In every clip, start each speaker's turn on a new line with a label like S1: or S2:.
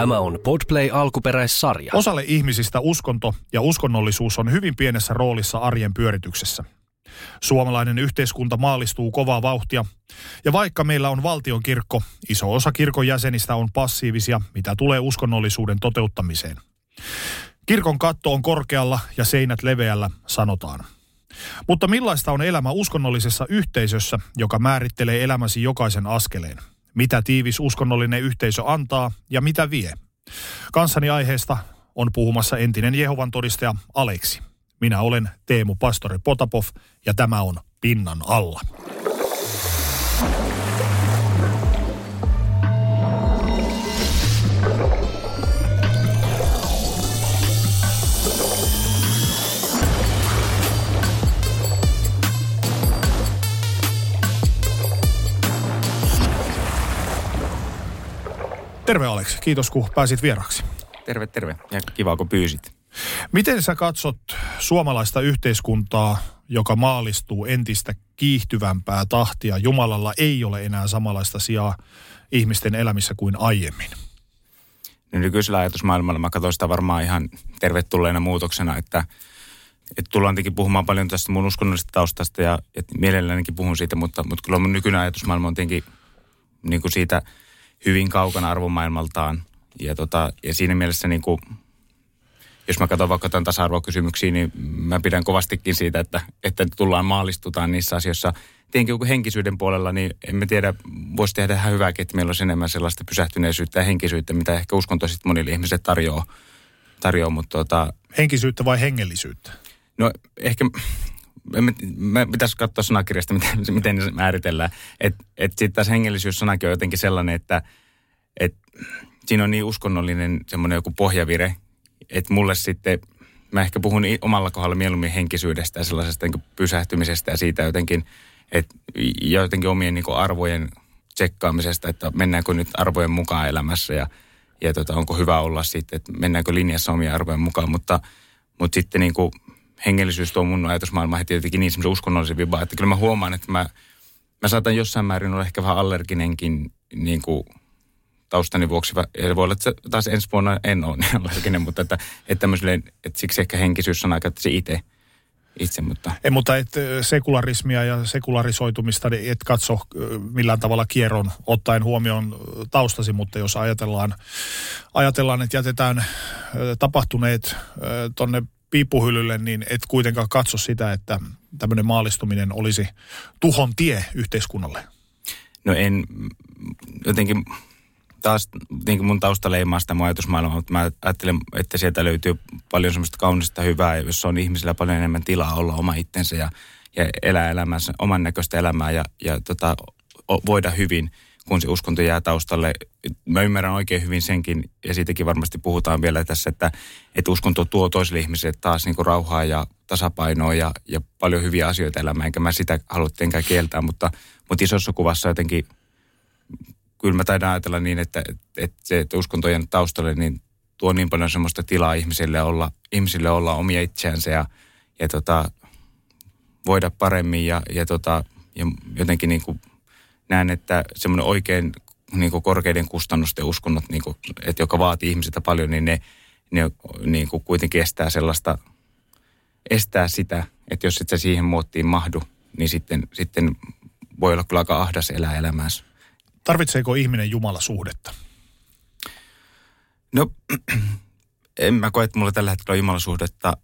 S1: Tämä on Podplay alkuperäissarja.
S2: Osalle ihmisistä uskonto ja uskonnollisuus on hyvin pienessä roolissa arjen pyörityksessä. Suomalainen yhteiskunta maalistuu kovaa vauhtia, ja vaikka meillä on valtion kirkko, iso osa kirkon jäsenistä on passiivisia, mitä tulee uskonnollisuuden toteuttamiseen. Kirkon katto on korkealla ja seinät leveällä, sanotaan. Mutta millaista on elämä uskonnollisessa yhteisössä, joka määrittelee elämäsi jokaisen askeleen? Mitä tiivis uskonnollinen yhteisö antaa ja mitä vie? Kanssani aiheesta on puhumassa entinen Jehovan todistaja Aleksi. Minä olen Teemu Pastori Potapov ja tämä on Pinnan alla. Terve Aleksi, kiitos kun pääsit vieraksi.
S3: Terve, terve. Ja kiva, kun pyysit.
S2: Miten sä katsot suomalaista yhteiskuntaa, joka maalistuu entistä kiihtyvämpää tahtia? Jumalalla ei ole enää samanlaista sijaa ihmisten elämissä kuin aiemmin.
S3: No nykyisellä ajatusmaailmalla mä katson sitä varmaan ihan tervetulleena muutoksena, että, että tullaan tietenkin puhumaan paljon tästä mun uskonnollisesta taustasta ja että mielellänikin puhun siitä, mutta, mutta kyllä mun nykyinen ajatusmaailma on tietenkin niin kuin siitä hyvin kaukana arvomaailmaltaan. Ja, tota, ja siinä mielessä niin kuin, jos mä katson vaikka tämän tasa-arvokysymyksiä, niin mä pidän kovastikin siitä, että, että tullaan maalistutaan niissä asioissa. Tietenkin henkisyyden puolella, niin emme tiedä, voisi tehdä ihan hyvääkin, että meillä olisi enemmän sellaista pysähtyneisyyttä ja henkisyyttä, mitä ehkä uskonto sitten monille ihmisille tarjoaa. tarjoaa mutta tota,
S2: Henkisyyttä vai hengellisyyttä?
S3: No ehkä, me pitäisi katsoa sanakirjasta, miten, miten se määritellään. Että et sitten taas hengellisyys-sanakin on jotenkin sellainen, että et, siinä on niin uskonnollinen semmoinen joku pohjavire, että mulle sitten, mä ehkä puhun omalla kohdalla mieluummin henkisyydestä ja sellaisesta niin pysähtymisestä ja siitä jotenkin, että jotenkin omien niin arvojen tsekkaamisesta, että mennäänkö nyt arvojen mukaan elämässä ja, ja tota, onko hyvä olla sitten, että mennäänkö linjassa omien arvojen mukaan, mutta, mutta sitten niin kuin hengellisyys tuo mun ajatusmaailma heti jotenkin niin semmoisen uskonnollisen vibaa, että kyllä mä huomaan, että mä, mä saatan jossain määrin olla ehkä vähän allerginenkin niin kuin taustani vuoksi, ja voi olla, että taas ensi vuonna en ole niin allerginen, mutta että, että, että siksi ehkä henkisyys-sana käyttäisi itse. Itse, mutta...
S2: Ei, mutta et sekularismia ja sekularisoitumista niin et katso millään tavalla kierron ottaen huomioon taustasi, mutta jos ajatellaan, ajatellaan että jätetään tapahtuneet tonne piippuhyllylle, niin et kuitenkaan katso sitä, että tämmöinen maalistuminen olisi tuhon tie yhteiskunnalle.
S3: No en, jotenkin taas niin mun tausta leimaa sitä mun ajatusmaailmaa, mutta mä ajattelen, että sieltä löytyy paljon semmoista kaunista hyvää, jos on ihmisillä paljon enemmän tilaa olla oma itsensä ja, ja elää elämänsä, oman näköistä elämää ja, ja tota, voida hyvin, kun se uskonto jää taustalle. Mä ymmärrän oikein hyvin senkin, ja siitäkin varmasti puhutaan vielä tässä, että, että uskonto tuo toisille ihmisille taas niin rauhaa ja tasapainoa ja, ja paljon hyviä asioita elämään, enkä mä sitä halua tietenkään kieltää, mutta, mutta isossa kuvassa jotenkin kyllä mä taidan ajatella niin, että, että se, että uskontojen taustalle niin tuo niin paljon semmoista tilaa ihmisille olla, ihmisille olla omia itseänsä ja, ja tota, voida paremmin ja, ja, tota, ja jotenkin niin kuin näen, että semmoinen oikein niin kuin korkeiden kustannusten uskonnot, niin kuin, että joka vaatii ihmisiltä paljon, niin ne, ne niin kuin kuitenkin estää sellaista, estää sitä, että jos et sä siihen muottiin mahdu, niin sitten, sitten voi olla kyllä aika ahdas elää elämässä.
S2: Tarvitseeko ihminen Jumala suhdetta?
S3: No, en mä koe, että mulla tällä hetkellä on Jumalasuhdetta.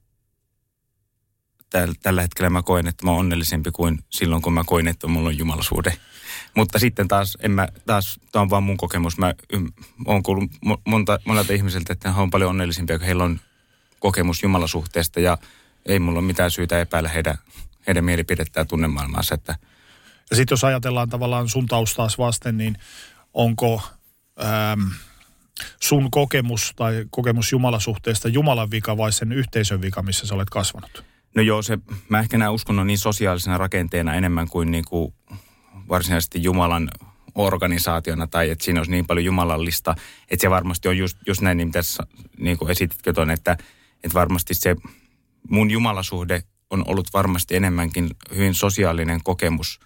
S3: Tällä hetkellä mä koen, että mä oon onnellisempi kuin silloin, kun mä koin, että mulla on Jumalasuhde. Mutta sitten taas, en mä, taas, tämä on vaan mun kokemus. Mä oon kuullut monta, monelta ihmisiltä, että he on paljon onnellisempia, kun heillä on kokemus Jumalasuhteesta. Ja ei mulla ole mitään syytä epäillä heidän, heidän mielipidettään ja tunnemaailmaansa, että –
S2: ja sitten jos ajatellaan tavallaan sun taustaas vasten, niin onko, ähm, sun kokemus tai kokemus Jumalasuhteesta Jumalan vika vai sen yhteisön vika, missä sä olet kasvanut?
S3: No joo, se, mä ehkä näen uskonnon niin sosiaalisena rakenteena enemmän kuin, niin kuin varsinaisesti Jumalan organisaationa tai että siinä olisi niin paljon jumalallista, että se varmasti on just, just näin, niin mitä niin kuin esititkö tuon, että, että varmasti se mun jumalasuhde on ollut varmasti enemmänkin hyvin sosiaalinen kokemus.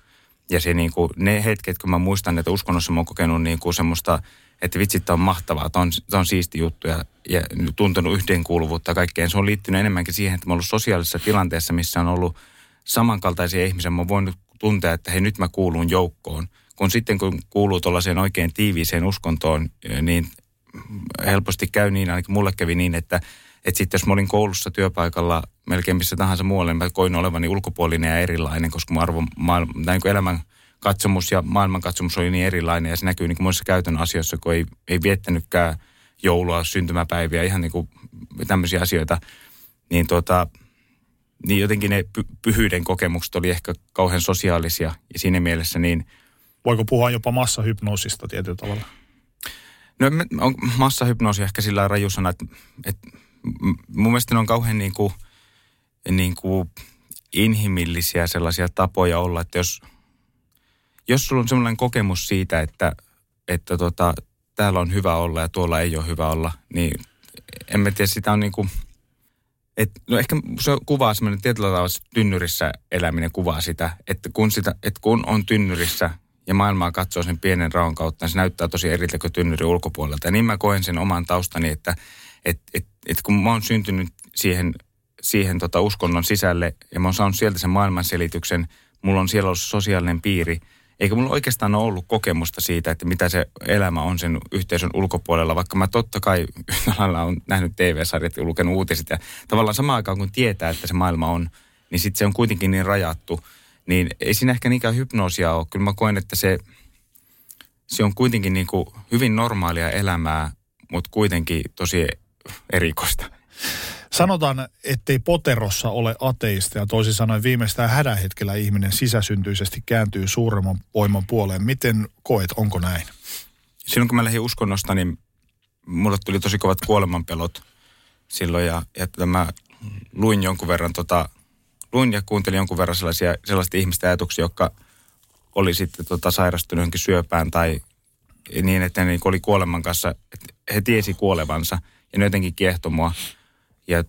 S3: Ja se niin kuin, ne hetket, kun mä muistan, että uskonnossa mä oon kokenut niin kuin semmoista, että vitsit on mahtavaa, tämä on, on siisti juttu ja, ja tuntenut yhteenkuuluvuutta kaikkeen. Se on liittynyt enemmänkin siihen, että mä oon ollut sosiaalisessa tilanteessa, missä on ollut samankaltaisia ihmisiä. Mä voin nyt tuntea, että hei nyt mä kuulun joukkoon. Kun sitten kun kuuluu tuollaiseen oikein tiiviiseen uskontoon, niin helposti käy niin, ainakin mulle kävi niin, että että sitten jos mä olin koulussa työpaikalla melkein missä tahansa muualle, niin mä koin olevani ulkopuolinen ja erilainen, koska mun arvo, maailma, niin kuin elämän katsomus ja maailmankatsomus oli niin erilainen ja se näkyy niin kuin monissa käytön asioissa, kun ei, ei viettänytkään joulua, syntymäpäiviä, ihan niin kuin tämmöisiä asioita, niin, tuota, niin jotenkin ne py- pyhyyden kokemukset oli ehkä kauhean sosiaalisia ja siinä mielessä niin...
S2: Voiko puhua jopa massahypnoosista tietyllä tavalla?
S3: No on massahypnoosi ehkä sillä rajusana, että, että mun mielestä ne on kauhean niin kuin, niin kuin inhimillisiä sellaisia tapoja olla, että jos, jos sulla on sellainen kokemus siitä, että, että tota, täällä on hyvä olla ja tuolla ei ole hyvä olla, niin en mä tiedä, sitä on niin kuin, et, no ehkä se kuvaa semmoinen tietyllä tavalla tynnyrissä eläminen kuvaa sitä, että kun, sitä, että kun on tynnyrissä ja maailmaa katsoo sen pienen raon kautta, niin se näyttää tosi eriltä kuin tynnyri ulkopuolelta. Ja niin mä koen sen oman taustani, että et, et, et kun mä oon syntynyt siihen, siihen tota uskonnon sisälle ja mä oon saanut sieltä sen maailmanselityksen, mulla on siellä ollut sosiaalinen piiri, eikä mulla oikeastaan ole ollut kokemusta siitä, että mitä se elämä on sen yhteisön ulkopuolella, vaikka mä totta kai yhtä lailla on nähnyt TV-sarjat ja lukenut uutiset ja tavallaan samaan aikaan kun tietää, että se maailma on, niin sitten se on kuitenkin niin rajattu, niin ei siinä ehkä niinkään hypnoosia ole. Kyllä mä koen, että se, se on kuitenkin niin kuin hyvin normaalia elämää, mutta kuitenkin tosi erikoista.
S2: Sanotaan, ettei poterossa ole ateista toisin sanoen viimeistään hädän hetkellä ihminen sisäsyntyisesti kääntyy suuremman voiman puoleen. Miten koet, onko näin?
S3: Silloin kun mä lähdin uskonnosta, niin mulle tuli tosi kovat kuolemanpelot silloin ja, ja mä luin jonkun verran tota, luin ja kuuntelin jonkun verran sellaisia, sellaisia ihmisten ajatuksia, jotka oli sitten tota, sairastunut johonkin syöpään tai niin, että ne oli kuoleman kanssa, että he tiesi kuolevansa – ja ne jotenkin kiehtoi mua. Ja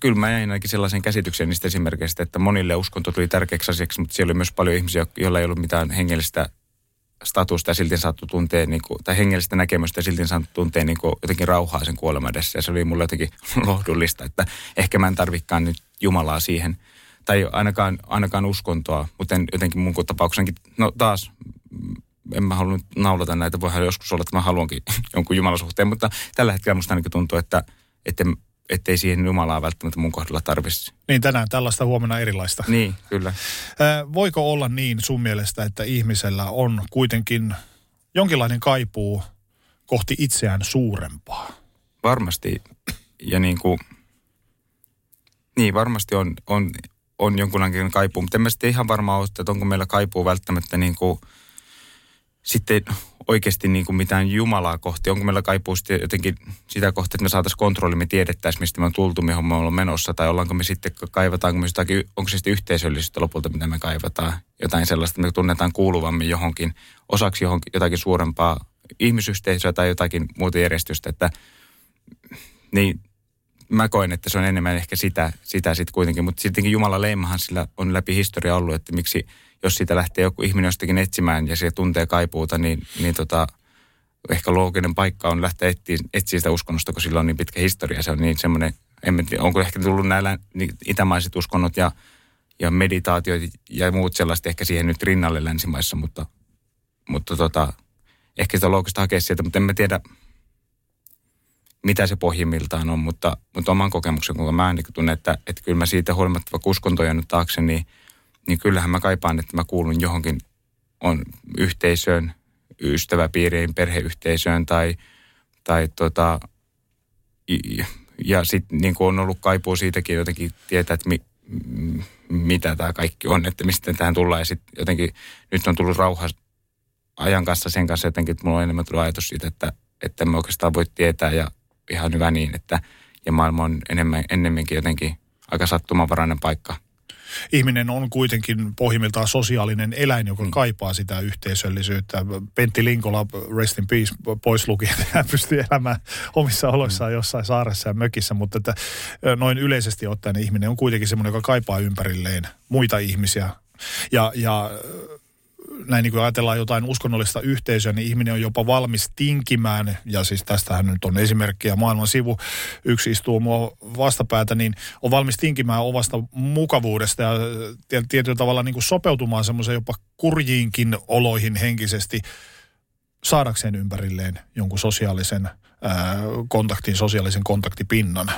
S3: kyllä mä jäin ainakin sellaisen käsityksen niistä esimerkiksi, että monille uskonto tuli tärkeäksi asiaksi, mutta siellä oli myös paljon ihmisiä, joilla ei ollut mitään hengellistä statusta ja silti saattu tuntea, niin kuin, tai hengellistä näkemystä ja silti saattu tuntea niin kuin, jotenkin rauhaa sen kuoleman edessä. Ja se oli mulle jotenkin lohdullista, että ehkä mä en tarvikaan nyt Jumalaa siihen. Tai ainakaan, ainakaan uskontoa, mutta jotenkin mun tapauksenkin, no taas en mä halunnut naulata näitä, voihan joskus olla, että mä haluankin jonkun jumalasuhteen, mutta tällä hetkellä musta ainakin tuntuu, että, että ettei siihen Jumalaa välttämättä mun kohdalla tarvitsisi.
S2: Niin tänään tällaista, huomenna erilaista.
S3: Niin, kyllä.
S2: Voiko olla niin sun mielestä, että ihmisellä on kuitenkin jonkinlainen kaipuu kohti itseään suurempaa?
S3: Varmasti. Ja niin kuin, niin varmasti on, on, on jonkunlainen kaipuu, mutta en mä sitten ihan varmaan ole, että onko meillä kaipuu välttämättä niin kuin – sitten oikeasti niin kuin mitään Jumalaa kohti? Onko meillä kaipuu sitten jotenkin sitä kohti, että me saataisiin kontrolli, me tiedettäisiin, mistä me on tultu, mihin me ollaan menossa, tai ollaanko me sitten, kaivataanko me jotakin, onko se sitten yhteisöllisyyttä lopulta, mitä me kaivataan, jotain sellaista, että me tunnetaan kuuluvamme johonkin, osaksi johonkin, jotakin suurempaa ihmisyhteisöä tai jotakin muuta järjestystä, että niin mä koen, että se on enemmän ehkä sitä, sitä sitten kuitenkin, mutta sittenkin Jumalan leimahan sillä on läpi historia ollut, että miksi – jos siitä lähtee joku ihminen jostakin etsimään ja se tuntee kaipuuta, niin, niin tota, ehkä looginen paikka on lähteä etsiä, etsiä sitä uskonnosta, kun sillä on niin pitkä historia. Se on niin semmoinen, en tiedä, onko ehkä tullut näillä niin itämaiset uskonnot ja, ja meditaatiot ja muut sellaista ehkä siihen nyt rinnalle länsimaissa, mutta, mutta tota, ehkä sitä loogista hakea sieltä, mutta en mä tiedä, mitä se pohjimmiltaan on, mutta, mutta oman kokemuksen, kun mä niin tunnen, että, että kyllä mä siitä huolimatta, vaikka uskonto on taakse, niin – niin kyllähän mä kaipaan, että mä kuulun johonkin on yhteisöön, ystäväpiiriin, perheyhteisöön tai, tai tota, ja sitten niin on ollut kaipuu siitäkin jotenkin tietää, että mi, mitä tämä kaikki on, että mistä tähän tullaan. Ja sitten jotenkin nyt on tullut rauha ajan kanssa sen kanssa jotenkin, että mulla on enemmän tullut ajatus siitä, että, että me oikeastaan voi tietää ja ihan hyvä niin, että ja maailma on enemmän, ennemminkin jotenkin aika sattumanvarainen paikka.
S2: Ihminen on kuitenkin pohjimmiltaan sosiaalinen eläin, joka
S3: Mm.
S2: kaipaa sitä yhteisöllisyyttä. Pentti Linkola, rest in peace, pois luki, että hän pystyy elämään omissa oloissaan jossain saaressa ja mökissä, mutta että noin yleisesti ottaen ihminen on kuitenkin semmoinen, joka kaipaa ympärilleen muita ihmisiä. Ja, ja näin niin kuin ajatellaan jotain uskonnollista yhteisöä, niin ihminen on jopa valmis tinkimään, ja siis tästähän nyt on esimerkkiä maailman sivu, yksi istuu mua vastapäätä, niin on valmis tinkimään ovasta mukavuudesta ja tie- tietyllä tavalla niin kuin sopeutumaan semmoisen jopa kurjiinkin oloihin henkisesti saadakseen ympärilleen jonkun sosiaalisen ää, kontaktin, sosiaalisen kontaktipinnan.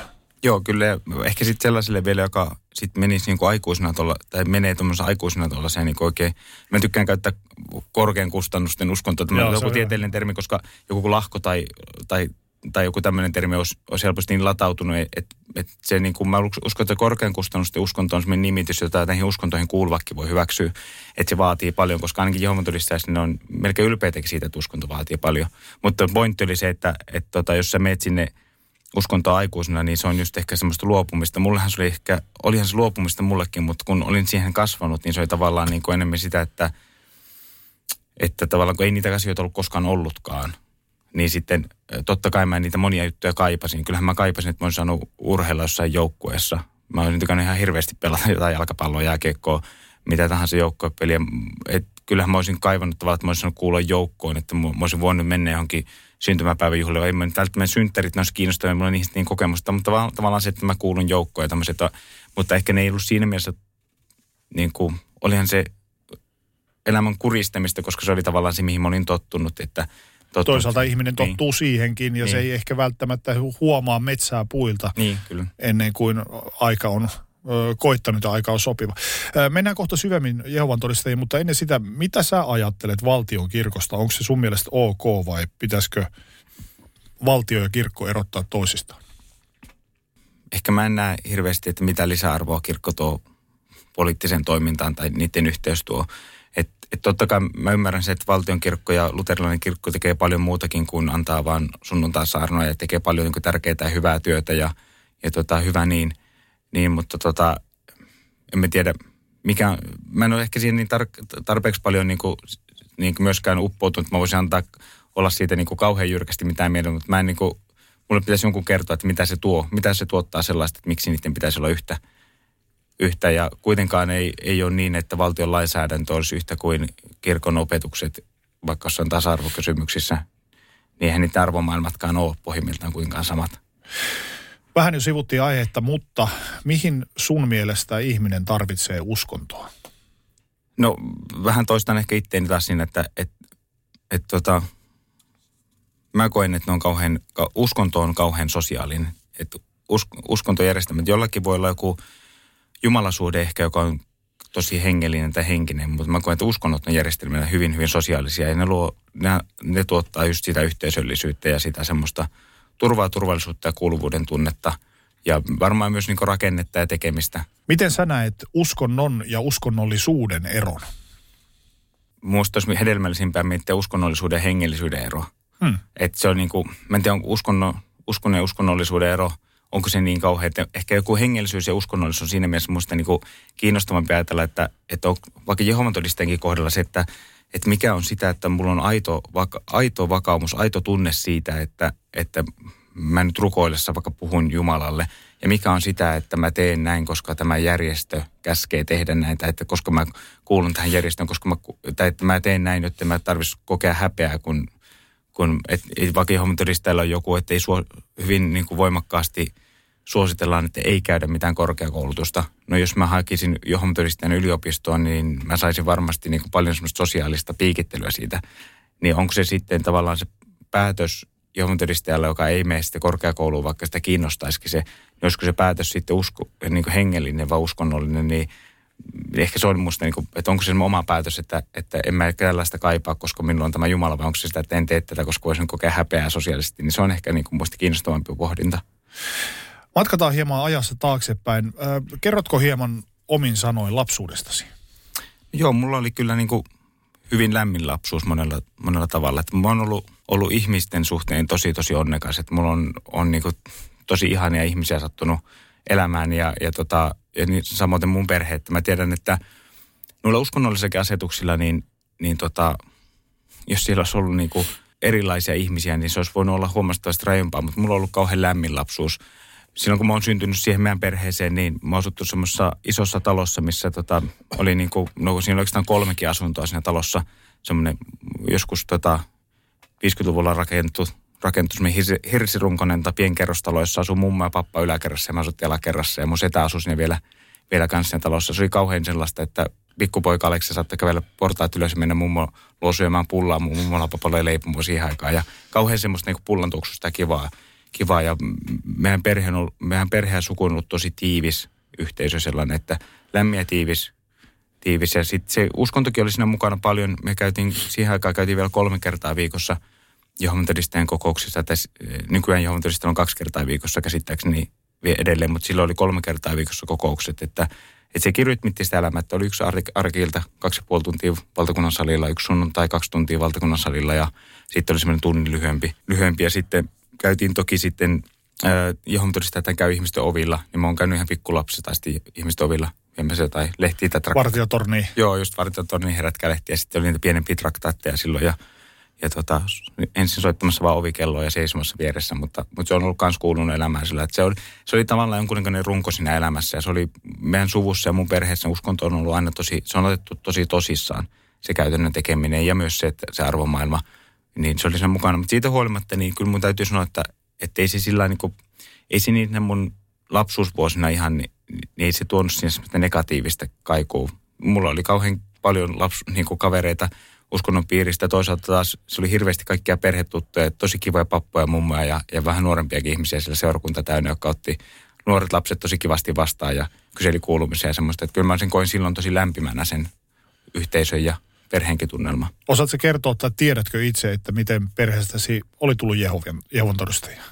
S3: Joo, kyllä. Ehkä sitten sellaiselle vielä, joka sitten menisi niinku aikuisena tuolla, tai menee tuommoisena aikuisena tuollaiseen niinku oikein. Mä tykkään käyttää korkean kustannusten uskontoa. Tämä on joku
S2: on hyvä.
S3: tieteellinen termi, koska joku lahko tai, tai, tai joku tämmöinen termi olisi, olisi helposti niin latautunut, että et se niin kuin mä uskon, että korkean kustannusten uskonto on sellainen nimitys, jota näihin uskontoihin kuuluvakin voi hyväksyä. Että se vaatii paljon, koska ainakin Jehovan todistajassa ne on melkein ylpeitäkin siitä, että uskonto vaatii paljon. Mutta pointti oli se, että, että tota, jos sä meet sinne uskontoa aikuisena, niin se on just ehkä semmoista luopumista. Mullehan se oli ehkä, olihan se luopumista mullekin, mutta kun olin siihen kasvanut, niin se oli tavallaan niin kuin enemmän sitä, että, että tavallaan kun ei niitä asioita ollut koskaan ollutkaan, niin sitten totta kai mä niitä monia juttuja kaipasin. Kyllähän mä kaipasin, että mä olisin saanut urheilla jossain joukkueessa. Mä olisin tykännyt ihan hirveästi pelata jotain jalkapalloa, jääkiekkoa, mitä tahansa joukkuepeliä. Et kyllähän mä olisin kaivannut tavallaan, että mä olisin kuulla joukkoon, että mä olisin voinut mennä johonkin syntymäpäiväjuhlille. Ei mä nyt välttämättä synttärit, ne olisi kiinnostavia, mulla niistä niin kokemusta, mutta tavallaan, tavallaan se, että mä kuulun joukkoon ja tämmöiset, mutta ehkä ne ei ollut siinä mielessä, niin kuin, olihan se elämän kuristamista, koska se oli tavallaan se, mihin mä olin tottunut, että tottunut.
S2: Toisaalta ihminen
S3: Niin.
S2: tottuu siihenkin ja se
S3: Niin.
S2: ei ehkä välttämättä huomaa metsää puilta.
S3: Niin, kyllä.
S2: ennen kuin aika on koittanut ja aika on sopiva. Mennään kohta syvemmin Jehovan todistajiin, mutta ennen sitä, mitä sä ajattelet valtion kirkosta? Onko se sun mielestä ok vai pitäisikö valtio ja kirkko erottaa toisistaan?
S3: Ehkä mä en näe hirveästi, että mitä lisäarvoa kirkko tuo poliittiseen toimintaan tai niiden yhteys tuo. Et, et totta kai mä ymmärrän se, että valtion kirkko ja luterilainen kirkko tekee paljon muutakin kuin antaa vaan sunnuntaissaarnoja ja tekee paljon niin tärkeää ja hyvää työtä ja, ja tota, hyvä niin. Niin mutta tota, en mä tiedä, mikä, mä en ole ehkä siihen niin tar- tarpeeksi paljon niin kuin, niin kuin myöskään uppoutunut, mä voisin antaa olla siitä niin kuin kauhean jyrkästi mitään mieltä, mutta mä en niin kuin, mulle pitäisi jonkun kertoa, että mitä se tuo, mitä se tuottaa sellaista, että miksi niiden pitäisi olla yhtä, yhtä ja kuitenkaan ei, ei ole niin, että valtion lainsäädäntö olisi yhtä kuin kirkon opetukset, vaikka jossain tasa-arvokysymyksissä, niin eihän niitä arvomaailmatkaan ole pohjimmiltaan kuinkaan samat.
S2: Vähän jo sivuttiin aihetta, mutta mihin sun mielestä ihminen tarvitsee uskontoa?
S3: No vähän toistan ehkä itteeni taas siinä, että et, et, tota, mä koen, että ne on kauhean, ka- uskonto on kauhean sosiaalinen. Että us, uskontojärjestelmät, jollakin voi olla joku jumalasuhde ehkä, joka on tosi hengellinen tai henkinen, mutta mä koen, että uskonnot on järjestelmillä hyvin, hyvin sosiaalisia ja ne, luo, ne, ne tuottaa just sitä yhteisöllisyyttä ja sitä semmoista turvaa, turvallisuutta ja kuuluvuuden tunnetta ja varmaan myös niin rakennetta ja tekemistä.
S2: Miten sä näet uskonnon ja uskonnollisuuden eron?
S3: Minusta olisi hedelmällisimpää miettiä uskonnollisuuden ja hengellisyyden eroa.
S2: Hmm.
S3: Että se on niin kuin, mä en tiedä, onko uskonno, uskonnon ja uskonnollisuuden ero, onko se niin kauhean, että ehkä joku hengellisyys ja uskonnollisuus on siinä mielessä minusta niin kuin kiinnostavampi ajatella, että, että on, vaikka Jehovan todistajankin kohdalla se, että, että mikä on sitä, että mulla on aito, vaka, aito vakaumus, aito tunne siitä, että, että mä nyt rukoillessa vaikka puhun Jumalalle. Ja mikä on sitä, että mä teen näin, koska tämä järjestö käskee tehdä näitä, että koska mä kuulun tähän järjestöön, koska mä, tai että mä teen näin, jotta mä tarvitsisi kokea häpeää, kun, kun et, vaikka on joku, että ei suo, hyvin niin kuin voimakkaasti suositellaan, että ei käydä mitään korkeakoulutusta. No jos mä hakisin Jehovan todistajan yliopistoon, niin mä saisin varmasti niin kuin paljon semmoista sosiaalista piikittelyä siitä. Niin onko se sitten tavallaan se päätös Jehovan todistajalla, joka ei mene sitten korkeakouluun, vaikka sitä kiinnostaisikin se, niin olisiko se päätös sitten usko, niin kuin hengellinen vai uskonnollinen, niin ehkä se on musta, niin kuin, että onko se oma päätös, että, että en mä tällaista kaipaa, koska minulla on tämä Jumala, vai onko se sitä, että en tee tätä, koska voisin kokea häpeää sosiaalisesti, niin se on ehkä niin kuin musta kiinnostavampi pohdinta.
S2: Matkataan hieman ajassa taaksepäin. Kerrotko hieman omin sanoin lapsuudestasi?
S3: Joo, mulla oli kyllä niin kuin hyvin lämmin lapsuus monella, monella tavalla. Että mä oon ollut ollut ihmisten suhteen tosi tosi onnekas. Että mulla on, on niin kuin tosi ihania ihmisiä sattunut elämään ja, ja, tota, ja niin, samoin mun perhe. Että mä tiedän, että noilla uskonnollisilla asetuksilla, niin, niin tota, jos siellä olisi ollut niin kuin erilaisia ihmisiä, niin se olisi voinut olla huomattavasti rajumpaa, mutta mulla on ollut kauhean lämmin lapsuus. Silloin kun mä oon syntynyt siihen meidän perheeseen, niin mä oon asuttu semmoisessa isossa talossa, missä tota, oli niin kuin, no siinä oli oikeastaan kolmekin asuntoa siinä talossa. Semmoinen joskus tota, 50-luvulla rakennettu, rakennettu semmoinen hirsirunkonen tai pienkerrostalo, jossa asuu mummo ja pappa yläkerrassa ja mä asuttiin alakerrassa ja mun setä asui siinä vielä, vielä kanssa siinä talossa. Se oli kauhean sellaista, että pikkupoika Aleksi saattoi kävellä portaat ylös ja mennä mummo luo syömään pullaa. Mun mummolla leipomo siihen aikaan. Ja kauhean semmoista niin pullantuksusta kivaa, kivaa. Ja meidän perhe on, meidän perhe on suku on ollut tosi tiivis yhteisö sellainen, että lämmin ja tiivis, tiivis. Ja sitten se uskontokin oli siinä mukana paljon. Me käytiin, siihen aikaan käytiin vielä kolme kertaa viikossa Jehovan kokouksissa. Tai nykyään Jehovan on kaksi kertaa viikossa käsittääkseni edelleen, mutta silloin oli kolme kertaa viikossa kokoukset, että että sekin rytmitti sitä elämää, että oli yksi arkilta kaksi ja puoli tuntia valtakunnan salilla, yksi sunnuntai kaksi tuntia valtakunnan salilla ja sitten oli semmoinen tunnin lyhyempi. lyhyempi. Ja sitten käytiin toki sitten, äh, johon todistaa, että käy ihmisten ovilla, niin mä oon käynyt ihan pikkulapsista asti ihmisten ovilla. Viemässä tai lehtiä tai trak-
S2: Vartiotorni.
S3: Joo, just vartiotorni herätkä lehtiä. Sitten oli niitä pienempiä traktaatteja silloin ja ja tota, ensin soittamassa vaan ovikelloa ja seisomassa vieressä, mutta, mutta se on ollut myös kuulunut elämään sillä, että se oli, se oli tavallaan jonkunlainen runko siinä elämässä. Ja se oli meidän suvussa ja mun perheessä uskonto on ollut aina tosi, se on otettu tosi tosissaan se käytännön tekeminen. Ja myös se, että se arvomaailma, niin se oli sen mukana. Mutta siitä huolimatta, niin kyllä mun täytyy sanoa, että, että ei se sillä niin kuin, ei se niitä mun lapsuusvuosina ihan, niin, niin ei se tuonut sinne semmoista negatiivista kaikua. Mulla oli kauhean paljon lapsu, niin kuin kavereita, uskonnon piiristä. Toisaalta taas se oli hirveästi kaikkia perhetuttuja, tosi kivoja pappoja, mummoja ja, ja vähän nuorempiakin ihmisiä siellä seurakunta täynnä, jotka otti nuoret lapset tosi kivasti vastaan ja kyseli kuulumisia ja semmoista. Että kyllä mä sen koin silloin tosi lämpimänä sen yhteisön ja perheenkin tunnelma.
S2: Osaatko kertoa tai tiedätkö itse, että miten perheestäsi oli tullut Jehovon, Jehovon todistajia?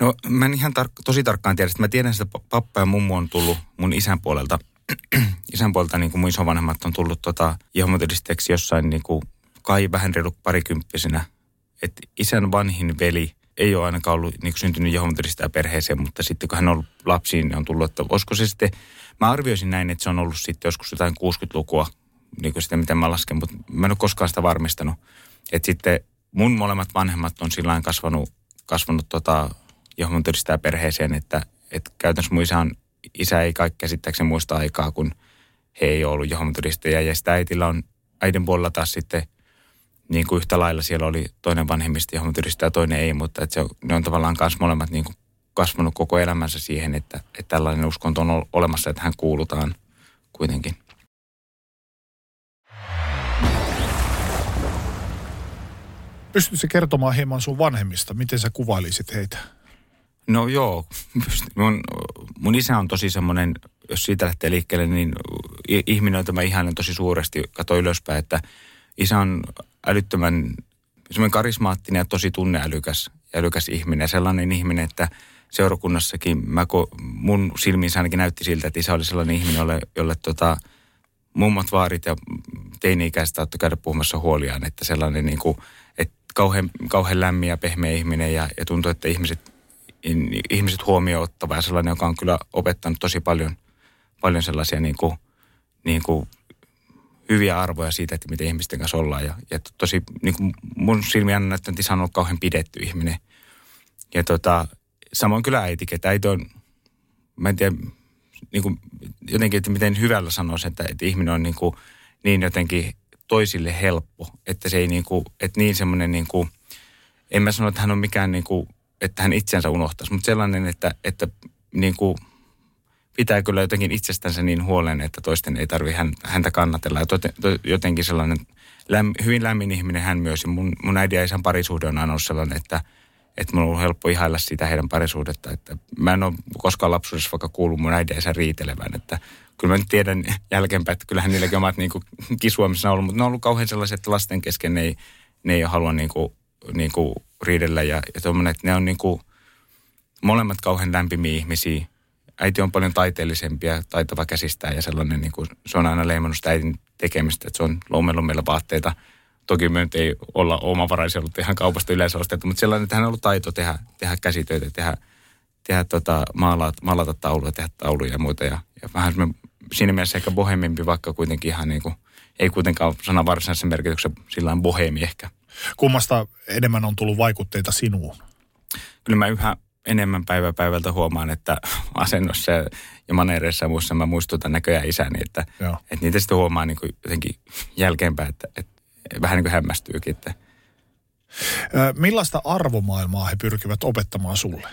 S3: No mä en ihan tar- tosi tarkkaan tiedä. Mä tiedän, että pappa ja mummo on tullut mun isän puolelta – isän puolta niin kuin mun isovanhemmat on tullut tota, Jehomatodisteeksi jossain niin kuin, kai vähän reilu parikymppisenä. Että isän vanhin veli ei ole ainakaan ollut niin kuin syntynyt Jehomatodistaa perheeseen, mutta sitten kun hän on ollut lapsiin, niin on tullut, että olisiko se sitten, mä arvioisin näin, että se on ollut sitten joskus jotain 60-lukua, niin kuin sitä mitä mä lasken, mutta mä en ole koskaan sitä varmistanut. Että sitten mun molemmat vanhemmat on sillä kasvanut, kasvanut tota, Jehomatodistaa perheeseen, että, että käytännössä mun isä on isä ei kaikkea käsittääkseni muista aikaa, kun he ei ollut Jehovan todistajia. Ja sitä äitillä on, äidin puolella taas sitten niin kuin yhtä lailla siellä oli toinen vanhemmista todistaja ja toinen ei, mutta että se ne on tavallaan myös molemmat niin kuin kasvanut koko elämänsä siihen, että, että tällainen uskonto on olemassa, että hän kuulutaan kuitenkin.
S2: Pystytkö kertomaan hieman sun vanhemmista? Miten sä kuvailisit heitä?
S3: No joo, mun, mun isä on tosi semmoinen, jos siitä lähtee liikkeelle, niin ihminen on tämä ihana tosi suuresti, kato ylöspäin, että isä on älyttömän semmoinen karismaattinen ja tosi tunneälykäs älykäs ihminen. Sellainen ihminen, että seurakunnassakin mä, mun silmiinsä ainakin näytti siltä, että isä oli sellainen ihminen, jolle, jolle tota, mummat vaarit ja teini-ikäistä saattoi käydä puhumassa huoliaan, että sellainen niin kuin, kauhean, kauhean lämmin ja pehmeä ihminen ja, ja tuntuu, että ihmiset ihmiset huomioon ottava ja sellainen, joka on kyllä opettanut tosi paljon, paljon sellaisia niin kuin, niin kuin hyviä arvoja siitä, että miten ihmisten kanssa ollaan. Ja, ja tosi niin kuin mun silmiä on näyttänyt, että on ollut kauhean pidetty ihminen. Ja tota, samoin kyllä äiti, että äiti on, mä en tiedä, niin kuin, jotenkin, että miten hyvällä sanoisi, että, että ihminen on niin, kuin, niin jotenkin toisille helppo, että se ei niin kuin, että niin semmoinen niin kuin, en mä sano, että hän on mikään niin kuin että hän itsensä unohtaisi, mutta sellainen, että, että niin kuin pitää kyllä jotenkin itsestänsä niin huolen, että toisten ei tarvitse häntä kannatella. Ja to, jotenkin sellainen läm, hyvin lämmin ihminen hän myös. Ja mun, mun äidin ja isän parisuhde on aina ollut sellainen, että, että mun on ollut helppo ihailla sitä heidän parisuhdetta. Että mä en ole koskaan lapsuudessa vaikka kuullut mun äidin ja isän riitelevän. Että kyllä mä nyt tiedän jälkeenpäin, että kyllähän niilläkin omat niin kuin, on ollut, mutta ne on ollut kauhean sellaiset, että lasten kesken ne ei, ne ei halua niin kuin, niin kuin riidellä ja, ja että ne on niin kuin molemmat kauhean lämpimiä ihmisiä. Äiti on paljon taiteellisempia, taitava käsistään ja sellainen, niin kuin, se on aina leimannut sitä äitin tekemistä, että se on lommellut meillä vaatteita Toki me nyt ei olla omavaraisia ollut ihan kaupasta yleensä ostettu, mutta sellainen, että hän on ollut taito tehdä, tehdä käsitöitä, tehdä, tehdä tota, maalata, maalata tauluja, tehdä tauluja ja muita. Ja, ja vähän siinä mielessä ehkä bohemimpi, vaikka kuitenkin ihan niin kuin, ei kuitenkaan sana varsinaisessa merkityksessä sillä bohemi ehkä.
S2: Kummasta enemmän on tullut vaikutteita sinuun?
S3: Kyllä mä yhä enemmän päivä päivältä huomaan, että asennossa ja maneereissa ja muissa mä muistutan näköjään isäni, että, että niitä sitten huomaa niin kuin jotenkin jälkeenpäin, että, että vähän niin kuin hämmästyykin. Että.
S2: Millaista arvomaailmaa he pyrkivät opettamaan sulle?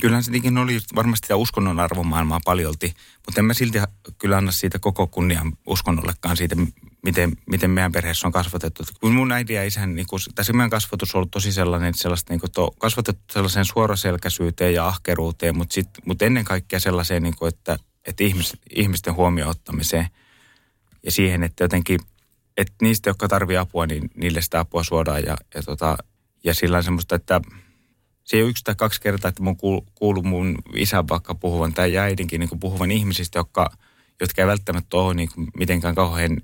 S3: Kyllähän se oli varmasti sitä uskonnon arvomaailmaa paljolti, mutta en mä silti kyllä anna siitä koko kunnian uskonnollekaan siitä, miten, miten meidän perheessä on kasvatettu. Kun mun äiti ja isän, niin kun, tässä meidän kasvatus on ollut tosi sellainen, sellaista, niin kuin, to, kasvatettu sellaiseen suoraselkäisyyteen ja ahkeruuteen, mutta, sit, mutta ennen kaikkea sellaiseen, niin kuin, että, että ihmis, ihmisten huomioon ottamiseen ja siihen, että jotenkin, että niistä, jotka tarvii apua, niin niille sitä apua suodaan ja, ja, tota, ja sillä semmoista, että se ei ole yksi tai kaksi kertaa, että mun kuuluu mun isän vaikka puhuvan tai äidinkin niin puhuvan ihmisistä, jotka, jotka ei välttämättä ole niin kuin mitenkään kauhean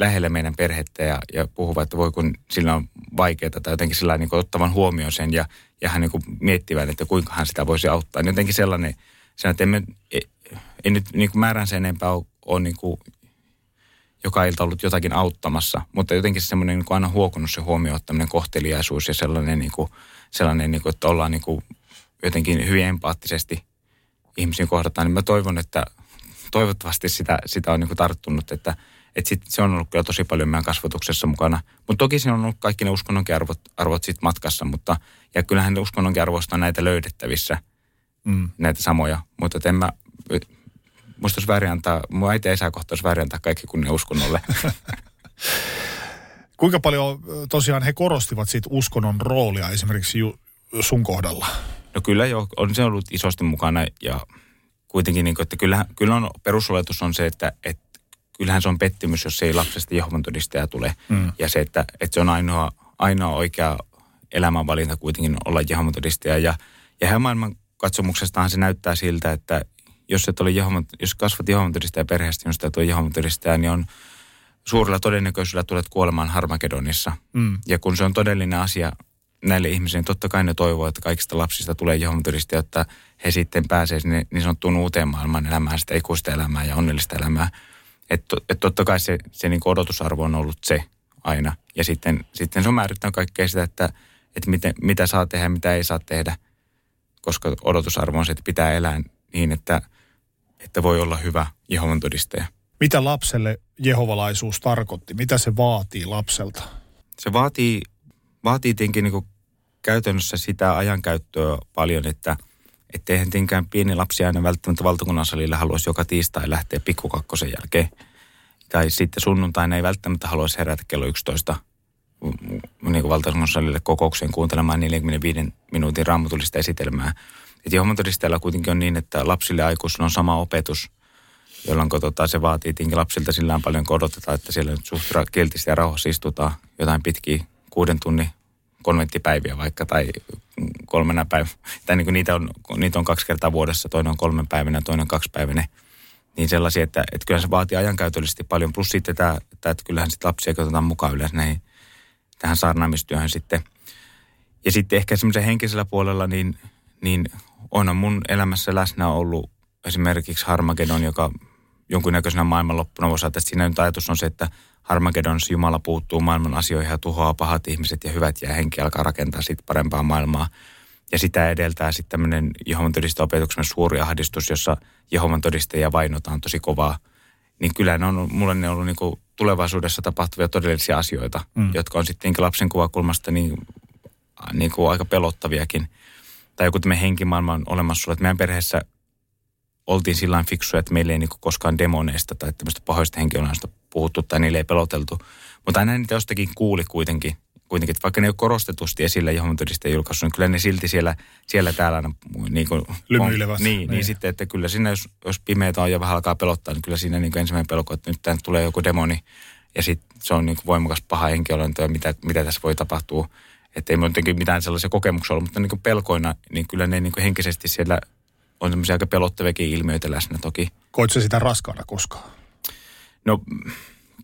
S3: lähellä meidän perhettä ja, ja puhuvat, että voi kun sillä on vaikeaa tai jotenkin sillä niin ottavan huomioon sen ja, ja hän niin miettivän, että kuinka hän sitä voisi auttaa. Niin jotenkin sellainen, sellainen että emme, ei, ei nyt niin kuin määrän sen enempää ole, ole niin kuin joka ilta ollut jotakin auttamassa, mutta jotenkin semmoinen niin kuin aina huokunut se huomioon ottaminen, kohteliaisuus ja sellainen, niin kuin, sellainen niin kuin, että ollaan niin kuin jotenkin hyvin empaattisesti ihmisiin kohdataan, niin mä toivon, että toivottavasti sitä, sitä on niin kuin tarttunut, että, että sit se on ollut kyllä tosi paljon meidän kasvatuksessa mukana. Mutta toki siinä on ollut kaikki ne uskonnonkin arvot, arvot sit matkassa, mutta ja kyllähän ne uskonnonkin arvoista on näitä löydettävissä, mm. näitä samoja. Mutta en mä, musta olisi väärin antaa, mun äiti ei saa kohta väärin antaa kaikki kunnia uskonnolle.
S2: Kuinka paljon tosiaan he korostivat siitä uskonnon roolia esimerkiksi ju, sun kohdalla?
S3: No kyllä jo, on se ollut isosti mukana ja kuitenkin, niin kuin, että kyllä, kyllä on, perusoletus on se, että, että kyllähän se on pettymys, jos ei lapsesta Jehovan todistaja tule. Mm. Ja se, että, että se on ainoa, ainoa oikea elämänvalinta kuitenkin olla Jehovan todistaja. Ja, ja hän maailman katsomuksestahan se näyttää siltä, että jos, et ole Jehovan, jos kasvat todistaja perheestä, jos et ole todistaja, niin on suurella todennäköisyydellä tulet kuolemaan Harmakedonissa. Mm. Ja kun se on todellinen asia näille ihmisille, niin totta kai ne toivoo, että kaikista lapsista tulee todistaja, että he sitten pääsee sinne niin sanottuun uuteen maailman elämään, sitä ikuista elämää ja onnellista elämää. Että et totta kai se, se niin odotusarvo on ollut se aina. Ja sitten, sitten se on määrittänyt kaikkea sitä, että, että miten, mitä saa tehdä ja mitä ei saa tehdä. Koska odotusarvo on se, että pitää elää niin, että, että voi olla hyvä Jehovan todistaja.
S2: Mitä lapselle jehovalaisuus tarkoitti? Mitä se vaatii lapselta?
S3: Se vaatii, vaatii tietenkin niin käytännössä sitä ajankäyttöä paljon, että – että eihän tietenkään pieni lapsi aina välttämättä valtakunnan salille haluaisi joka tiistai lähteä pikkukakkosen jälkeen. Tai sitten sunnuntaina ei välttämättä haluaisi herätä kello 11 niin kuin valtakunnan salille kokoukseen kuuntelemaan 45 minuutin raamatullista esitelmää. Että Jehovan kuitenkin on niin, että lapsille ja aikuisille on sama opetus, jolloin tota, se vaatii tietenkin lapsilta sillä paljon, kun odotetaan, että siellä nyt suht kiltisti ja rauhassa istutaan jotain pitkiä kuuden tunnin konventtipäiviä vaikka tai kolmena päivänä. Tai niin kuin niitä, on, niitä on kaksi kertaa vuodessa, toinen on kolmen päivänä, toinen kaksi päivänä. Niin sellaisia, että, että kyllä se vaatii ajankäytöllisesti paljon. Plus sitten tämä, tämä että kyllähän sitten lapsia otetaan mukaan yleensä näihin, tähän saarnaamistyöhön sitten. Ja sitten ehkä semmoisen henkisellä puolella, niin, niin on mun elämässä läsnä ollut esimerkiksi Harmagedon, joka jonkunnäköisenä maailmanloppuna voisi että siinä nyt ajatus on se, että Harmagedonissa Jumala puuttuu maailman asioihin ja tuhoaa pahat ihmiset ja hyvät ja henki alkaa rakentaa sitten parempaa maailmaa. Ja sitä edeltää sitten tämmöinen Jehovan opetuksen suuri ahdistus, jossa Jehovan todistajia vainotaan tosi kovaa. Niin kyllä ne on, mulle ne on ollut niin tulevaisuudessa tapahtuvia todellisia asioita, mm. jotka on sitten lapsen kuvakulmasta niin, niin kuin aika pelottaviakin. Tai joku tämmöinen henkimaailma on olemassa että meidän perheessä oltiin sillä fiksuja, että meillä ei niin koskaan demoneista tai tämmöistä pahoista henkilöistä puhuttu tai niille ei peloteltu. Mutta aina niitä jostakin kuuli kuitenkin, kuitenkin että vaikka ne ei ole korostetusti esillä johon todiste julkaisu, niin kyllä ne silti siellä, siellä täällä niin kuin,
S2: Lymyilevät.
S3: On, niin, niin, niin, sitten, että kyllä siinä, jos, jos pimeätä on ja vähän alkaa pelottaa, niin kyllä siinä niin kuin ensimmäinen pelko, että nyt tänne tulee joku demoni ja sitten se on niin kuin voimakas paha henkilöntö ja mitä, mitä tässä voi tapahtua. Että ei jotenkin mitään sellaisia kokemuksia ollut, mutta niin kuin pelkoina, niin kyllä ne niin kuin henkisesti siellä on semmoisia aika pelottaviakin ilmiöitä läsnä toki.
S2: Koitko sitä raskaana koskaan?
S3: No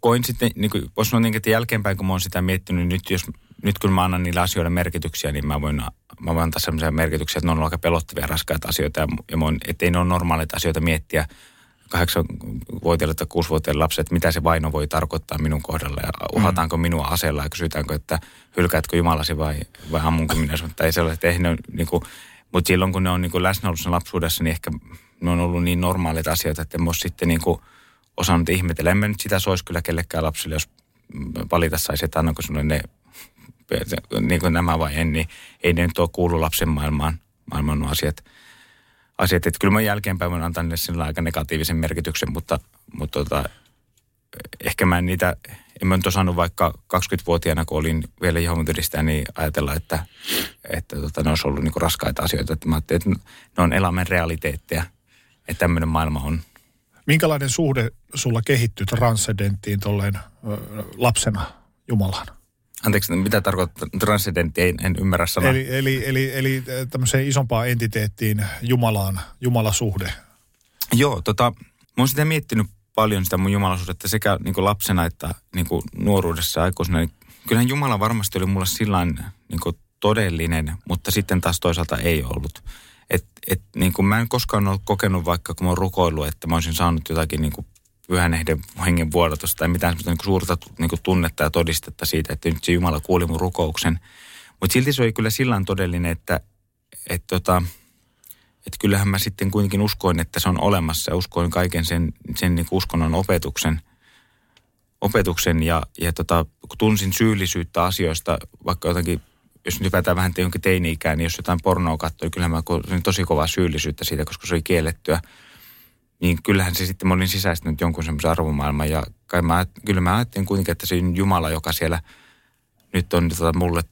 S3: koin sitten, niin kuin, voisi sanoa niin, että jälkeenpäin, kun mä oon sitä miettinyt, nyt, jos, nyt kun mä annan niille asioille merkityksiä, niin mä voin, mä voin antaa sellaisia merkityksiä, että ne on aika pelottavia raskaita asioita, ja, ja mä voin, ettei ne ole normaaleita asioita miettiä kahdeksanvuotiaille tai kuusivuotiaille lapset, että mitä se vaino voi tarkoittaa minun kohdalla, ja uhataanko minua aseella, ja kysytäänkö, että hylkäätkö Jumalasi vai, vai ammunko minä sinut, tai sellaiset, ei ne niin kuin, mutta silloin kun ne on niin kuin läsnä ollut lapsuudessa, niin ehkä ne on ollut niin normaaleita asioita, että en ole sitten niin kuin osannut ihmetellä. En mä nyt sitä soisi kyllä kellekään lapsille, jos valita saisi, että annanko sinulle ne niin kuin nämä vai en, niin ei ne nyt ole kuulu lapsen maailmaan, maailman asiat. Asiat. Että kyllä mä jälkeenpäin voin antaa niille aika negatiivisen merkityksen, mutta, mutta tota, ehkä mä en niitä, en mä nyt osannut vaikka 20-vuotiaana, kun olin vielä Jehovan niin ajatella, että, että tota, ne olisi ollut niin raskaita asioita. Että mä ajattelin, että ne on elämän realiteetteja, että tämmöinen maailma on.
S2: Minkälainen suhde sulla kehittyi transcendenttiin tolleen lapsena Jumalaan?
S3: Anteeksi, mitä tarkoittaa transcendentti, en, en ymmärrä sanaa.
S2: Eli, eli, eli, eli tämmöiseen isompaan entiteettiin Jumalaan, Jumalasuhde.
S3: Joo, tota, mä oon sitä miettinyt paljon sitä mun jumalasuhdetta sekä niin kuin lapsena että niin kuin nuoruudessa aikuisena. Niin kyllähän Jumala varmasti oli mulle sillä niin todellinen, mutta sitten taas toisaalta ei ollut. Et, et, niin kuin mä en koskaan ole kokenut, vaikka kun mä oon rukoillut, että mä olisin saanut jotakin niin kuin pyhän hengen vuodatusta tai mitään niin suurta niin tunnetta ja todistetta siitä, että nyt se Jumala kuuli mun rukouksen. Mutta silti se oli kyllä sillä todellinen, että et, tota, et kyllähän mä sitten kuitenkin uskoin, että se on olemassa ja uskoin kaiken sen, sen niin uskonnon opetuksen, opetuksen ja, ja tota, kun tunsin syyllisyyttä asioista, vaikka jotenkin jos nyt hypätään vähän johonkin teini-ikään, niin jos jotain pornoa katsoi, niin kyllähän mä tosi kovaa syyllisyyttä siitä, koska se oli kiellettyä. Niin kyllähän se sitten, mä olin sisäistänyt jonkun semmoisen arvomaailman ja kai mä, kyllä mä ajattelin kuitenkin, että se on Jumala, joka siellä nyt on tota, mulle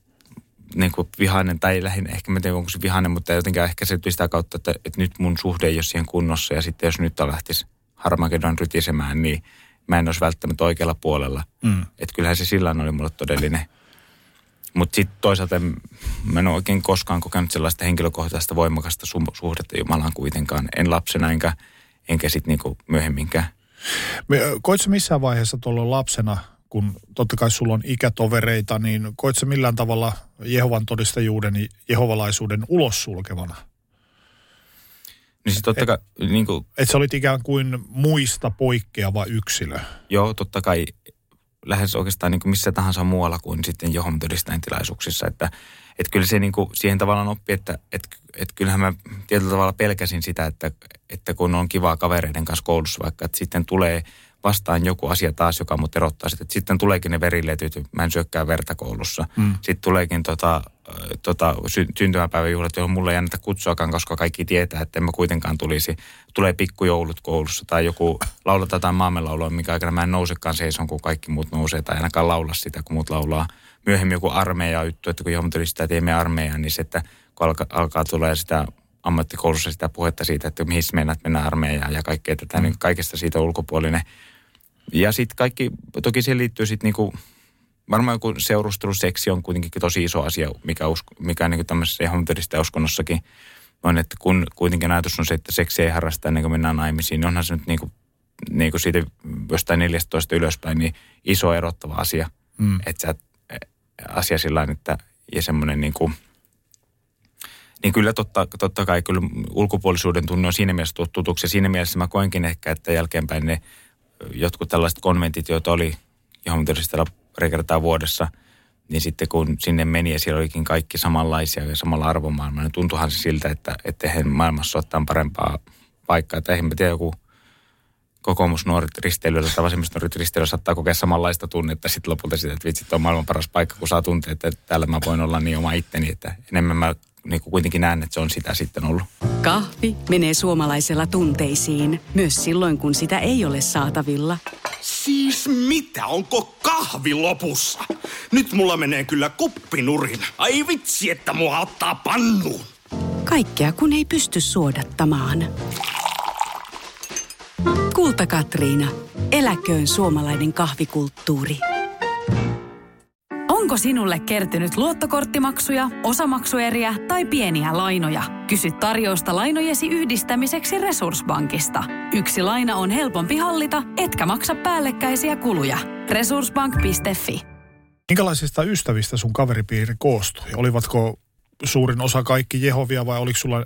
S3: niin kuin vihainen, tai lähinnä, ehkä mä tiedän, onko se vihainen, mutta jotenkin ehkä se sitä kautta, että, että nyt mun suhde ei ole siihen kunnossa, ja sitten jos nyt lähtisi Harmagedon rytisemään, niin mä en olisi välttämättä oikealla puolella. Mm. Että kyllähän se sillä oli mulle todellinen mutta sitten toisaalta mä en ole oikein koskaan kokenut sellaista henkilökohtaista voimakasta suhdetta Jumalaan kuitenkaan. En lapsena enkä, enkä sitten niinku myöhemminkään.
S2: Koitko missään vaiheessa tuolla lapsena, kun totta kai sulla on ikätovereita, niin koitko millään tavalla Jehovan todistajuuden, jehovalaisuuden ulos sulkevana?
S3: Niin siis totta kai, niin kuin,
S2: Että sä olit ikään kuin muista poikkeava yksilö.
S3: Joo, totta kai lähes oikeastaan niin kuin missä tahansa muualla kuin sitten johon todistajan tilaisuuksissa. Että, että kyllä se niin kuin siihen tavallaan oppi, että, että, että kyllähän mä tietyllä tavalla pelkäsin sitä, että, että kun on kivaa kavereiden kanssa koulussa vaikka, että sitten tulee vastaan joku asia taas, joka mut erottaa. Sitten, sitten tuleekin ne veriletyt, mä en syökkää verta koulussa. Mm. Sitten tuleekin tota, tota, sy- syntymäpäiväjuhlat, johon mulle ei anneta kutsuakaan, koska kaikki tietää, että en mä kuitenkaan tulisi. Tulee pikkujoulut koulussa tai joku laulata jotain maamelaulua, mikä aikana mä en nousekaan seison, kun kaikki muut nousee tai ainakaan laula sitä, kun muut laulaa. Myöhemmin joku armeija juttu, että kun johon tuli sitä, että teemme armeijaa, niin se, että kun alkaa, alkaa tulee sitä ammattikoulussa sitä puhetta siitä, että mihin meinaat mennä armeijaan ja kaikkea tätä, mm. niin kaikesta siitä ulkopuolinen. Ja sitten kaikki, toki siihen liittyy sitten niinku varmaan joku seurusteluseksi on kuitenkin tosi iso asia, mikä, usko, mikä niin tämmöisessä ja uskonnossakin on, että kun kuitenkin ajatus on se, että seksi ei harrasta ennen kuin mennään naimisiin, niin onhan se nyt niin kuin, niin kuin siitä jostain 14 ylöspäin niin iso erottava asia. Mm. Että sä, asia sillä että ja semmoinen niin kuin, niin kyllä totta, totta kai kyllä ulkopuolisuuden tunne on siinä mielessä tutuksi. Ja siinä mielessä mä koenkin ehkä, että jälkeenpäin ne jotkut tällaiset konventit, joita oli johon pari kertaa vuodessa, niin sitten kun sinne meni ja siellä olikin kaikki samanlaisia ja samalla arvomaailmalla, niin tuntuuhan se siltä, että, että eihän maailmassa ottaa parempaa paikkaa. Että eihän mä tiedä, joku kokoomusnuoret risteilyllä tai vasemmistonuoret risteilyllä saattaa kokea samanlaista tunnetta sitten lopulta sitä, että vitsit on maailman paras paikka, kun saa tuntea, että täällä mä voin olla niin oma itteni, että enemmän mä niin kuin kuitenkin näen, että se on sitä sitten ollut.
S4: Kahvi menee suomalaisella tunteisiin, myös silloin kun sitä ei ole saatavilla.
S5: Siis mitä? Onko kahvi lopussa? Nyt mulla menee kyllä kuppinurin. Ai vitsi, että mua ottaa pannuun.
S4: Kaikkea kun ei pysty suodattamaan. Kulta Katriina. Eläköön suomalainen kahvikulttuuri.
S6: Onko sinulle kertynyt luottokorttimaksuja, osamaksueriä tai pieniä lainoja? Kysy tarjousta lainojesi yhdistämiseksi Resurssbankista. Yksi laina on helpompi hallita, etkä maksa päällekkäisiä kuluja. Resurssbank.fi.
S2: Minkälaisista ystävistä sun kaveripiiri koostui? Olivatko suurin osa kaikki Jehovia vai oliko sulla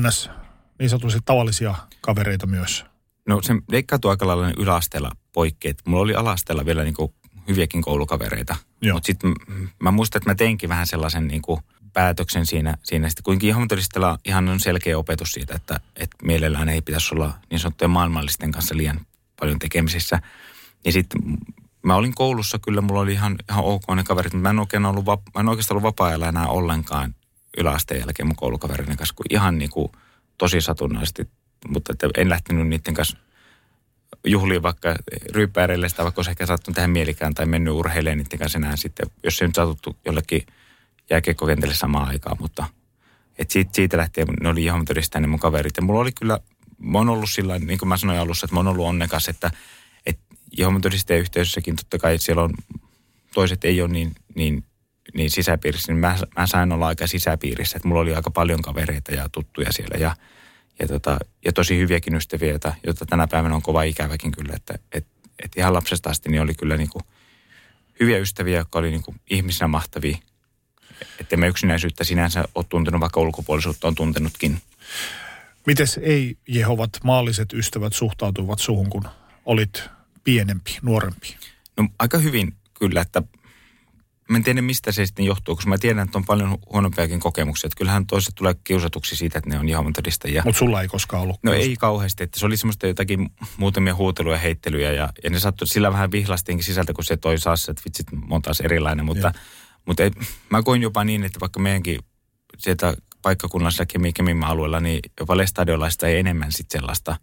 S2: ns. niin sanotusti tavallisia kavereita myös?
S3: No se leikkautui aika lailla yläasteella poikkeet. Mulla oli alasteella vielä niinku hyviäkin koulukavereita. Mutta sitten mä muistan, että mä teinkin vähän sellaisen niinku päätöksen siinä, siinä sitten kuitenkin Jehovan ihan on selkeä opetus siitä, että, että mielellään ei pitäisi olla niin sanottujen maailmallisten kanssa liian paljon tekemisissä. Ja sitten mä olin koulussa, kyllä mulla oli ihan, ihan ok ne kaverit, mutta mä en, oikein ollut, mä en oikeastaan ollut vapaa-ajalla enää ollenkaan yläasteen jälkeen mun koulukaverin kanssa, kun ihan niin kuin tosi satunnaisesti, mutta että en lähtenyt niiden kanssa juhliin vaikka ryyppäärille sitä, vaikka olisi ehkä saattanut tähän mielikään tai mennyt urheilemaan niiden kanssa enää sitten, jos se nyt satuttu jollekin jääkiekkokentälle samaan aikaan, mutta et siitä, siitä lähtien ne oli ihan todistaa ne mun kaverit. Ja mulla oli kyllä, mä oon ollut sillä niin kuin mä sanoin alussa, että mä oon ollut onnekas, että, että Jehovan todistajien yhteisössäkin totta kai siellä on, toiset ei ole niin, niin, niin sisäpiirissä, niin mä, mä sain olla aika sisäpiirissä, että mulla oli aika paljon kavereita ja tuttuja siellä ja, ja, tota, ja tosi hyviäkin ystäviä, joita, joita tänä päivänä on kova ikäväkin kyllä, että et, et ihan lapsesta asti niin oli kyllä niin kuin hyviä ystäviä, jotka oli niin kuin ihmisinä mahtavia että me yksinäisyyttä sinänsä ole tuntenut, vaikka ulkopuolisuutta on tuntenutkin.
S2: Mites ei Jehovat maalliset ystävät suhtautuivat suhun, kun olit pienempi, nuorempi?
S3: No aika hyvin kyllä, että mä en tiedä mistä se sitten johtuu, koska mä tiedän, että on paljon huonompiakin kokemuksia. Että kyllähän toiset tulee kiusatuksi siitä, että ne on Jehovan todistajia.
S2: Mutta sulla ei koskaan ollut.
S3: No ei kauheasti, että se oli semmoista jotakin muutamia huuteluja ja heittelyjä ja, ja ne sattui sillä vähän vihlastiinkin sisältä, kun se toi saas, että vitsit, mä oon taas erilainen, mutta... Ja mutta et, mä koin jopa niin, että vaikka meidänkin sieltä paikkakunnassa Kemi, Kemin alueella, niin jopa lestadiolaista ei enemmän sitten sellaista,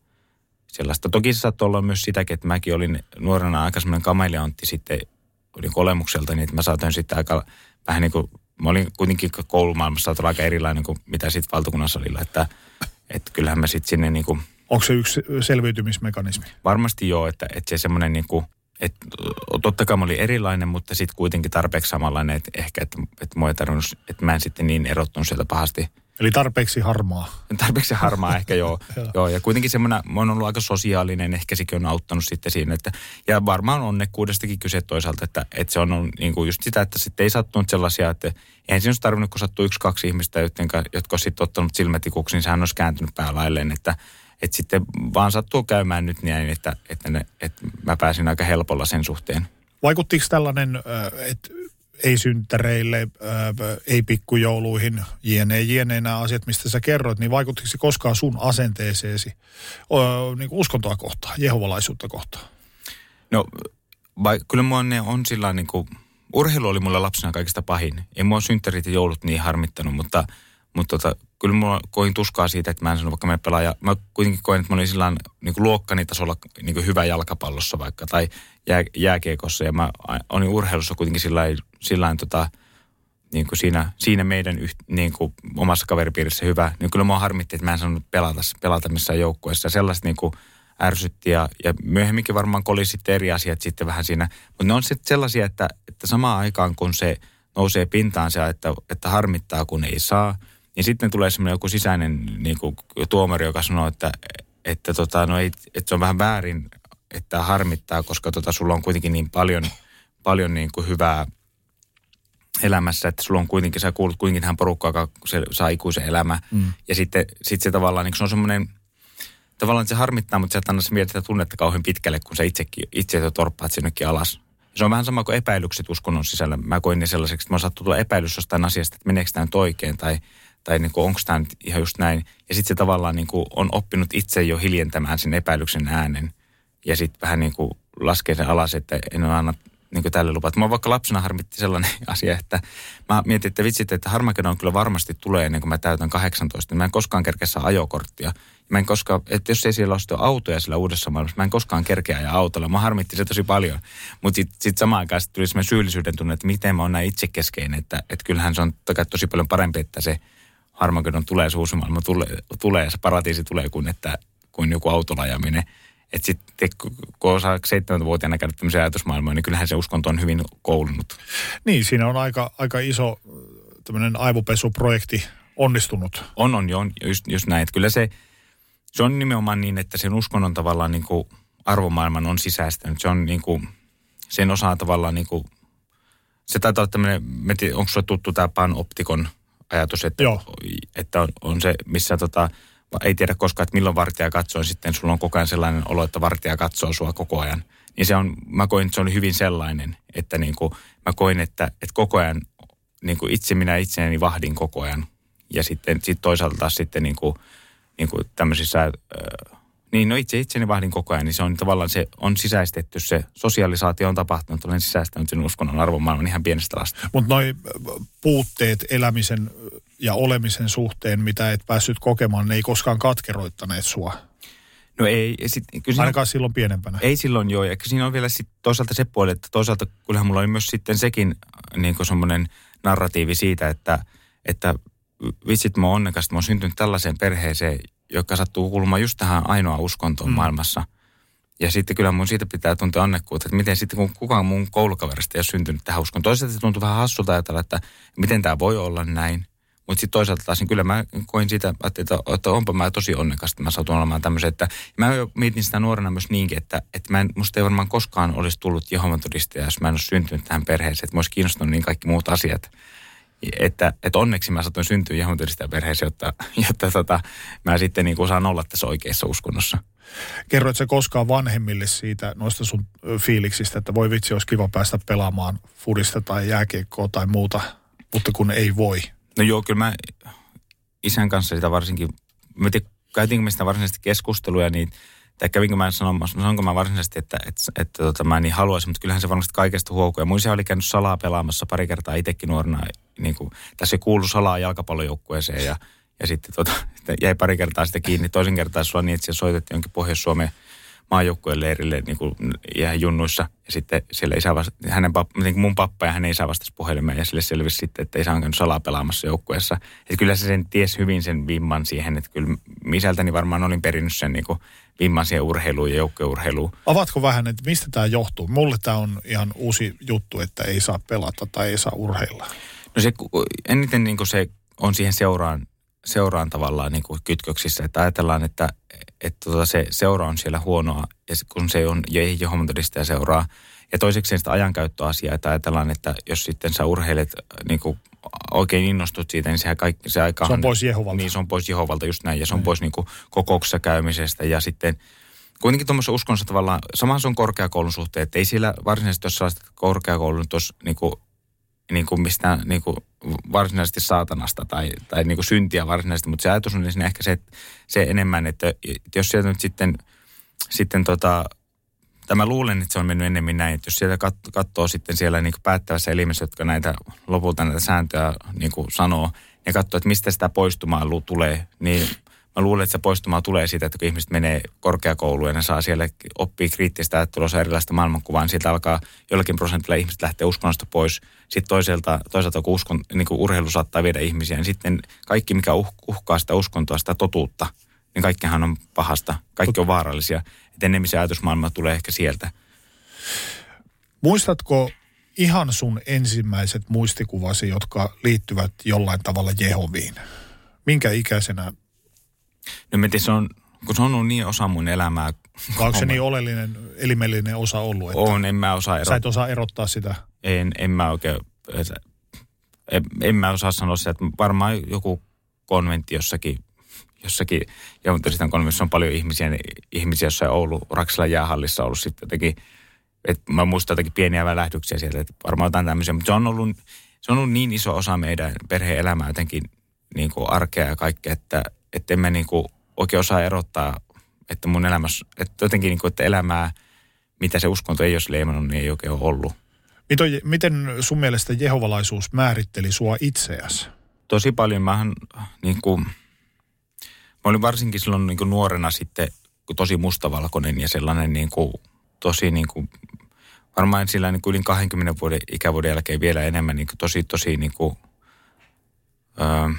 S3: sellaista. Toki se saattoi olla myös sitäkin, että mäkin olin nuorena aika semmoinen kameleontti sitten olin olemukselta, niin että mä saatoin sitten aika vähän niin kuin, mä olin kuitenkin koulumaailmassa aika erilainen kuin mitä sitten valtakunnassa oli, että, että kyllähän mä sitten sinne niin kuin,
S2: Onko se yksi selviytymismekanismi?
S3: Varmasti joo, että, että se semmoinen niin kuin, et, totta kai mä olin erilainen, mutta sitten kuitenkin tarpeeksi samanlainen, että ehkä, että, että, mua ei tarvinnut, että mä en sitten niin erottunut sieltä pahasti.
S2: Eli tarpeeksi harmaa.
S3: Tarpeeksi harmaa ehkä joo. joo. Ja kuitenkin semmoinen, mä oon ollut aika sosiaalinen, ehkä sekin on auttanut sitten siinä. Että, ja varmaan onnekkuudestakin kyse toisaalta, että, että se on ollut niin kuin just sitä, että sitten ei sattunut sellaisia, että eihän siinä olisi tarvinnut, kun sattuu yksi, kaksi ihmistä, jotka, jotka on sitten ottanut silmätikuksi, niin sehän olisi kääntynyt päälailleen, että, että sitten vaan sattuu käymään nyt niin, että, että, ne, että mä pääsin aika helpolla sen suhteen.
S2: Vaikuttiko tällainen, että ei synttäreille, ei pikkujouluihin, jne, jne nämä asiat, mistä sä kerroit, niin vaikuttiko se koskaan sun asenteeseesi niin kuin uskontoa kohtaan, jehovalaisuutta kohtaan?
S3: No, vai, kyllä mua ne on sillä niin kuin, urheilu oli mulla lapsena kaikista pahin. Ei mua synttärit ja joulut niin harmittanut, mutta, mutta tota, kyllä mulla koin tuskaa siitä, että mä en sano vaikka me pelaaja. Mä kuitenkin koin, että mä olin sillä niin luokkani tasolla niin kuin hyvä jalkapallossa vaikka tai jää, jääkiekossa. Ja mä olin urheilussa kuitenkin sillä lailla tota, niin kuin siinä, siinä meidän yht, niin kuin omassa kaveripiirissä hyvä. Niin kyllä mua harmitti, että mä en sanonut pelata, pelata missään joukkueessa. Sellaista niin kuin ärsytti ja, ja myöhemminkin varmaan oli sitten eri asiat sitten vähän siinä. Mutta ne on sitten sellaisia, että, että samaan aikaan kun se nousee pintaan se, että, että harmittaa kun ei saa – niin sitten tulee semmoinen joku sisäinen niin kuin, tuomari, joka sanoo, että, että, tota, no ei, että se on vähän väärin, että harmittaa, koska tota, sulla on kuitenkin niin paljon, paljon niin kuin hyvää elämässä, että sulla on kuitenkin, sä kuulut kuitenkin tähän porukkaan, joka se saa ikuisen elämä. Mm. Ja sitten sit se tavallaan, niin se on semmoinen, tavallaan se harmittaa, mutta sä et anna se mietitä tunnetta kauhean pitkälle, kun sä itsekin, itse torppaat sinnekin alas. Se on vähän sama kuin epäilykset uskonnon sisällä. Mä koin ne sellaiseksi, että mä saattu tulla epäilys jostain asiasta, että meneekö tämä nyt oikein tai – tai niin onko tämä nyt ihan just näin. Ja sitten se tavallaan niin kuin on oppinut itse jo hiljentämään sen epäilyksen äänen ja sitten vähän niin kuin laskee sen alas, että en anna niin tälle lupaa. Mä vaikka lapsena harmitti sellainen asia, että mä mietin, että vitsit, että Harmageddon kyllä varmasti tulee ennen kuin mä täytän 18. Mä en koskaan kerkeä saa ajokorttia. Mä en koskaan, että jos ei siellä ole autoja sillä uudessa maailmassa, mä en koskaan kerkeä ajaa autolla. Mä harmitti se tosi paljon. Mutta sitten sit samaan aikaan sit tuli semmoinen syyllisyyden tunne, että miten mä oon näin itsekeskeinen, että, että kyllähän se on tosi paljon parempi, että se – Harmageddon tulee, se uusi maailma tulee, tulee se paratiisi tulee kuin, että, kuin joku autolajaminen. Että sitten kun osaa 7-vuotiaana käydä tämmöisiä ajatusmaailmoja, niin kyllähän se uskonto on hyvin koulunut.
S2: Niin, siinä on aika, aika iso tämmöinen aivopesuprojekti onnistunut.
S3: On, on, jo, just, just näin. Että kyllä se, se on nimenomaan niin, että sen uskonnon tavallaan niin kuin arvomaailman on sisäistänyt. Se on niin kuin, sen osaa tavallaan niin kuin, se taitaa olla tämmöinen, onko sulle tuttu tämä panoptikon ajatus, että,
S2: Joo.
S3: että on, on se, missä tota, ei tiedä koskaan, että milloin vartija katsoo, ja sitten sulla on koko ajan sellainen olo, että vartija katsoo sua koko ajan. Niin se on, mä koin, että se oli hyvin sellainen, että niin kuin, mä koin, että, että koko ajan niin kuin itse minä itseäni vahdin koko ajan. Ja sitten sit toisaalta taas sitten niin kuin, niin kuin tämmöisissä, äh, niin no itse itseni vahdin koko ajan, niin se on tavallaan se, on sisäistetty se, sosialisaatio on tapahtunut, olen sisäistänyt sen uskonnon arvomaailman ihan pienestä lasta.
S2: Mutta noi puutteet elämisen ja olemisen suhteen, mitä et päässyt kokemaan, ne ei koskaan katkeroittaneet sua.
S3: No ei, sit, kyllä
S2: Ainakaan silloin pienempänä.
S3: ei silloin joo, ja siinä on vielä sit toisaalta se puoli, että toisaalta kyllähän mulla oli myös sitten sekin niin kuin semmoinen narratiivi siitä, että, että vitsit mä oon onnekas, että mä oon syntynyt tällaiseen perheeseen, joka sattuu kuulumaan just tähän ainoa uskontoon mm. maailmassa. Ja sitten kyllä mun siitä pitää tuntea onnekkuutta, että miten sitten kun kukaan mun koulukaverista ei ole syntynyt tähän uskontoon. Toisaalta se tuntuu vähän hassulta ajatella, että miten tämä voi olla näin. Mutta sitten toisaalta taas, niin kyllä mä koin sitä, että, että onpa mä tosi onnekas, että mä satun olemaan tämmöisen. Että mä jo mietin sitä nuorena myös niinkin, että, että mä en, musta ei varmaan koskaan olisi tullut Jehovan todistaja, jos mä en olisi syntynyt tähän perheeseen. Että mä olisi kiinnostunut niin kaikki muut asiat. Että, että onneksi mä satuin syntyä Jehovan todistajan perheeseen, jotta, jotta tota, mä sitten niin saan olla tässä oikeassa uskonnossa.
S2: Kerroit sä koskaan vanhemmille siitä noista sun fiiliksistä, että voi vitsi, olisi kiva päästä pelaamaan fudista tai jääkiekkoa tai muuta, mutta kun ei voi.
S3: No joo, kyllä mä isän kanssa sitä varsinkin, mä tiedän, käytiinkö me sitä varsinaisesti keskusteluja, niin, tai kävinkö mä sanomassa, sanonko mä varsinaisesti, että, että, että tota, mä en niin haluaisin, mutta kyllähän se varmasti kaikesta huokuu. Ja mun isä oli käynyt salaa pelaamassa pari kertaa itsekin nuorena, niin kuin, tässä kuulu salaa jalkapallojoukkueeseen ja, ja sitten tota, jäi pari kertaa sitä kiinni. Toisen kertaa sulla niin, että soitettiin jonkin Pohjois-Suomeen maajoukkueen leirille niin kuin ihan junnuissa. Ja sitten siellä isä vasta, hänen pappa, niin kuin mun pappa ja hänen isä vastasi puhelimeen ja sille selvisi sitten, että isä on käynyt salaa pelaamassa joukkueessa. Että kyllä se sen ties hyvin sen vimman siihen, että kyllä isältäni varmaan olin perinnyt sen niin kuin vimman siihen urheiluun ja joukkueurheiluun.
S2: Avatko vähän, että mistä tämä johtuu? Mulle tämä on ihan uusi juttu, että ei saa pelata tai ei saa urheilla.
S3: No se eniten niin kuin se on siihen seuraan, seuraan tavallaan niin kuin kytköksissä, että ajatellaan, että, että tota se seura on siellä huonoa, ja kun se on, ja ei Jehovan todistaja seuraa. Ja toiseksi sitä ajankäyttöasiaa, että ajatellaan, että jos sitten sä urheilet niin kuin oikein innostut siitä, niin sehän kaikki, se aika...
S2: Se on pois Jehovalta.
S3: Niin, se on pois Jehovalta just näin, ja se on pois niin kuin kokouksessa käymisestä, ja sitten kuitenkin tuommoisessa uskonnossa tavallaan, sama se on korkeakoulun suhteen, että ei siellä varsinaisesti, jos sellaista korkeakoulun olisi niin kuin niin kuin mistään niin kuin varsinaisesti saatanasta tai, tai niin kuin syntiä varsinaisesti, mutta se ajatus on ehkä se, että se enemmän, että, jos sieltä nyt sitten, sitten tota, tämä luulen, että se on mennyt enemmän näin, että jos sieltä kat- katsoo sitten siellä niin kuin päättävässä elimessä, jotka näitä lopulta näitä sääntöjä niin kuin sanoo, ja katsoo, että mistä sitä poistumaa tulee, niin mä luulen, että se poistumaa tulee siitä, että kun ihmiset menee korkeakouluun ja ne saa siellä oppia kriittistä ajattelua, erilaista maailmankuvaa, niin siitä alkaa jollakin prosentilla ihmiset lähteä uskonnosta pois. Sitten toisaalta, toisaalta kun, uskon, niin kuin urheilu saattaa viedä ihmisiä, niin sitten kaikki, mikä uh, uhkaa sitä uskontoa, sitä totuutta, niin kaikkihan on pahasta. Kaikki on vaarallisia. Että enemmän se ajatusmaailma tulee ehkä sieltä.
S2: Muistatko ihan sun ensimmäiset muistikuvasi, jotka liittyvät jollain tavalla Jehoviin? Minkä ikäisenä?
S3: No mä tiedä, se on, kun se on ollut niin osa mun elämää.
S2: Onko se niin oleellinen, elimellinen osa ollut, että
S3: On, en mä osaa
S2: sä
S3: erottaa.
S2: et osaa erottaa sitä?
S3: En, en mä oikein, en, en mä osaa sanoa sitä, että varmaan joku konventti jossakin, jossakin, ja mutta sitten konventissa on paljon ihmisiä, ihmisiä jossain Oulu, Raksilan jäähallissa ollut sitten jotenkin, että mä muistan jotenkin pieniä välähdyksiä sieltä, että varmaan jotain tämmöisiä, mutta se on ollut, se on ollut niin iso osa meidän perheen elämää jotenkin niin kuin arkea ja kaikkea, että, että en mä niin kuin oikein osaa erottaa, että mun elämässä, että jotenkin niin kuin, että elämää, mitä se uskonto ei olisi leimannut, niin ei oikein ole ollut.
S2: Miten, miten sun mielestä jehovalaisuus määritteli sua itseäsi?
S3: tosi paljon. Mähän niin kuin, mä olin varsinkin silloin niin kuin nuorena sitten tosi mustavalkoinen ja sellainen niin kuin, tosi niin kuin, varmaan sillä niin kuin yli 20 vuoden ikävuoden jälkeen vielä enemmän niin kuin, tosi tosi niin kuin, öö,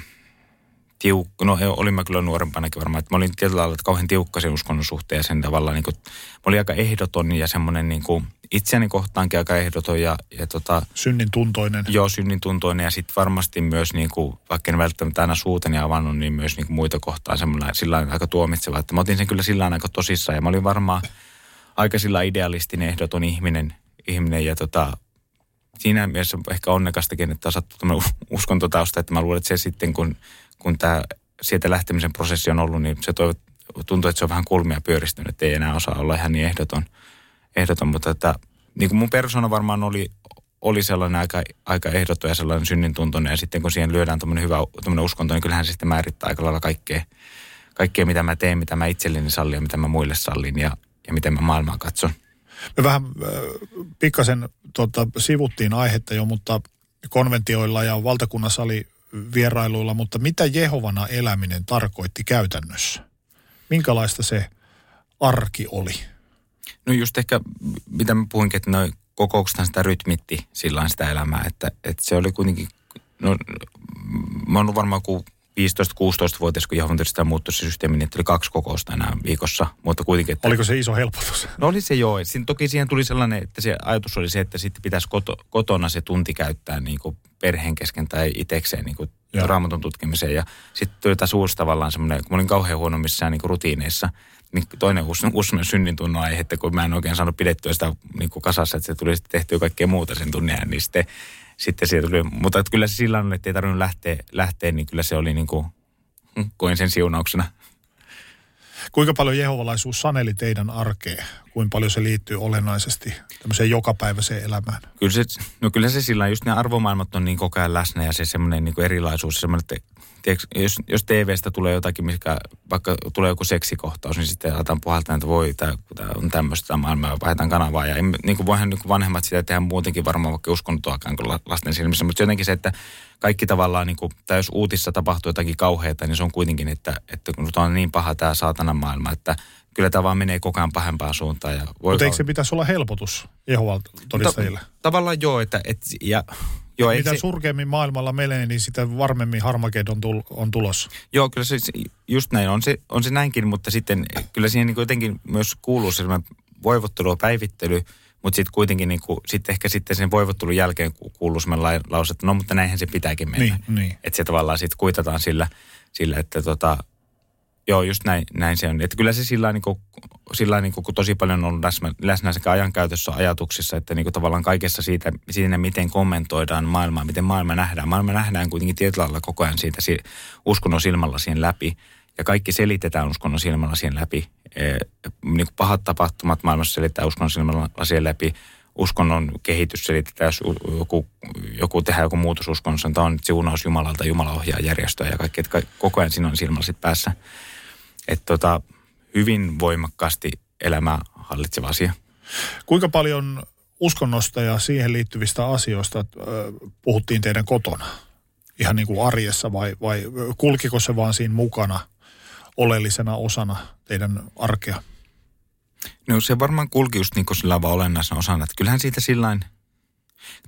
S3: tiukka, no olin mä kyllä nuorempanakin varmaan, että mä olin tietyllä lailla kauhean tiukka sen uskonnon suhteen ja sen tavallaan niin kuin, mä olin aika ehdoton ja semmoinen niin kuin, itseäni kohtaankin aika ehdoton ja, ja tota,
S2: Synnin tuntoinen.
S3: Joo, synnin tuntoinen ja sitten varmasti myös, niin kuin, vaikka en välttämättä aina suuteni avannut, niin myös niin kuin muita kohtaan semmoinen sillä aika tuomitseva. Että mä otin sen kyllä sillä aika tosissaan ja mä olin varmaan aika sillä idealistinen ehdoton ihminen ihminen ja tota, siinä mielessä ehkä onnekastakin, että on sattu tämmöinen uskontotausta, että mä luulen, että se sitten kun, kun tämä sieltä lähtemisen prosessi on ollut, niin se tuntuu, että se on vähän kulmia pyöristynyt, että ei enää osaa olla ihan niin ehdoton. ehdoton mutta että, niin kuin mun persona varmaan oli, oli sellainen aika, aika ehdoton ja sellainen synnintuntoinen. Ja sitten kun siihen lyödään tämmöinen hyvä tämmöinen uskonto, niin kyllähän se sitten määrittää aika lailla kaikkea, kaikkea mitä mä teen, mitä mä itselleni sallin ja mitä mä muille sallin ja, ja miten mä maailmaa katson.
S2: Me vähän äh, pikkasen tota, sivuttiin aihetta jo, mutta konventioilla ja valtakunnasali vierailuilla, mutta mitä Jehovana eläminen tarkoitti käytännössä? Minkälaista se arki oli?
S3: No just ehkä, mitä mä puhuinkin, että noin kokouksethan sitä rytmitti sillä sitä elämää, että, että se oli kuitenkin, no mä oon varmaan kuin 15-16-vuotias, kun Jehovan todistaa muuttui se systeemi, niin oli kaksi kokousta enää viikossa. Mutta kuitenkin, että,
S2: Oliko se iso helpotus?
S3: No oli se joo. Siinä, toki siihen tuli sellainen, että se ajatus oli se, että sitten pitäisi koto, kotona se tunti käyttää niin kuin perheen kesken tai itsekseen niin kuin raamatun tutkimiseen. Ja sitten tuli taas uusi tavallaan semmoinen, kun mä olin kauhean huono missään niin kuin rutiineissa, niin toinen uusi, uusi synnin tunnon aihe, että kun mä en oikein saanut pidettyä sitä niin kuin kasassa, että se tuli sitten tehtyä kaikkea muuta sen tunnin niin sitten sitten siitä tuli, mutta kyllä se sillä on, että ei tarvinnut lähteä, lähteä, niin kyllä se oli niin kuin, hm, koin sen siunauksena.
S2: Kuinka paljon jehovalaisuus saneli teidän arkeen? Kuinka paljon se liittyy olennaisesti tämmöiseen jokapäiväiseen elämään?
S3: Kyllä se, no kyllä se sillä just ne arvomaailmat on niin koko ajan läsnä ja se semmoinen niin erilaisuus, semmoinen, että tiedätkö, jos, jos TVstä tulee jotakin, mikä vaikka tulee joku seksikohtaus, niin sitten aletaan puhaltaa, että voi, tämä, on tämmöistä maailmaa vaihdetaan kanavaa. Ja niin kuin voihan niin kuin vanhemmat sitä tehdä muutenkin varmaan vaikka uskontoakaan kuin lasten silmissä, mutta jotenkin se, että kaikki tavallaan, niin kuin, tai jos uutissa tapahtuu jotakin kauheata, niin se on kuitenkin, että, että kun on niin paha tämä saatanan maailma, että kyllä tämä vaan menee koko ajan pahempaan suuntaan. Ja
S2: voi Mutta eikö se pitäisi olla helpotus Jehovan todistajille? Ta-
S3: tavallaan joo, että et, ja Joo,
S2: Mitä se... surkeammin maailmalla menee, niin sitä varmemmin Harmageddon tul- on tulossa.
S3: Joo, kyllä se just näin on se, on se näinkin, mutta sitten kyllä siihen niin jotenkin myös kuuluu sellainen voivottelu ja päivittely, mutta sitten kuitenkin niin kuin, sit ehkä sitten sen voivottelun jälkeen kuuluu sellainen lause, että no mutta näinhän se pitääkin mennä.
S2: Niin, niin.
S3: Että se tavallaan sitten kuitataan sillä, sillä että tota, Joo, just näin, näin se on. Että kyllä se sillä niin kuin, sillä niin kuin, kun tosi paljon on läsnä, läsnä sekä ajankäytössä ajatuksissa, että niin kuin tavallaan kaikessa siitä, siinä, miten kommentoidaan maailmaa, miten maailma nähdään. Maailma nähdään kuitenkin tietyllä lailla koko ajan siitä uskonnon silmällä siihen läpi. Ja kaikki selitetään uskonnon silmällä siihen läpi. E, niin kuin pahat tapahtumat maailmassa selitetään uskonnon silmällä siihen läpi. Uskonnon kehitys selitetään, jos joku, joku tehdään joku muutos uskonnossa, tämä on siunaus Jumalalta, Jumala ohjaa järjestöä ja kaikki, että koko ajan siinä on silmällä päässä että tota, hyvin voimakkaasti elämää hallitseva asia.
S2: Kuinka paljon uskonnosta ja siihen liittyvistä asioista äh, puhuttiin teidän kotona? Ihan niin kuin arjessa vai, vai kulkiko se vaan siinä mukana oleellisena osana teidän arkea?
S3: No se varmaan kulki just niin kuin sillä vaan olennaisena osana. Että kyllähän siitä sillain,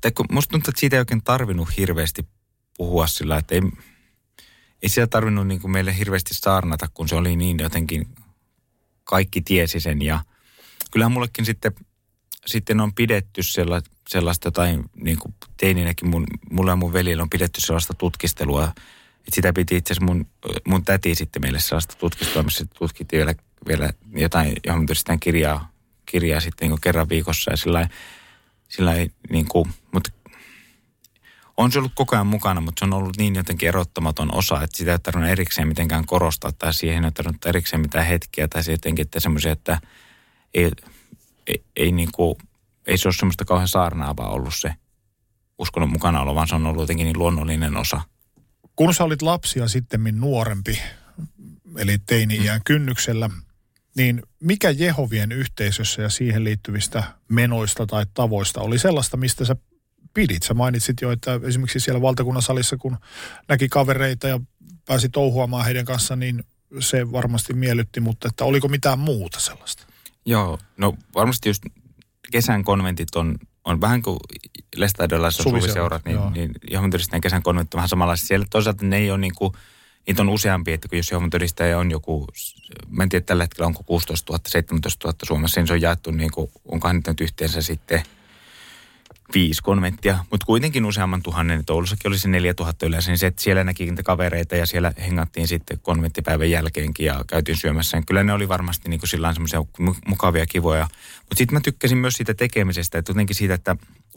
S3: tai kun musta tuntuu, että siitä ei oikein tarvinnut hirveästi puhua sillä, että ei, ei siellä tarvinnut niin kuin meille hirveästi saarnata, kun se oli niin jotenkin, kaikki tiesi sen. Ja kyllähän mullekin sitten, sitten on pidetty sellaista, sellaista tai niin kuin teininäkin mun, mulla ja mun veljellä on pidetty sellaista tutkistelua. Että sitä piti itse asiassa mun, mun täti sitten meille sellaista tutkistelua, missä tutkittiin vielä, vielä jotain, johon me kirjaa, kirjaa sitten niin kerran viikossa ja sillä sillä niin kuin, mutta on se ollut koko ajan mukana, mutta se on ollut niin jotenkin erottamaton osa, että sitä ei tarvinnut erikseen mitenkään korostaa tai siihen ei tarvinnut erikseen mitään hetkiä tai jotenkin, että semmoisia, että ei, ei, ei, niin kuin, ei se ole semmoista kauhean saarnaavaa ollut se uskonnon mukana olo, vaan se on ollut jotenkin niin luonnollinen osa.
S2: Kun sä olit lapsia sitten nuorempi, eli teini-iän mm. kynnyksellä, niin mikä Jehovien yhteisössä ja siihen liittyvistä menoista tai tavoista oli sellaista, mistä sä pidit. Sä mainitsit jo, että esimerkiksi siellä valtakunnan salissa, kun näki kavereita ja pääsi touhuamaan heidän kanssa, niin se varmasti miellytti, mutta että oliko mitään muuta sellaista?
S3: Joo, no varmasti just kesän konventit on, on vähän kuin lestadiolaisissa suviseurat, niin, joo. niin Jehovan kesän konventit on vähän samanlaisia. Siellä toisaalta ne ei ole niin kuin, niitä on useampi, että kun jos Jehovan todistaja on joku, mä en tiedä tällä hetkellä onko 16 000, 17 000 Suomessa, niin se on jaettu niin kuin, onkohan nyt yhteensä sitten – viisi konventtia, mutta kuitenkin useamman tuhannen. että Oulussakin oli se neljä tuhatta yleensä, niin se, että siellä näki niitä kavereita ja siellä hengattiin sitten konventtipäivän jälkeenkin ja käytiin syömässä. Kyllä ne oli varmasti niin kuin mukavia kivoja. Mutta sitten mä tykkäsin myös siitä tekemisestä, että jotenkin siitä, että,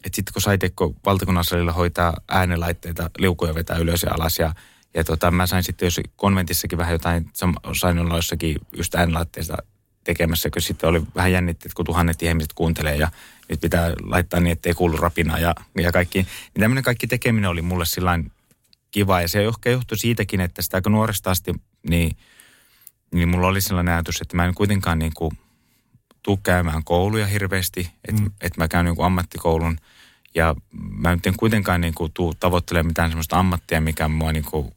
S3: että sitten kun Saiteekko valtakunnallisella hoitaa äänenlaitteita, liukuja vetää ylös ja alas ja ja tota, mä sain sitten, jos konventissakin vähän jotain, sain olla jossakin just äänenlaitteista tekemässä, kun sitten oli vähän jännitti, että kun tuhannet ihmiset kuuntelee ja nyt pitää laittaa niin, ettei kuulu rapinaa ja, ja kaikki. Niin tämmöinen kaikki tekeminen oli mulle sillain kiva ja se ehkä johtui siitäkin, että sitä aika nuoresta asti, niin, niin mulla oli sellainen ajatus, että mä en kuitenkaan niin kuin tuu käymään kouluja hirveästi, että, mm. että mä käyn niin kuin ammattikoulun ja mä en kuitenkaan niin kuin tuu tavoittelemaan mitään sellaista ammattia, mikä mua niin kuin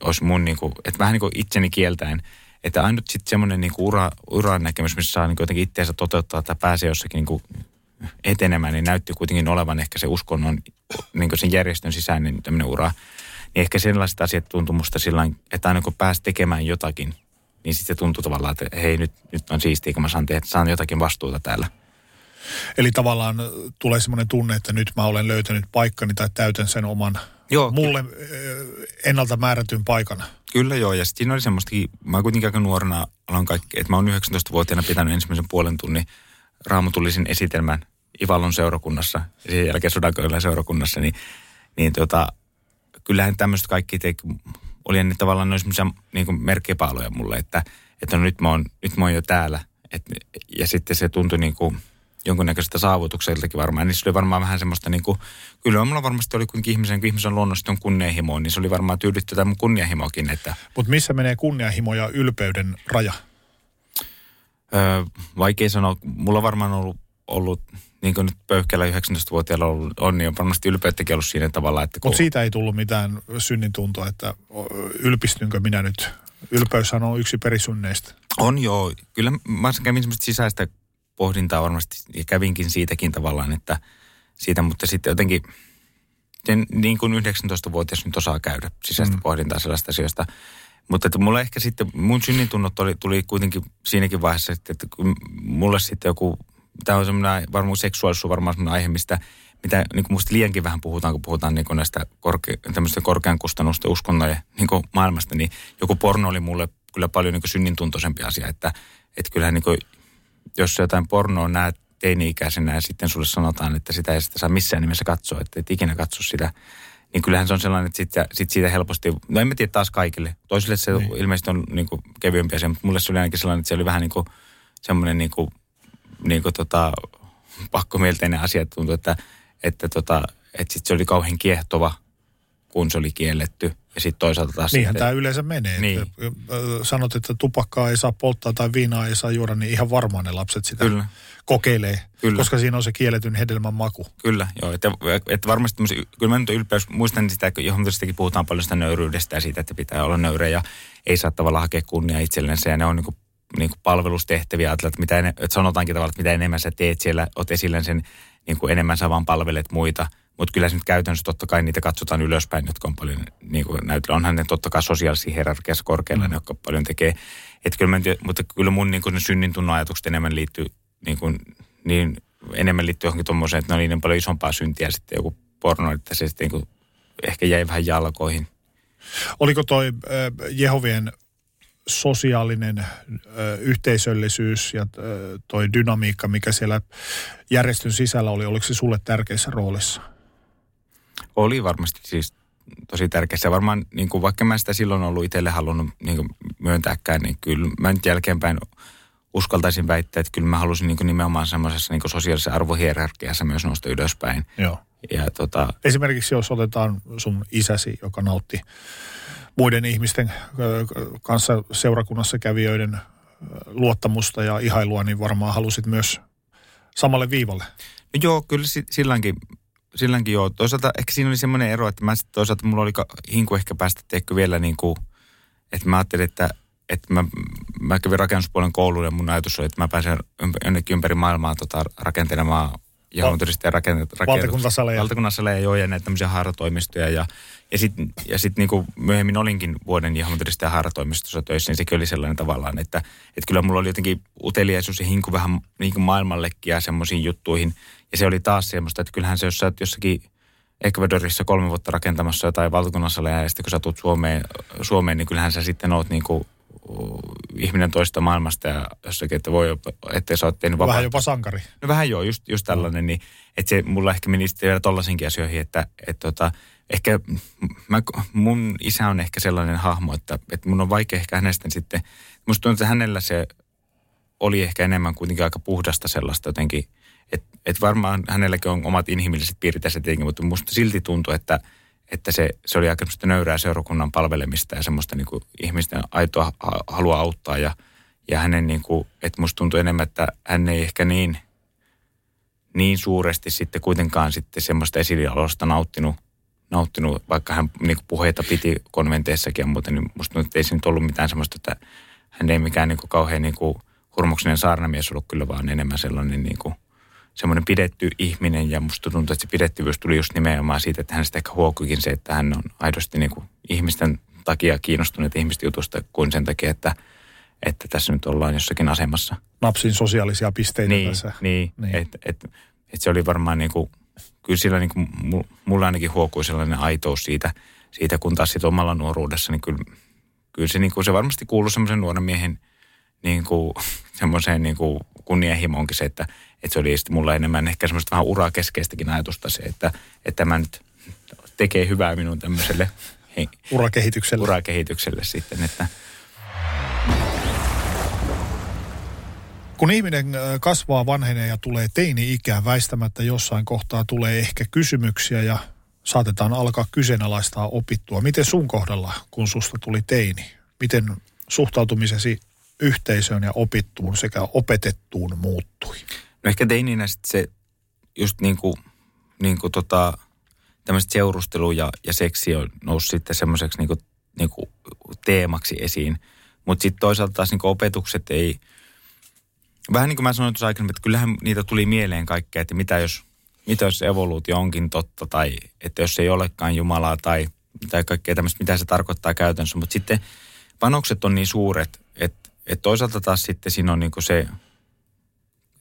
S3: olisi mun, niin kuin, että vähän niin kuin itseni kieltäen – että ainut sitten semmoinen niinku ura, uran näkemys, missä saa niinku jotenkin itseensä toteuttaa tai pääsee jossakin niinku etenemään, niin näytti kuitenkin olevan ehkä se uskonnon, niin sen järjestön sisäinen tämmöinen ura. Niin ehkä sellaiset asiat tuntui musta sillä että aina kun pääsi tekemään jotakin, niin sitten se tuntui tavallaan, että hei nyt, nyt on siistiä, kun mä saan, tehdä, saan jotakin vastuuta täällä.
S2: Eli tavallaan tulee semmoinen tunne, että nyt mä olen löytänyt paikkani tai täytän sen oman Joo, mulle ky- ennalta määrätyn paikan.
S3: Kyllä joo, ja siinä oli semmoistakin, mä kuitenkin aika nuorena aloin kaikki, että mä oon 19-vuotiaana pitänyt ensimmäisen puolen tunnin raamatullisen esitelmän Ivallon seurakunnassa ja sen jälkeen Sodankylän seurakunnassa, niin, niin tota, kyllähän tämmöistä kaikki te, oli ne tavallaan noin semmoisia niin merkkipaaluja mulle, että, että no nyt, mä oon, nyt mä oon jo täällä. Et, ja sitten se tuntui niin kuin, jonkunnäköisestä saavutukseltakin varmaan. Niin se oli varmaan vähän semmoista niin kuin, kyllä mulla varmasti oli kuitenkin ihmisen, kun ihmisen luonnosta on kunnianhimo, niin se oli varmaan tyydytty mun kunnianhimokin. Että...
S2: Mutta missä menee kunnianhimo ja ylpeyden raja?
S3: Öö, vaikea sanoa. Mulla on varmaan ollut, ollut niin kuin nyt pöyhkeellä 19-vuotiaalla on, on, niin on varmasti ylpeyttäkin ollut siinä tavalla, että...
S2: Kun... Mutta siitä ei tullut mitään synnin tuntua, että ylpistynkö minä nyt? Ylpeyshän on yksi perisynneistä.
S3: On joo. Kyllä mä kävin semmoista sisäistä pohdintaa varmasti ja kävinkin siitäkin tavallaan, että siitä, mutta sitten jotenkin sen, niin kuin 19-vuotias nyt osaa käydä sisäistä mm. pohdintaa sellaista asioista. Mutta että mulla ehkä sitten, mun synnintunnot oli, tuli kuitenkin siinäkin vaiheessa, että, että mulle sitten joku, tämä on semmoinen varmaan seksuaalisuus varmaan semmoinen aihe, mistä mitä niin kuin musta liiankin vähän puhutaan, kun puhutaan niin kuin näistä korke, korkean kustannusten uskonnojen niin kuin maailmasta, niin joku porno oli mulle kyllä paljon niin synnintuntoisempi asia, että, että kyllähän niin kuin jos jotain pornoa näet teini-ikäisenä ja sitten sulle sanotaan, että sitä ei sitä saa missään nimessä katsoa, että et ikinä katso sitä, niin kyllähän se on sellainen, että sitten sit siitä helposti, no en mä tiedä taas kaikille. Toisille se niin. ilmeisesti on niin kuin kevyempi asia, mutta mulle se oli ainakin sellainen, että se oli vähän niin kuin semmoinen niin kuin, niin kuin tota, pakkomielteinen asia. Tuntui, että, että, tota, että sitten se oli kauhean kiehtova, kun se oli kielletty. Ja sitten toisaalta taas...
S2: Niinhän tämä yleensä menee. Niin. Että, sanot, että tupakkaa ei saa polttaa tai viinaa ei saa juoda, niin ihan varmaan ne lapset sitä Kyllä. kokeilee. Kyllä. Koska siinä on se kielletyn hedelmän maku.
S3: Kyllä, joo. Että, että varmasti, kyllä mä nyt ylpeys, muistan sitä, johon puhutaan paljon sitä nöyryydestä ja siitä, että pitää olla nöyrä ja ei saa tavallaan hakea kunnia itsellensä. Ja ne on niin kuin, niin kuin palvelustehtäviä, että, mitä en, että sanotaankin tavallaan, että mitä enemmän sä teet siellä, oot esille sen, niin kuin enemmän sä vaan palvelet muita – mutta kyllä se nyt käytännössä totta kai niitä katsotaan ylöspäin, jotka on paljon niin kuin näytellä. Onhan ne totta kai sosiaalisia hierarkiassa korkealla, mm. ne, jotka paljon tekee. Et kyllä mä, mutta kyllä mun niin kuin synnin tunnon ajatukset enemmän liittyy niin, kuin, niin enemmän liittyy johonkin tuommoiseen, että ne on niin paljon isompaa syntiä sitten joku porno, että se sitten niin kuin ehkä jäi vähän jalkoihin.
S2: Oliko toi Jehovien sosiaalinen ö, yhteisöllisyys ja ö, toi dynamiikka, mikä siellä järjestön sisällä oli, oliko se sulle tärkeässä roolissa?
S3: Oli varmasti siis tosi tärkeässä. Varmaan niin kuin, vaikka mä sitä silloin ollut itselle halunnut niin kuin, myöntääkään, niin kyllä mä nyt jälkeenpäin uskaltaisin väittää, että kyllä mä halusin niin kuin, nimenomaan semmoisessa niin sosiaalisessa arvohierarkiassa myös nousta ylöspäin.
S2: Joo. Ja, tota... Esimerkiksi jos otetaan sun isäsi, joka nautti muiden ihmisten kanssa seurakunnassa kävijöiden luottamusta ja ihailua, niin varmaan halusit myös samalle viivalle.
S3: No joo, kyllä silläkin, silläkin joo. Toisaalta ehkä siinä oli semmoinen ero, että mä sitten toisaalta mulla oli hinku ehkä päästä teekö vielä niin kuin, että mä ajattelin, että, että mä, mä kävin rakennuspuolen kouluun ja mun ajatus oli, että mä pääsen jonnekin ympäri maailmaa tota, rakentelemaan Jehovan-todistajia rakennet, rakennet,
S2: Valtakuntasaleja.
S3: valtakuntasaleja joo, ja näitä tämmöisiä haaratoimistoja. Ja, ja sitten ja sit niinku myöhemmin olinkin vuoden Jehovan-todistajan haaratoimistossa töissä, niin sekin oli sellainen tavallaan, että, että kyllä mulla oli jotenkin uteliaisuus ja hinku vähän niin kuin maailmallekin ja semmoisiin juttuihin. Ja se oli taas semmoista, että kyllähän se, jos sä oot jossakin Ecuadorissa kolme vuotta rakentamassa jotain valtakunnasaleja ja sitten kun sä tulet Suomeen, Suomeen, niin kyllähän sä sitten oot niin kuin ihminen toista maailmasta ja jossakin, että voi, ettei sä oot tehnyt vapaa.
S2: Vähän jopa sankari.
S3: No vähän joo, just, just tällainen, niin että se mulla ehkä meni sitten vielä tollaisinkin asioihin, että et tota, ehkä mä, mun isä on ehkä sellainen hahmo, että, että mun on vaikea ehkä hänestä sitten, musta tuntuu, että hänellä se oli ehkä enemmän kuitenkin aika puhdasta sellaista jotenkin, että et varmaan hänelläkin on omat inhimilliset piirteet tietenkin, mutta musta silti tuntuu, että, että se, se oli aika semmoista nöyrää seurakunnan palvelemista ja semmoista niin kuin ihmisten aitoa ha- halua auttaa ja, ja hänen niin kuin, että musta tuntuu enemmän, että hän ei ehkä niin, niin suuresti sitten kuitenkaan sitten semmoista esilialosta nauttinut, nauttinut, vaikka hän niin kuin puheita piti konventeissakin ja muuten, niin musta että ei nyt ollut mitään semmoista, että hän ei mikään niin kuin kauhean niin kuin hurmoksinen saarnamies ollut kyllä, vaan enemmän sellainen niin kuin semmoinen pidetty ihminen ja musta tuntuu, että se pidettyvyys tuli just nimenomaan siitä, että hän sitä ehkä huokuikin se, että hän on aidosti niin kuin ihmisten takia kiinnostunut ihmisten jutusta kuin sen takia, että, että tässä nyt ollaan jossakin asemassa.
S2: Napsin sosiaalisia pisteitä
S3: Niin,
S2: tässä.
S3: niin,
S2: Niin.
S3: niin. että et, et se oli varmaan niin kuin, kyllä sillä niin kuin, mu- mulla ainakin huokui sellainen aitous siitä, siitä kun taas sit omalla nuoruudessa, niin kyllä, kyllä se, niin kuin, se varmasti kuuluu semmoisen nuoren miehen niin kuin, semmoiseen niin kuin kunnianhimoonkin se, että, että se oli sitten mulla enemmän ehkä semmoista vähän uraa keskeistäkin ajatusta se, että, että tämä nyt tekee hyvää minun tämmöiselle he,
S2: Urakehityksellä.
S3: urakehitykselle sitten, että
S2: Kun ihminen ö, kasvaa, vanhenee ja tulee teini-ikään, väistämättä jossain kohtaa tulee ehkä kysymyksiä ja saatetaan alkaa kyseenalaistaa opittua. Miten sun kohdalla, kun susta tuli teini? Miten suhtautumisesi yhteisöön ja opittuun sekä opetettuun muuttui?
S3: No ehkä teininä sitten se just niin kuin, niin kuin tota, tämmöiset seurustelu ja, ja seksi on noussut sitten semmoiseksi niin niin teemaksi esiin. Mutta sitten toisaalta taas niin opetukset ei, vähän niin kuin mä sanoin tuossa aikaisemmin, että kyllähän niitä tuli mieleen kaikkea, että mitä jos, mitä jos evoluutio onkin totta tai että jos ei olekaan Jumalaa tai, tai kaikkea tämmöistä, mitä se tarkoittaa käytännössä. Mutta sitten panokset on niin suuret, että, että toisaalta taas sitten siinä on niin kuin se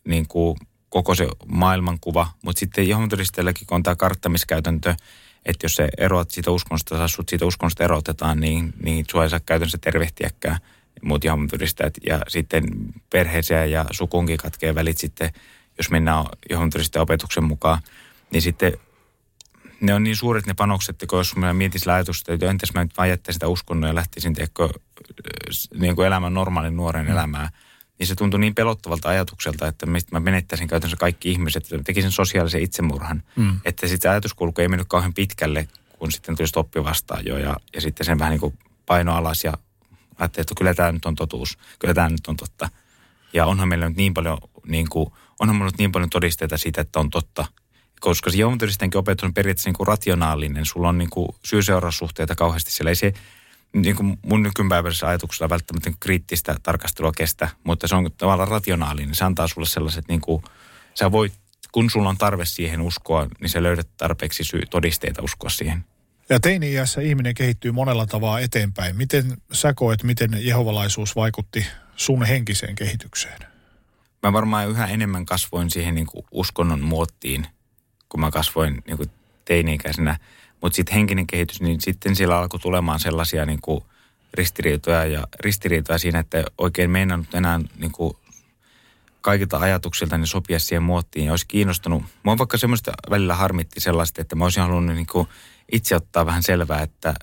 S3: niin kuin koko se maailmankuva, mutta sitten Jehovan-todistajillakin, kun on tämä karttamiskäytäntö, että jos se eroat siitä uskonnosta tai sut siitä uskonnosta erotetaan, niin, niin sua ei saa käytännössä tervehtiäkään muut Jehovan-todistajat. Ja sitten perheeseen ja sukunkin katkee välit sitten, jos mennään Jehovan-todistajan opetuksen mukaan, niin sitten ne on niin suuret ne panokset, että jos mä mietin sillä ajatusta, että entäs mä nyt vaan jättäisin sitä uskonnon ja lähtisin tiedätkö, niin kuin elämän normaalin nuoren elämää, niin se tuntui niin pelottavalta ajatukselta, että mistä mä menettäisin käytännössä kaikki ihmiset, että tekisin sosiaalisen itsemurhan. Mm. Että sitten se ajatuskulku ei mennyt kauhean pitkälle, kun sitten tuli stoppi vastaan jo ja, ja sitten sen vähän niin kuin paino alas ja ajattelin, että kyllä tämä nyt on totuus, kyllä tämä nyt on totta. Ja onhan meillä nyt niin paljon, niin kuin, onhan meillä nyt niin paljon todisteita siitä, että on totta. Koska se Jehovan-todistajankin opetus on periaatteessa niin kuin rationaalinen. Sulla on niin kuin syy-seuraussuhteita kauheasti siellä. Ei se niin kuin mun nykypäiväisessä ajatuksella välttämättä niin kriittistä tarkastelua kestä, mutta se on tavallaan rationaalinen. Se antaa sulle sellaiset, niin kuin, sä voit, kun sulla on tarve siihen uskoa, niin sä löydät tarpeeksi syy, todisteita uskoa siihen.
S2: Ja teini-iässä ihminen kehittyy monella tavalla eteenpäin. Miten sä koet, miten jehovalaisuus vaikutti sun henkiseen kehitykseen?
S3: Mä varmaan yhä enemmän kasvoin siihen niin kuin uskonnon muottiin, kun mä kasvoin niin kuin teini-ikäisenä. Mutta sitten henkinen kehitys, niin sitten siellä alkoi tulemaan sellaisia niin kuin ristiriitoja ja ristiriitoja siinä, että oikein meinannut enää niin kuin kaikilta ajatuksilta niin sopia siihen muottiin ja olisi kiinnostunut. Mua vaikka semmoista välillä harmitti sellaista, että mä olisin halunnut niin kuin itse ottaa vähän selvää, että,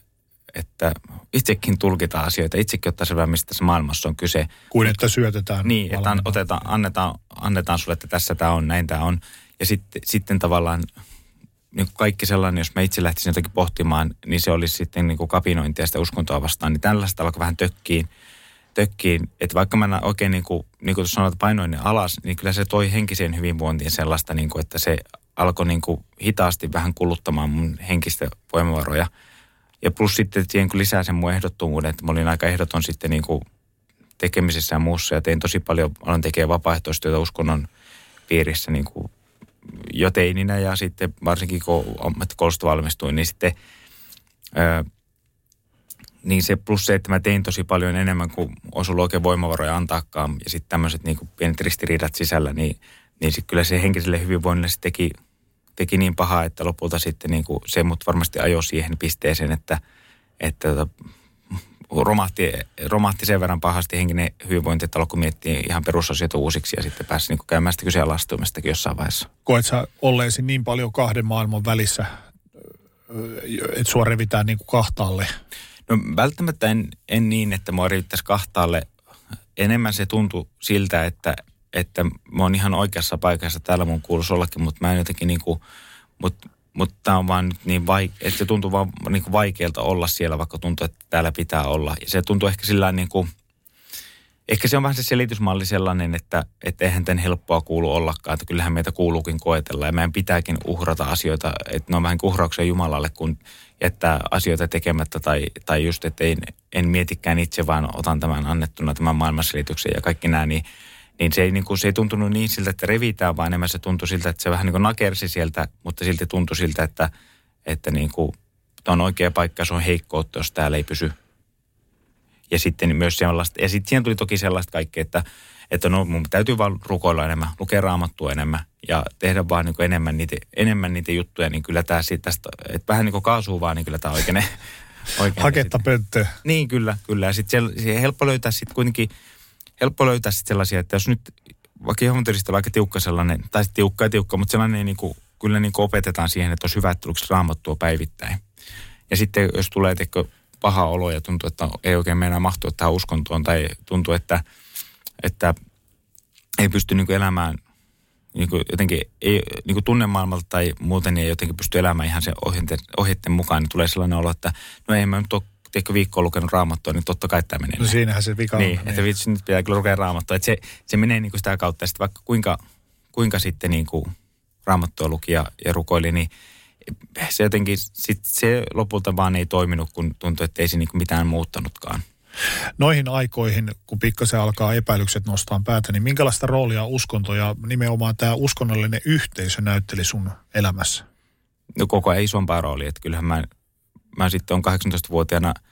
S3: että itsekin tulkita asioita, itsekin ottaa selvää, mistä tässä maailmassa on kyse.
S2: Kuin että syötetään.
S3: Niin, että an, otetaan, annetaan, annetaan sulle, että tässä tämä on, näin tämä on. Ja sitten, sitten tavallaan niin kuin kaikki sellainen, jos mä itse lähtisin jotakin pohtimaan, niin se olisi sitten niin kuin kapinointia sitä uskontoa vastaan. Niin tällaista alkoi vähän tökkiin, tökkiin. Että vaikka mä oikein niin kuin, niin kuin sanoit, painoin ne alas, niin kyllä se toi henkiseen hyvinvointiin sellaista, niin kuin, että se alkoi niin kuin hitaasti vähän kuluttamaan mun henkistä voimavaroja. Ja plus sitten siihen kun lisää sen mun ehdottomuuden, että mä olin aika ehdoton sitten niin kuin tekemisessä ja muussa ja tein tosi paljon, aloin tekemään vapaaehtoistyötä uskonnon piirissä niin kuin jo teininä ja sitten varsinkin kun ammattikoulusta valmistuin, niin sitten ö, niin se plus se, että mä tein tosi paljon enemmän kuin olisi ollut oikein voimavaroja antaakaan. Ja sitten tämmöiset niin pienet ristiriidat sisällä, niin, niin sit kyllä se henkiselle hyvinvoinnille se teki, teki niin pahaa, että lopulta sitten niin kuin se mut varmasti ajoi siihen pisteeseen, että, että tota, romahti, romahti sen verran pahasti henkinen hyvinvointi, että alkoi miettiä ihan perusasioita uusiksi ja sitten pääsi niin käymään sitä kyseenalaistumistakin jossain vaiheessa.
S2: Koet sä olleesi niin paljon kahden maailman välissä, että sua revitään niin kuin kahtaalle?
S3: No välttämättä en, en niin, että mua riittäisi kahtaalle. Enemmän se tuntui siltä, että, että mä oon ihan oikeassa paikassa. Täällä mun kuuluisi ollakin, mutta mä en jotenkin niin kuin, mutta mutta tämä on vaan niin vaik- että se tuntuu vaan niin kuin vaikealta olla siellä, vaikka tuntuu, että täällä pitää olla. Ja se tuntuu ehkä sillä niin kuin, ehkä se on vähän se selitysmalli sellainen, että, että eihän tämän helppoa kuulu ollakaan, että kyllähän meitä kuuluukin koetella ja meidän pitääkin uhrata asioita, että ne on vähän uhrauksia Jumalalle, kun jättää asioita tekemättä tai, tai just, että en, en mietikään itse, vaan otan tämän annettuna tämän maailmanselityksen ja kaikki nämä, niin, niin se ei, niin kuin, se ei tuntunut niin siltä, että revitään, vaan enemmän se tuntui siltä, että se vähän niin kuin nakersi sieltä, mutta silti tuntui siltä, että, että niin kuin, on oikea paikka, se on heikkoutta, jos täällä ei pysy. Ja sitten myös sellaista, ja sitten siihen tuli toki sellaista kaikkea, että, että no mun täytyy vaan rukoilla enemmän, lukea raamattua enemmän ja tehdä vaan niin kuin enemmän, niitä, enemmän niitä juttuja, niin kyllä tämä siitä tästä, että vähän niin kuin kaasuu vaan, niin kyllä tämä oikein, oikein
S2: Haketta pönttöä.
S3: Niin, kyllä, kyllä. Ja sitten se helppo löytää sitten kuitenkin, helppo löytää sitten sellaisia, että jos nyt vaikka Jehovan aika tiukka sellainen, tai tiukka ja tiukka, mutta sellainen niin kuin, kyllä niin kuin opetetaan siihen, että olisi hyvä, että raamattua päivittäin. Ja sitten jos tulee teko paha olo ja tuntuu, että ei oikein mennä mahtua tähän uskontoon, tai tuntuu, että, että ei pysty niin kuin elämään niin kuin jotenkin ei, niin kuin tunnemaailmalta tai muuten niin ei jotenkin pysty elämään ihan sen ohjeiden, ohjeiden mukaan, niin tulee sellainen olo, että no ei mä nyt ole tiedätkö, viikkoa lukenut raamattua, niin totta kai tämä menee.
S2: No siinähän se vika
S3: on. Niin, niin. että vitsi, nyt pitää kyllä lukea raamattua. Että se, se menee niin kuin sitä kautta, ja sitten vaikka kuinka, kuinka sitten niin kuin raamattua luki ja, ja rukoili, niin se jotenkin, sit se lopulta vaan ei toiminut, kun tuntui, että ei se niin mitään muuttanutkaan.
S2: Noihin aikoihin, kun pikkasen alkaa epäilykset nostaa päätä, niin minkälaista roolia uskonto ja nimenomaan tämä uskonnollinen yhteisö näytteli sun elämässä?
S3: No koko ajan isompaa roolia, että kyllähän mä, mä sitten on 18-vuotiaana –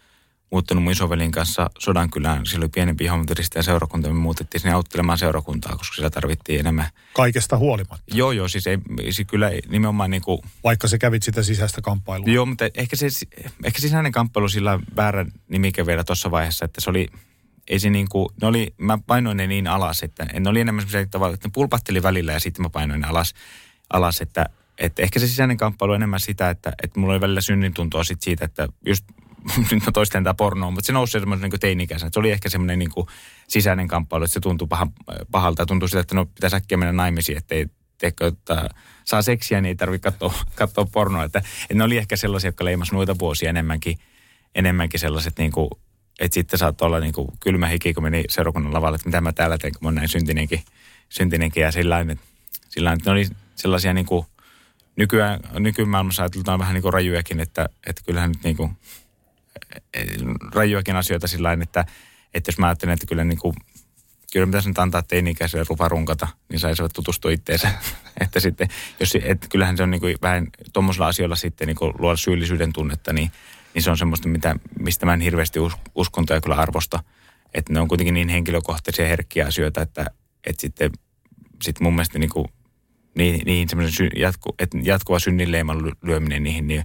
S3: muuttanut mun isovelin kanssa Sodankylään. Siellä oli pienempi ja seurakunta. Me muutettiin sinne auttelemaan seurakuntaa, koska siellä tarvittiin enemmän.
S2: Kaikesta huolimatta?
S3: Joo, joo. Siis, ei, siis kyllä nimenomaan niin kuin...
S2: Vaikka se kävit sitä sisäistä kamppailua?
S3: Joo, mutta ehkä, se, ehkä sisäinen kamppailu sillä väärä nimike vielä tuossa vaiheessa, että se oli... Ei se niin kuin, ne oli, mä painoin ne niin alas, että ne oli enemmän semmoisia tavalla, että ne pulpahteli välillä ja sitten mä painoin ne alas, alas että, että ehkä se sisäinen kamppailu on enemmän sitä, että, että mulla oli välillä synnin tuntoa sit siitä, että just nyt mä toistan tämä pornoa, mutta se nousi semmoisen niin teini-ikäisenä. Se oli ehkä semmoinen niin sisäinen kamppailu, että se tuntui paha, pahalta ja tuntui siltä, että no pitäisi äkkiä mennä naimisiin, ettei teekö, että saa seksiä, niin ei tarvitse katsoa, katsoa pornoa. Että, että ne oli ehkä sellaisia, jotka leimas noita vuosia enemmänkin, enemmänkin sellaiset niin kuin, että sitten saattoi olla niin kuin kylmä hiki, kun meni seurakunnan lavalle, että mitä mä täällä teen, kun mä oon näin syntinenkin, syntinenkin ja sillä että, sillä että ne oli sellaisia niin kuin, nykyään, nykymaailmassa ajatellaan vähän niin kuin rajujakin, että, että kyllähän nyt niin kuin, rajuakin asioita sillä että, että jos mä ajattelen, että kyllä niin kuin, kyllä pitäisi nyt antaa teini-ikäiselle rupa runkata, niin saisivat tutustua itteensä. että sitten, jos, että kyllähän se on niin kuin vähän tuommoisilla asioilla sitten niin kuin luoda syyllisyyden tunnetta, niin, niin se on semmoista, mitä, mistä mä en hirveästi us, uskontoja kyllä arvosta. Että ne on kuitenkin niin henkilökohtaisia herkkiä asioita, että, että sitten sit mun mielestä niin kuin, niin, niin semmoisen sy, jatku, että jatkuva synninleiman lyöminen niihin, niin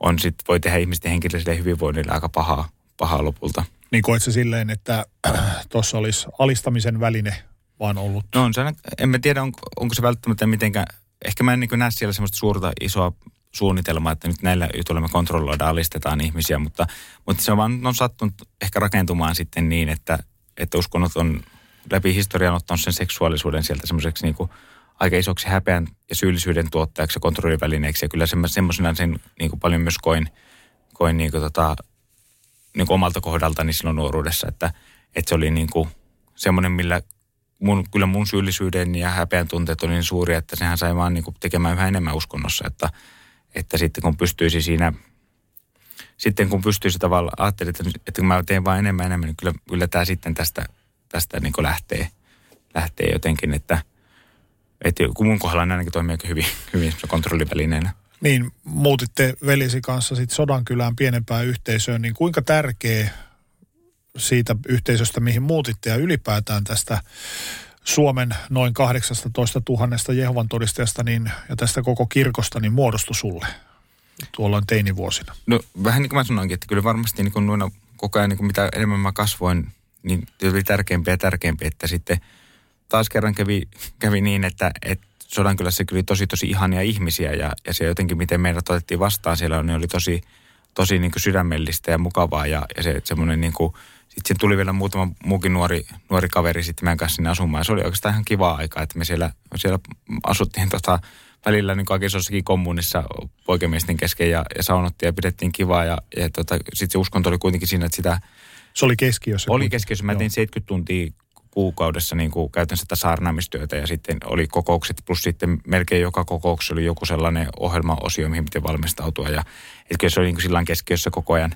S3: on sit, voi tehdä ihmisten henkilöiselle hyvinvoinnille aika pahaa, pahaa lopulta.
S2: Niin koet se silleen, että tuossa olisi alistamisen väline vaan ollut?
S3: No on se, en mä tiedä on, onko se välttämättä mitenkään, ehkä mä en niin näe siellä semmoista suurta isoa suunnitelmaa, että nyt näillä jutuilla me kontrolloidaan, alistetaan ihmisiä, mutta, mutta se on vaan on sattunut ehkä rakentumaan sitten niin, että, että uskonnot on läpi historian ottanut sen seksuaalisuuden sieltä semmoiseksi niin kuin aika isoksi häpeän ja syyllisyyden tuottajaksi ja kontrollivälineeksi. Ja kyllä semmoisena sen niin kuin paljon myös koin, koin niin kuin tota, niin kuin omalta kohdaltani silloin nuoruudessa, että, että se oli niin kuin semmoinen, millä mun, kyllä mun syyllisyyden ja häpeän tunteet oli niin suuria, että sehän sai vaan niin kuin tekemään yhä enemmän uskonnossa, että, että sitten kun pystyisi siinä, sitten kun pystyisi tavallaan, ajattelin, että, että kun mä teen vaan enemmän enemmän, niin kyllä, kyllä tämä sitten tästä, tästä niin lähtee, lähtee jotenkin, että – Että kun mun kohdalla ne ainakin toimii aika hyvin, hyvin kontrollivälineenä.
S2: Niin, muutitte velisi kanssa sitten Sodankylään pienempään yhteisöön, niin kuinka tärkeä siitä yhteisöstä, mihin muutitte ja ylipäätään tästä Suomen noin 18 000 Jehovan todistajasta niin, ja tästä koko kirkosta niin muodostui sulle tuolla teinivuosina?
S3: No vähän niin kuin mä sanoinkin, että kyllä varmasti niin kuin noina koko ajan niin kuin mitä enemmän mä kasvoin, niin oli tärkeämpiä ja tärkeämpiä, että sitten taas kerran kävi, kävi niin, että, että Sodankylässä kyllä tosi tosi ihania ihmisiä ja, ja se jotenkin miten meidät otettiin vastaan siellä niin oli tosi, tosi niin kuin sydämellistä ja mukavaa ja, ja se semmoinen niin kuin, sitten tuli vielä muutama muukin nuori, nuori kaveri sitten meidän kanssa sinne asumaan. Ja se oli oikeastaan ihan kiva aika, että me siellä, siellä asuttiin tota, välillä niin kaikissa jossakin kommunissa poikemiesten kesken ja, ja saunottiin ja pidettiin kivaa. Ja, ja tota, sitten se uskonto oli kuitenkin siinä, että sitä...
S2: Se oli keskiössä.
S3: Oli keskiössä. Mä tein 70 tuntia kuukaudessa niin kuin käytännössä tätä saarnaamistyötä ja sitten oli kokoukset, plus sitten melkein joka kokouksessa oli joku sellainen ohjelmaosio, mihin piti valmistautua. Ja, että kyllä se oli niin kuin sillä keskiössä koko ajan.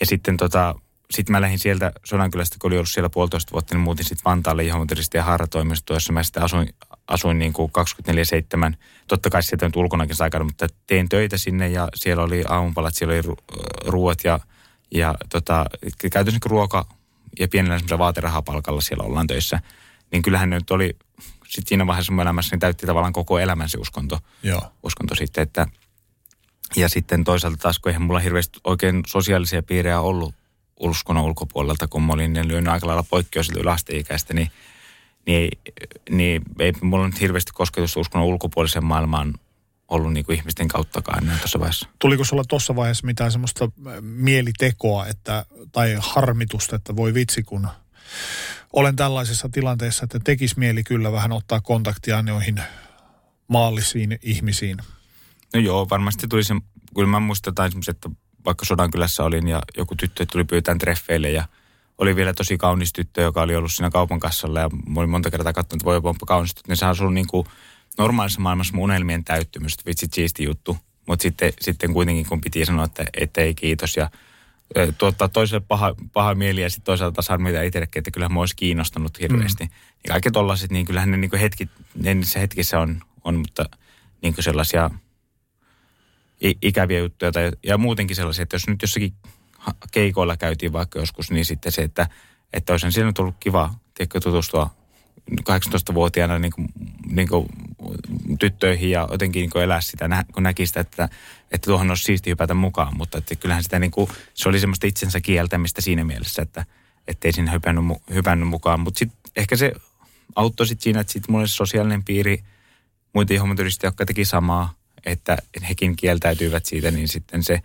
S3: Ja sitten tota, sitten mä lähdin sieltä Sodankylästä, kun oli ollut siellä puolitoista vuotta, niin muutin sitten Vantaalle Jehomoteristi ja haaratoimistoon, jossa mä sitten asuin, asuin niin kuin 24-7. Totta kai sieltä nyt ulkonakin aikana, mutta tein töitä sinne ja siellä oli aamupalat, siellä oli ruuat ja, ja tota, käytännössä niin ruoka ja pienellä semmoisella vaaterahapalkalla siellä ollaan töissä. Niin kyllähän nyt oli sitten siinä vaiheessa mun elämässä niin täytti tavallaan koko elämän se uskonto.
S2: Joo.
S3: Uskonto sitten, että ja sitten toisaalta taas, kun eihän mulla hirveästi oikein sosiaalisia piirejä ollut uskonnon ulkopuolelta, kun mä olin lyönyt aika lailla poikkeus yläasteikäistä, niin, niin, niin ei mulla nyt hirveästi kosketusta uskonnon ulkopuolisen maailmaan ollut niin kuin ihmisten kauttakaan enää tuossa vaiheessa.
S2: Tuliko sulla tuossa vaiheessa mitään semmoista äh, mielitekoa että, tai harmitusta, että voi vitsi, kun olen tällaisessa tilanteessa, että tekisi mieli kyllä vähän ottaa kontaktia noihin maallisiin ihmisiin?
S3: No joo, varmasti tuli se, kyllä mä muistan että vaikka Sodankylässä olin ja joku tyttö tuli pyytään treffeille ja oli vielä tosi kaunis tyttö, joka oli ollut siinä kaupan kassalla ja mä olin monta kertaa katsonut, että voi pompa kaunis tyttö, niin se on niin kuin normaalissa maailmassa mun unelmien täyttymys, vitsi siisti juttu. Mutta sitten, sitten kuitenkin kun piti sanoa, että, että ei kiitos ja tuottaa toiselle paha, paha mieli ja sitten toisaalta taas harmita itsellekin, että kyllähän mä olisi kiinnostanut hirveästi. Mm. Ja kaikki tollaset, niin kyllähän ne niin hetki, ne niissä hetkissä on, on mutta niin sellaisia – ikäviä juttuja tai, ja muutenkin sellaisia, että jos nyt jossakin keikoilla käytiin vaikka joskus, niin sitten se, että, että olisi siellä tullut kiva tiedätkö, tutustua 18-vuotiaana niin kuin, niin kuin tyttöihin ja jotenkin niin kuin elää sitä, kun näki sitä, että, että tuohon olisi siisti hypätä mukaan. Mutta että kyllähän sitä niin kuin, se oli semmoista itsensä kieltämistä siinä mielessä, että ei siinä hypännyt, hypännyt mukaan. Mutta sitten ehkä se auttoi sit siinä, että sitten mulla olisi sosiaalinen piiri, muita ihomoturisteja, jotka teki samaa että hekin kieltäytyivät siitä, niin sitten se,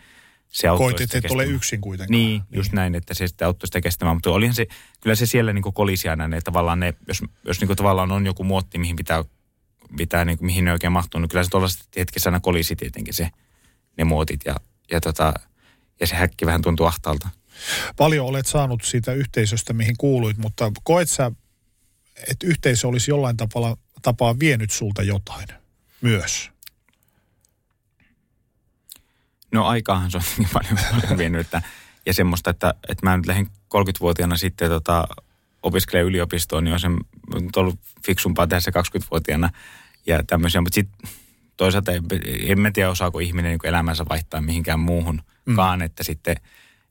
S3: se auttoi
S2: Koitit, että ole yksin kuitenkaan.
S3: Niin, niin, just näin, että se sitten auttoi sitä kestämään. Mutta olihan se, kyllä se siellä niin kolisi aina, että tavallaan ne, jos, jos niin tavallaan on joku muotti, mihin pitää, pitää niin kuin, mihin ne oikein mahtuu, niin kyllä se tuollaisessa hetkessä aina kolisi tietenkin se, ne muotit ja, ja, tota, ja se häkki vähän tuntuu ahtaalta.
S2: Paljon olet saanut siitä yhteisöstä, mihin kuuluit, mutta koet sä, että yhteisö olisi jollain tapaa, tapaa vienyt sulta jotain myös?
S3: No aikaahan se on niin paljon, paljon vienyt, että, ja semmoista, että, että mä nyt lähdin 30-vuotiaana sitten tota, opiskelemaan yliopistoon, niin on se ollut fiksumpaa tehdä se 20-vuotiaana ja tämmöisiä, mutta sitten toisaalta en, en mä tiedä osaako ihminen niin elämänsä vaihtaa mihinkään muuhunkaan, mm. että sitten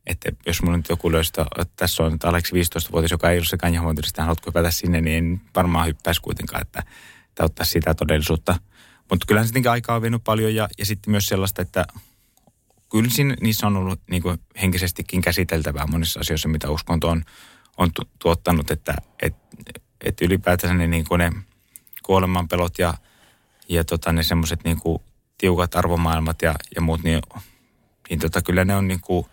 S3: että jos mulla nyt joku löysi, että tässä on Aleksi 15-vuotias, joka ei ole sekaan Jehovan haluatko hypätä sinne, niin en varmaan hyppäisi kuitenkaan, että, että ottaa sitä todellisuutta. Mutta kyllähän sittenkin aikaa on vienyt paljon ja, ja sitten myös sellaista, että kyllä siinä, niissä on ollut niin kuin henkisestikin käsiteltävää monissa asioissa, mitä uskonto on, on tu- tuottanut, että et, et ylipäätänsä ne, niin kuin ne kuolemanpelot ja, ja tota, ne semmoiset niin kuin tiukat arvomaailmat ja, ja muut, niin, niin tota, kyllä ne on niin kuin,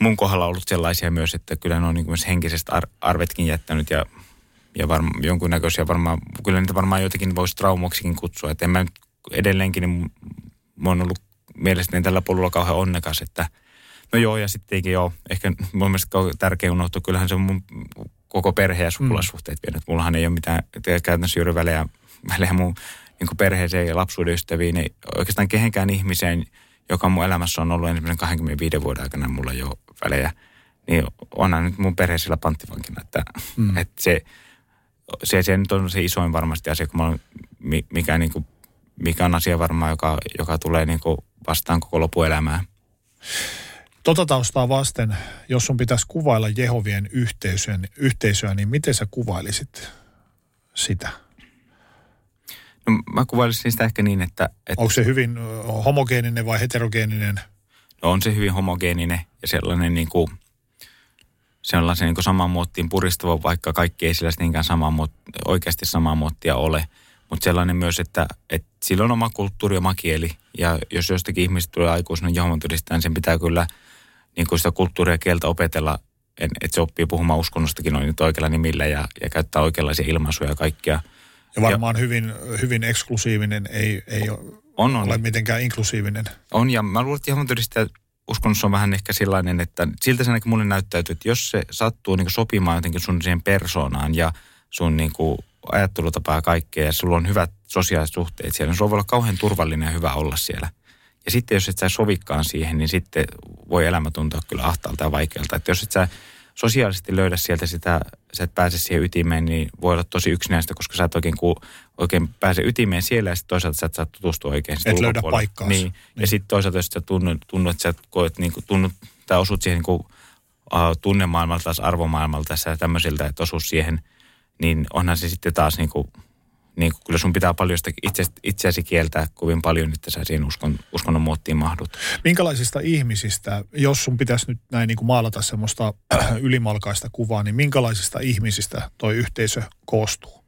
S3: mun kohdalla ollut sellaisia myös, että kyllä ne on niin kuin myös henkisestä ar- arvetkin jättänyt ja, ja varma, jonkunnäköisiä varmaan, kyllä niitä varmaan jotenkin voisi traumoksikin kutsua. Että en mä nyt edelleenkin, niin mä oon ollut mielestäni tällä polulla kauhean onnekas, että no joo, ja sittenkin joo, ehkä mun mielestä tärkeä unohtua, kyllähän se on mun koko perhe ja sukulasuhteet vienyt. Mullahan ei ole mitään käytännössä juuri välejä, välejä mun niin perheeseen ja lapsuuden ystäviin, niin oikeastaan kehenkään ihmiseen, joka mun elämässä on ollut ensimmäisen 25 vuoden aikana mulla jo välejä, niin onhan nyt mun perhe sillä panttivankina, että, mm. että se se, se nyt on se isoin varmasti asia, kun mä olen, mikä, niin kuin, mikä on asia varmaan, joka, joka tulee niin kuin vastaan koko lopuelämää.
S2: Tota taustaa vasten, jos sun pitäisi kuvailla Jehovien yhteisöä, yhteisöä niin miten sä kuvailisit sitä?
S3: No, mä kuvailisin sitä ehkä niin, että... että
S2: Onko se hyvin homogeeninen vai heterogeeninen?
S3: No on se hyvin homogeeninen ja sellainen niin kuin, sellaisen niin kuin samaan muottiin puristava, vaikka kaikki ei sillä niinkään sama, oikeasti samaa muottia ole. Mutta sellainen myös, että, että sillä on oma kulttuuri ja oma kieli. Ja jos jostakin ihmistä tulee aikuisena Jehovan niin sen pitää kyllä niin kuin sitä kulttuuria ja kieltä opetella, että se oppii puhumaan uskonnostakin noin nyt oikealla nimillä ja, ja käyttää oikeanlaisia ilmaisuja ja kaikkia.
S2: Ja varmaan ja, hyvin, hyvin eksklusiivinen, ei, ei on, on. ole mitenkään inklusiivinen.
S3: On, ja mä luulen, että Jehovan uskonnossa on vähän ehkä sellainen, että siltä se ainakin mulle näyttäytyy, että jos se sattuu niin sopimaan jotenkin sun siihen persoonaan ja sun niin kuin ajattelutapaa ja kaikkea ja sulla on hyvät sosiaaliset suhteet siellä, niin sulla voi olla kauhean turvallinen ja hyvä olla siellä. Ja sitten jos et sä sovikkaan siihen, niin sitten voi elämä tuntua kyllä ahtaalta ja vaikealta. Että jos et sä sosiaalisesti löydä sieltä sitä, sä et pääse siihen ytimeen, niin voi olla tosi yksinäistä, koska sä et oikein, ku, oikein pääse ytimeen siellä ja sitten toisaalta sä et saa tutustua oikein.
S2: Et löydä paikkaa.
S3: Niin. niin. Ja sitten toisaalta jos sä tunnut, tunnut, että sä koet, niin kuin, tunnut, tai osut siihen niin kuin, uh, tunnemaailmalta, taas arvomaailmalta ja tämmöisiltä, että osuu siihen, niin onhan se sitten taas niin kuin, niin kuin, kyllä sun pitää paljon sitä itse, itseäsi kieltää kovin paljon, että sä siihen uskon, uskonnon muottiin mahdut.
S2: Minkälaisista ihmisistä, jos sun pitäisi nyt näin niin kuin maalata semmoista ylimalkaista kuvaa, niin minkälaisista ihmisistä toi yhteisö koostuu?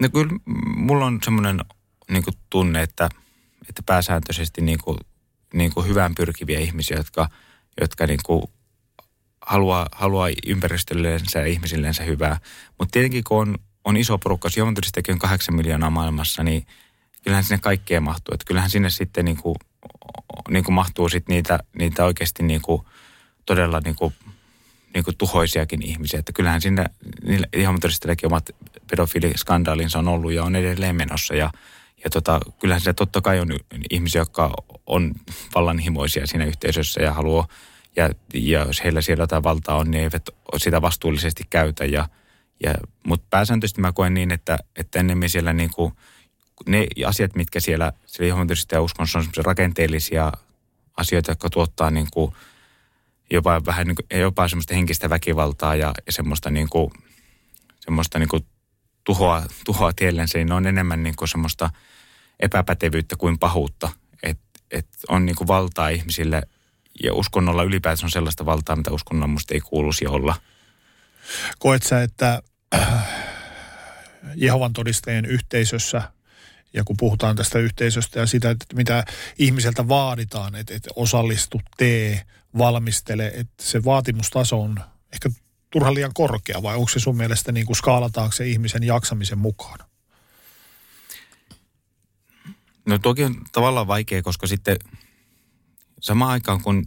S3: No kyllä mulla on semmoinen niin kuin tunne, että, että pääsääntöisesti niin kuin, niin kuin hyvään pyrkiviä ihmisiä, jotka, jotka niin kuin haluaa, haluaa ympäristölleensä ja ihmisillensä hyvää. Mutta tietenkin kun on on iso porukka, jos on kahdeksan miljoonaa maailmassa, niin kyllähän sinne kaikkea mahtuu. Että kyllähän sinne sitten niin kuin, niin kuin mahtuu sitten niitä, niitä oikeasti niin kuin, todella niin kuin, niin tuhoisiakin ihmisiä. Että kyllähän sinne Joventuristakin omat pedofiiliskandaalinsa on ollut ja on edelleen menossa. Ja, ja tota, kyllähän se totta kai on ihmisiä, jotka on vallanhimoisia siinä yhteisössä ja haluaa, ja, ja jos heillä siellä jotain valtaa on, niin eivät sitä vastuullisesti käytä. Ja, ja, mutta pääsääntöisesti mä koen niin, että, että ennemmin siellä niin kuin, ne asiat, mitkä siellä, siellä johontyisesti ja uskonnossa on rakenteellisia asioita, jotka tuottaa niin kuin, jopa vähän niin kuin, jopa semmoista henkistä väkivaltaa ja, ja semmoista niin kuin, semmoista niin kuin tuhoa, tuhoa tiellensä, niin ne on enemmän niin kuin semmoista epäpätevyyttä kuin pahuutta. Että et on niin kuin valtaa ihmisille ja uskonnolla ylipäätään on sellaista valtaa, mitä uskonnon musta ei kuuluisi olla.
S2: Koet sä, että Jehovan todistajien yhteisössä ja kun puhutaan tästä yhteisöstä ja sitä, että mitä ihmiseltä vaaditaan, että, että osallistu, tee, valmistele, että se vaatimustaso on ehkä turhan liian korkea vai onko se sun mielestä niin kuin skaalataanko se ihmisen jaksamisen mukaan?
S3: No toki on tavallaan vaikea, koska sitten samaan aikaan kun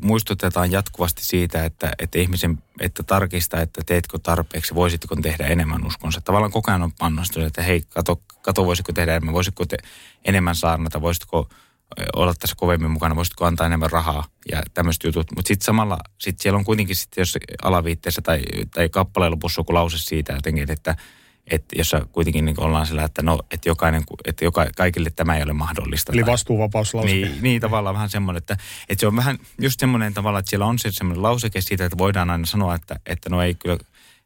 S3: muistutetaan jatkuvasti siitä, että, että ihmisen, että tarkista, että teetkö tarpeeksi, voisitko tehdä enemmän uskonsa. Tavallaan koko ajan on pannostunut, että hei, kato, kato voisiko tehdä enemmän, voisitko te enemmän saarnata, voisitko olla tässä kovemmin mukana, voisitko antaa enemmän rahaa ja tämmöiset jutut. Mutta sitten samalla, sit siellä on kuitenkin sitten jos alaviitteessä tai, tai kappaleen lopussa joku lause siitä jotenkin, että – että jossa kuitenkin niin ollaan sillä, että no, että jokainen, että joka, kaikille tämä ei ole mahdollista.
S2: Eli vastuuvapauslauseke.
S3: Niin, niin, tavallaan vähän semmoinen, että, että se on vähän just semmoinen tavalla, että siellä on se semmoinen lauseke siitä, että voidaan aina sanoa, että, että no ei kyllä,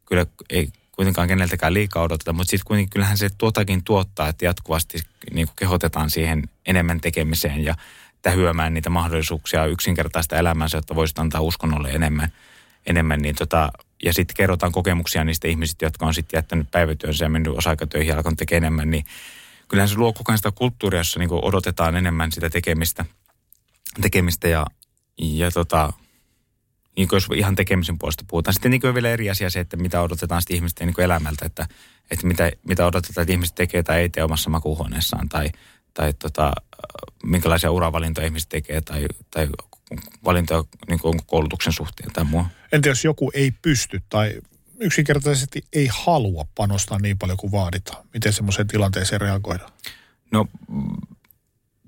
S3: kyllä ei kuitenkaan keneltäkään liikaa odoteta, mutta sitten kuitenkin kyllähän se tuotakin tuottaa, että jatkuvasti niin kuin kehotetaan siihen enemmän tekemiseen ja tähyämään niitä mahdollisuuksia yksinkertaista elämänsä, jotta voisit antaa uskonnolle enemmän, enemmän niin tota, ja sitten kerrotaan kokemuksia niistä ihmisistä, jotka on sitten jättänyt päivätyönsä ja mennyt osa-aikatöihin ja alkanut tekemään enemmän, niin kyllähän se luo koko ajan sitä kulttuuria, jossa niin odotetaan enemmän sitä tekemistä, tekemistä ja, ja tota, niin jos ihan tekemisen puolesta puhutaan. Sitten niin vielä eri asia se, että mitä odotetaan sitten ihmisten niin elämältä, että, että mitä, mitä odotetaan, että ihmiset tekee tai ei tee omassa makuuhuoneessaan tai, tai tota, minkälaisia uravalintoja ihmiset tekee tai, tai valintoja niin kuin koulutuksen suhteen tai muu.
S2: Entä jos joku ei pysty tai yksinkertaisesti ei halua panostaa niin paljon kuin vaaditaan? Miten semmoiseen tilanteeseen reagoidaan?
S3: No,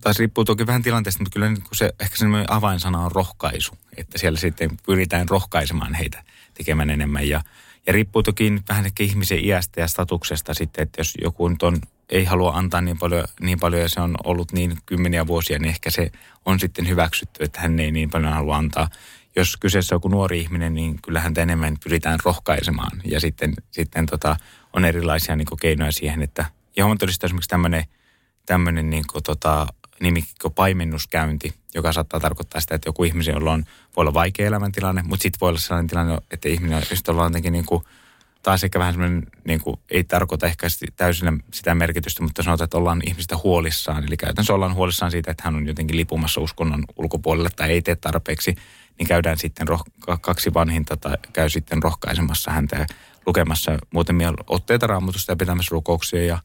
S3: taas riippuu toki vähän tilanteesta, mutta kyllä niin se, ehkä semmoinen avainsana on rohkaisu. Että siellä sitten pyritään rohkaisemaan heitä tekemään enemmän. Ja, Ja riippuu toki vähän ehkä ihmisen iästä ja statuksesta sitten, että jos joku nyt on, ei halua antaa niin paljon, niin paljon ja se on ollut niin kymmeniä vuosia, niin ehkä se on sitten hyväksytty, että hän ei niin paljon halua antaa. Jos kyseessä on joku nuori ihminen, niin kyllähän häntä enemmän pyritään rohkaisemaan. Ja sitten, sitten tota, on erilaisia niin keinoja siihen, että Jehovan todistaa esimerkiksi tämmöinen, tämmöinen niin kuin, tota, nimikko paimennuskäynti, joka saattaa tarkoittaa sitä, että joku ihmisen, jolla on, voi olla vaikea elämäntilanne, mutta sitten voi olla sellainen tilanne, että ihminen, just ollaan jotenkin niin kuin, taas ehkä vähän semmoinen, niin kuin, ei tarkoita ehkä täysin sitä merkitystä, mutta sanotaan, että ollaan ihmistä huolissaan. Eli käytännössä ollaan huolissaan siitä, että hän on jotenkin lipumassa uskonnon ulkopuolelle tai ei tee tarpeeksi, niin käydään sitten roh- kaksi vanhinta tai käy sitten rohkaisemassa häntä ja lukemassa muutamia otteita raamatusta ja pitämässä rukouksia ja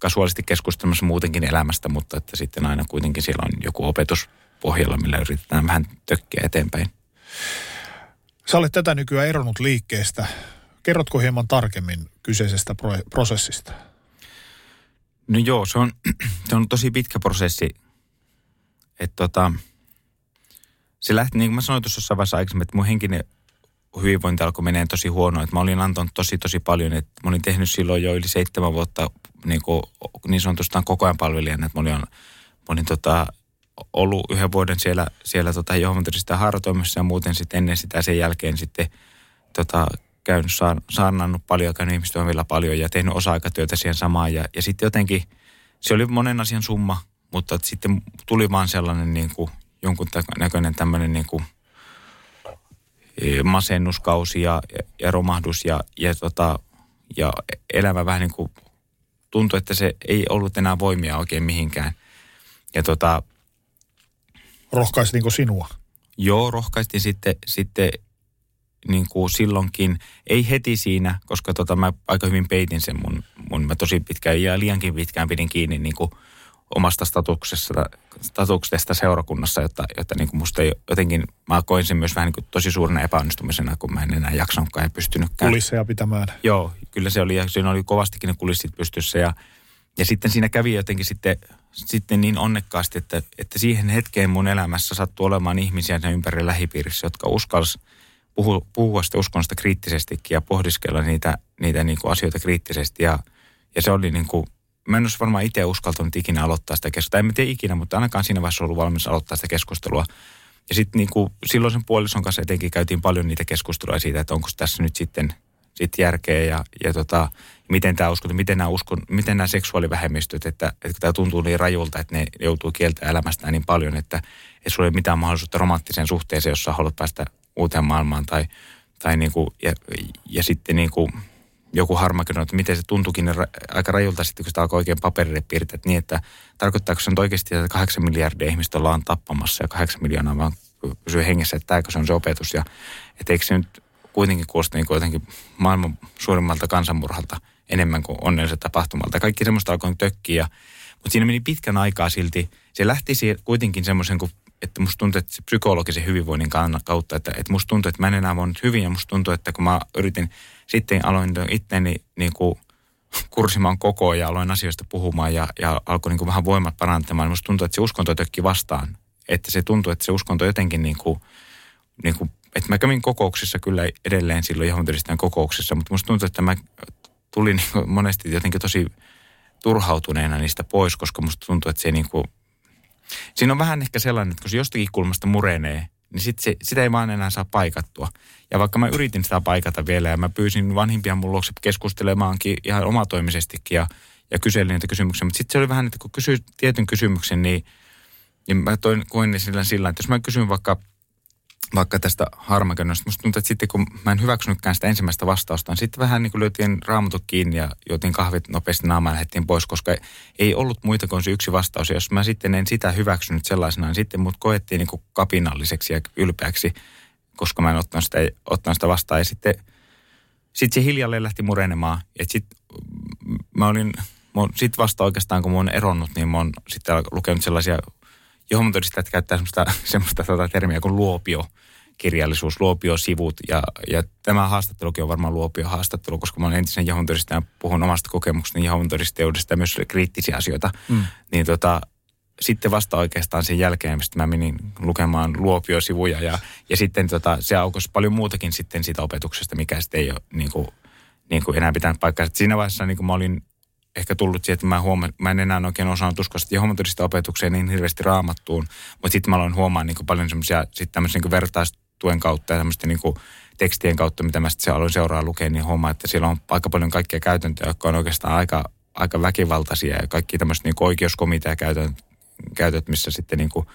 S3: kasuaalisesti keskustelemassa muutenkin elämästä, mutta että sitten aina kuitenkin siellä on joku opetus pohjalla, millä yritetään vähän tökkiä eteenpäin.
S2: Sä olet tätä nykyään eronnut liikkeestä. Kerrotko hieman tarkemmin kyseisestä pro- prosessista?
S3: No joo, se on, se on tosi pitkä prosessi. Että tota, se lähti, niin kuin mä sanoin tuossa jossain vaiheessa aikaisemmin, että mun henkinen hyvinvointi alkoi menee tosi huono. Että mä olin antanut tosi tosi paljon. Että mä olin tehnyt silloin jo yli seitsemän vuotta niin, kuin, niin sanotustaan koko ajan palvelijana. Että mä olin, mä olin tota, ollut yhden vuoden siellä, siellä tota, sitä harjoitoimissa ja muuten sitten ennen sitä sen jälkeen sitten tota, käynyt, saarnannut paljon, käynyt ihmistoimilla paljon ja tehnyt osa-aikatyötä siihen samaan. Ja, ja sitten jotenkin, se oli monen asian summa, mutta sitten tuli vaan sellainen niin kuin, jonkun näköinen tämmöinen niin kuin, e, masennuskausi ja, ja romahdus ja, ja, tota, ja elämä vähän niin kuin tuntui, että se ei ollut enää voimia oikein mihinkään. Ja tota,
S2: Rohkaistinko sinua?
S3: Joo, rohkaistin sitten, sitten niin kuin silloinkin, ei heti siinä, koska tota, mä aika hyvin peitin sen mun, mun mä tosi pitkään ja liiankin pitkään pidin kiinni niin kuin omasta statuksesta, statuksesta seurakunnassa, jotta, jotta niin kuin musta ei jotenkin, mä koin sen myös vähän niin kuin tosi suurena epäonnistumisena, kun mä en enää jaksanutkaan ja pystynytkään.
S2: Kulisseja pitämään.
S3: Joo, kyllä se oli, ja siinä oli kovastikin ne kulissit pystyssä ja, ja sitten siinä kävi jotenkin sitten, sitten niin onnekkaasti, että, että siihen hetkeen mun elämässä sattui olemaan ihmisiä sen ympärillä lähipiirissä, jotka uskalsi puhua, puhua sitä uskonnosta kriittisestikin ja pohdiskella niitä, niitä niin kuin asioita kriittisesti. Ja, ja se oli niin kuin, mä en olisi varmaan itse uskaltanut ikinä aloittaa sitä keskustelua. En tiedä ikinä, mutta ainakaan siinä vaiheessa ollut valmis aloittaa sitä keskustelua. Ja sitten niin kuin silloisen puolison kanssa etenkin käytiin paljon niitä keskusteluja siitä, että onko tässä nyt sitten sit järkeä ja, ja tota, miten tämä uskonto, miten nämä, uskon, miten nämä seksuaalivähemmistöt, että, että tämä tuntuu niin rajulta, että ne joutuu kieltämään elämästään niin paljon, että, että sulla ei ole mitään mahdollisuutta romanttiseen suhteeseen, jos sä haluat päästä uuteen maailmaan tai, tai niin kuin, ja, ja sitten niin kuin joku harmakin, että miten se tuntuukin niin aika rajulta sitten, kun sitä alkoi oikein paperille piirtää, niin, että tarkoittaako se nyt oikeasti, että kahdeksan miljardia ihmistä ollaan tappamassa ja kahdeksan miljoonaa vaan pysyy hengessä, että tämäkö se on se opetus ja että eikö se nyt kuitenkin kuulosta niin jotenkin maailman suurimmalta kansanmurhalta enemmän kuin onnelliselta tapahtumalta. Kaikki semmoista alkoi tökkiä, mutta siinä meni pitkän aikaa silti. Se lähti kuitenkin semmoisen kuin että musta tuntuu, että se psykologisen hyvinvoinnin kautta, että, että musta tuntuu, että mä en enää voinut hyvin ja musta tuntuu, että kun mä yritin, sitten aloin itteni niin kuin kursimaan koko ja aloin asioista puhumaan ja, ja alkoi niin kuin vähän voimat parantamaan, musta tuntuu, että se uskonto tökki vastaan. Että se tuntuu, että se uskonto jotenkin niin kuin, niin kuin että mä kävin kokouksissa kyllä edelleen silloin johonkin kokouksissa, mutta musta tuntuu, että mä tulin niin monesti jotenkin tosi turhautuneena niistä pois, koska musta tuntuu, että se niin kuin Siinä on vähän ehkä sellainen, että kun se jostakin kulmasta murenee, niin sit se, sitä ei vaan enää saa paikattua. Ja vaikka mä yritin sitä paikata vielä ja mä pyysin vanhimpia mun luokse keskustelemaankin ihan omatoimisestikin ja, ja kyselin niitä kysymyksiä, mutta sitten se oli vähän, että kun kysyy tietyn kysymyksen, niin, niin mä toin, koin sillä sillä, että jos mä kysyn vaikka – vaikka tästä harmakennosta. Musta tuntuu, että sitten kun mä en hyväksynytkään sitä ensimmäistä vastausta, niin sitten vähän niin kuin lyötiin raamutut kiinni ja jotin kahvit nopeasti naamaan lähdettiin pois, koska ei ollut muita kuin se yksi vastaus. Ja jos mä sitten en sitä hyväksynyt sellaisena, niin sitten mut koettiin niin kuin kapinalliseksi ja ylpeäksi, koska mä en ottanut sitä, ottanut sitä vastaan. Ja sitten, sitten se hiljalleen lähti murenemaan. Ja sitten mä olin, sitten vasta oikeastaan kun mä oon eronnut, niin mä oon sitten lukenut sellaisia johon todistajat käyttää semmoista, semmoista tota termiä kuin luopio kirjallisuus, luopiosivut. Ja, ja tämä haastattelukin on varmaan luopio-haastattelu, koska mä olen entisen todistajan, puhun omasta kokemuksestani todistajuudesta ja myös kriittisiä asioita. Mm. Niin tota, sitten vasta oikeastaan sen jälkeen, mistä mä menin lukemaan luopiosivuja ja, ja sitten tota, se aukosi paljon muutakin sitten siitä opetuksesta, mikä sitten ei ole niin kuin, niin kuin enää pitänyt paikkaa. Siinä vaiheessa niin kuin mä olin ehkä tullut siihen, että mä, huoma, mä en enää oikein osannut uskoa johonmetodista opetukseen niin hirveästi raamattuun. Mutta sitten mä aloin huomaa niin paljon semmoisia sitten tämmöisen niin vertaistuen kautta ja tämmöisten niin tekstien kautta, mitä mä sitten aloin seuraa lukea, niin huomaa, että siellä on aika paljon kaikkia käytäntöjä, jotka on oikeastaan aika, aika väkivaltaisia ja kaikki tämmöiset niin oikeuskomiteakäytöt, käytöt, missä sitten niin kuin,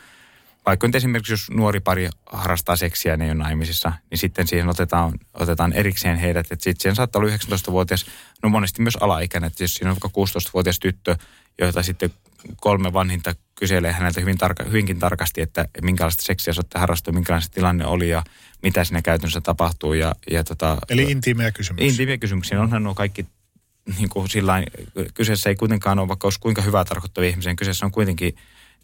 S3: vaikka nyt esimerkiksi jos nuori pari harrastaa seksiä ja ne ei ole naimisissa, niin sitten siihen otetaan, otetaan erikseen heidät. Että sitten siihen saattaa olla 19-vuotias, no monesti myös alaikäinen, että jos siinä on vaikka 16-vuotias tyttö, joita sitten kolme vanhinta kyselee häneltä hyvin tarka, hyvinkin tarkasti, että minkälaista seksiä sä harrastua, minkälainen tilanne oli ja mitä siinä käytännössä tapahtuu. Ja, ja tota,
S2: Eli intiimejä kysymyksiä.
S3: Intiimejä kysymyksiä. Onhan nuo kaikki niin kuin sillain, kyseessä ei kuitenkaan ole, vaikka olisi kuinka hyvää tarkoittavia ihmisiä, kyseessä on kuitenkin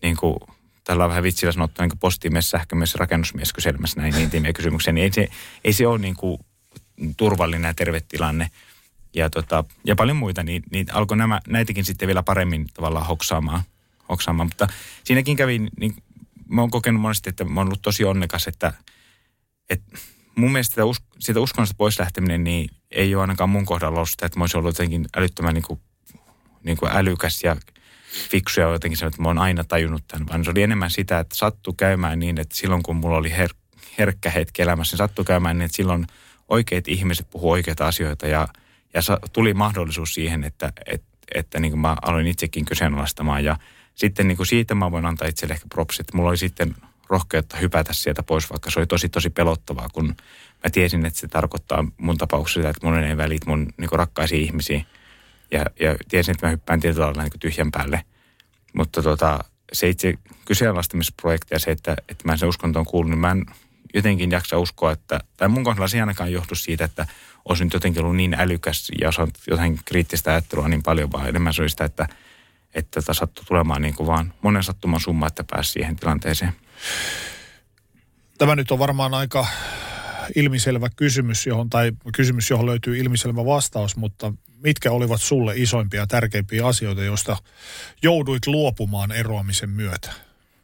S3: niin kuin, tällä on vähän vitsillä sanottu niin postimies, sähkömies, rakennusmies kyselemässä näin intiimejä kysymyksiä, niin ei se, ei se ole niin kuin turvallinen ja terve tilanne. Ja, tota, ja paljon muita, niin, niin alkoi nämä, näitäkin sitten vielä paremmin tavallaan hoksaamaan. hoksaamaan. Mutta siinäkin kävi, niin mä oon kokenut monesti, että mä oon ollut tosi onnekas, että, että mun mielestä sitä, us, siitä uskonnosta pois lähteminen niin ei ole ainakaan mun kohdalla ollut sitä, että mä olisin ollut jotenkin älyttömän niin kuin, niin kuin älykäs ja fiksu ja jotenkin se, että mä oon aina tajunnut tämän, vaan se oli enemmän sitä, että sattui käymään niin, että silloin kun mulla oli her- herkkä hetki elämässä, niin sattui käymään niin, että silloin oikeat ihmiset puhuu oikeita asioita ja, ja sa- tuli mahdollisuus siihen, että, että, että niin kuin mä aloin itsekin kyseenalaistamaan ja sitten niin kuin siitä mä voin antaa itselle ehkä propsit. Mulla oli sitten rohkeutta hypätä sieltä pois, vaikka se oli tosi tosi pelottavaa, kun mä tiesin, että se tarkoittaa mun tapauksessa että mun ei välit mun niin rakkaisiin ihmisiin. Ja, ja tiesin, että mä hyppään tietyllä lailla niin tyhjän päälle. Mutta tota, se itse kyseenalaistamisprojekti ja se, että, että mä sen uskontoon kuulun, niin mä en jotenkin jaksa uskoa, että, tai mun kohdalla se ainakaan johdu siitä, että olisin nyt jotenkin ollut niin älykäs ja osannut jotain kriittistä ajattelua niin paljon, vaan enemmän se oli sitä, että, että tätä sattui tulemaan niin kuin vaan monen sattuman summa, että pääsi siihen tilanteeseen.
S2: Tämä nyt on varmaan aika ilmiselvä kysymys, johon, tai kysymys, johon löytyy ilmiselvä vastaus, mutta mitkä olivat sulle isoimpia ja tärkeimpiä asioita, joista jouduit luopumaan eroamisen myötä?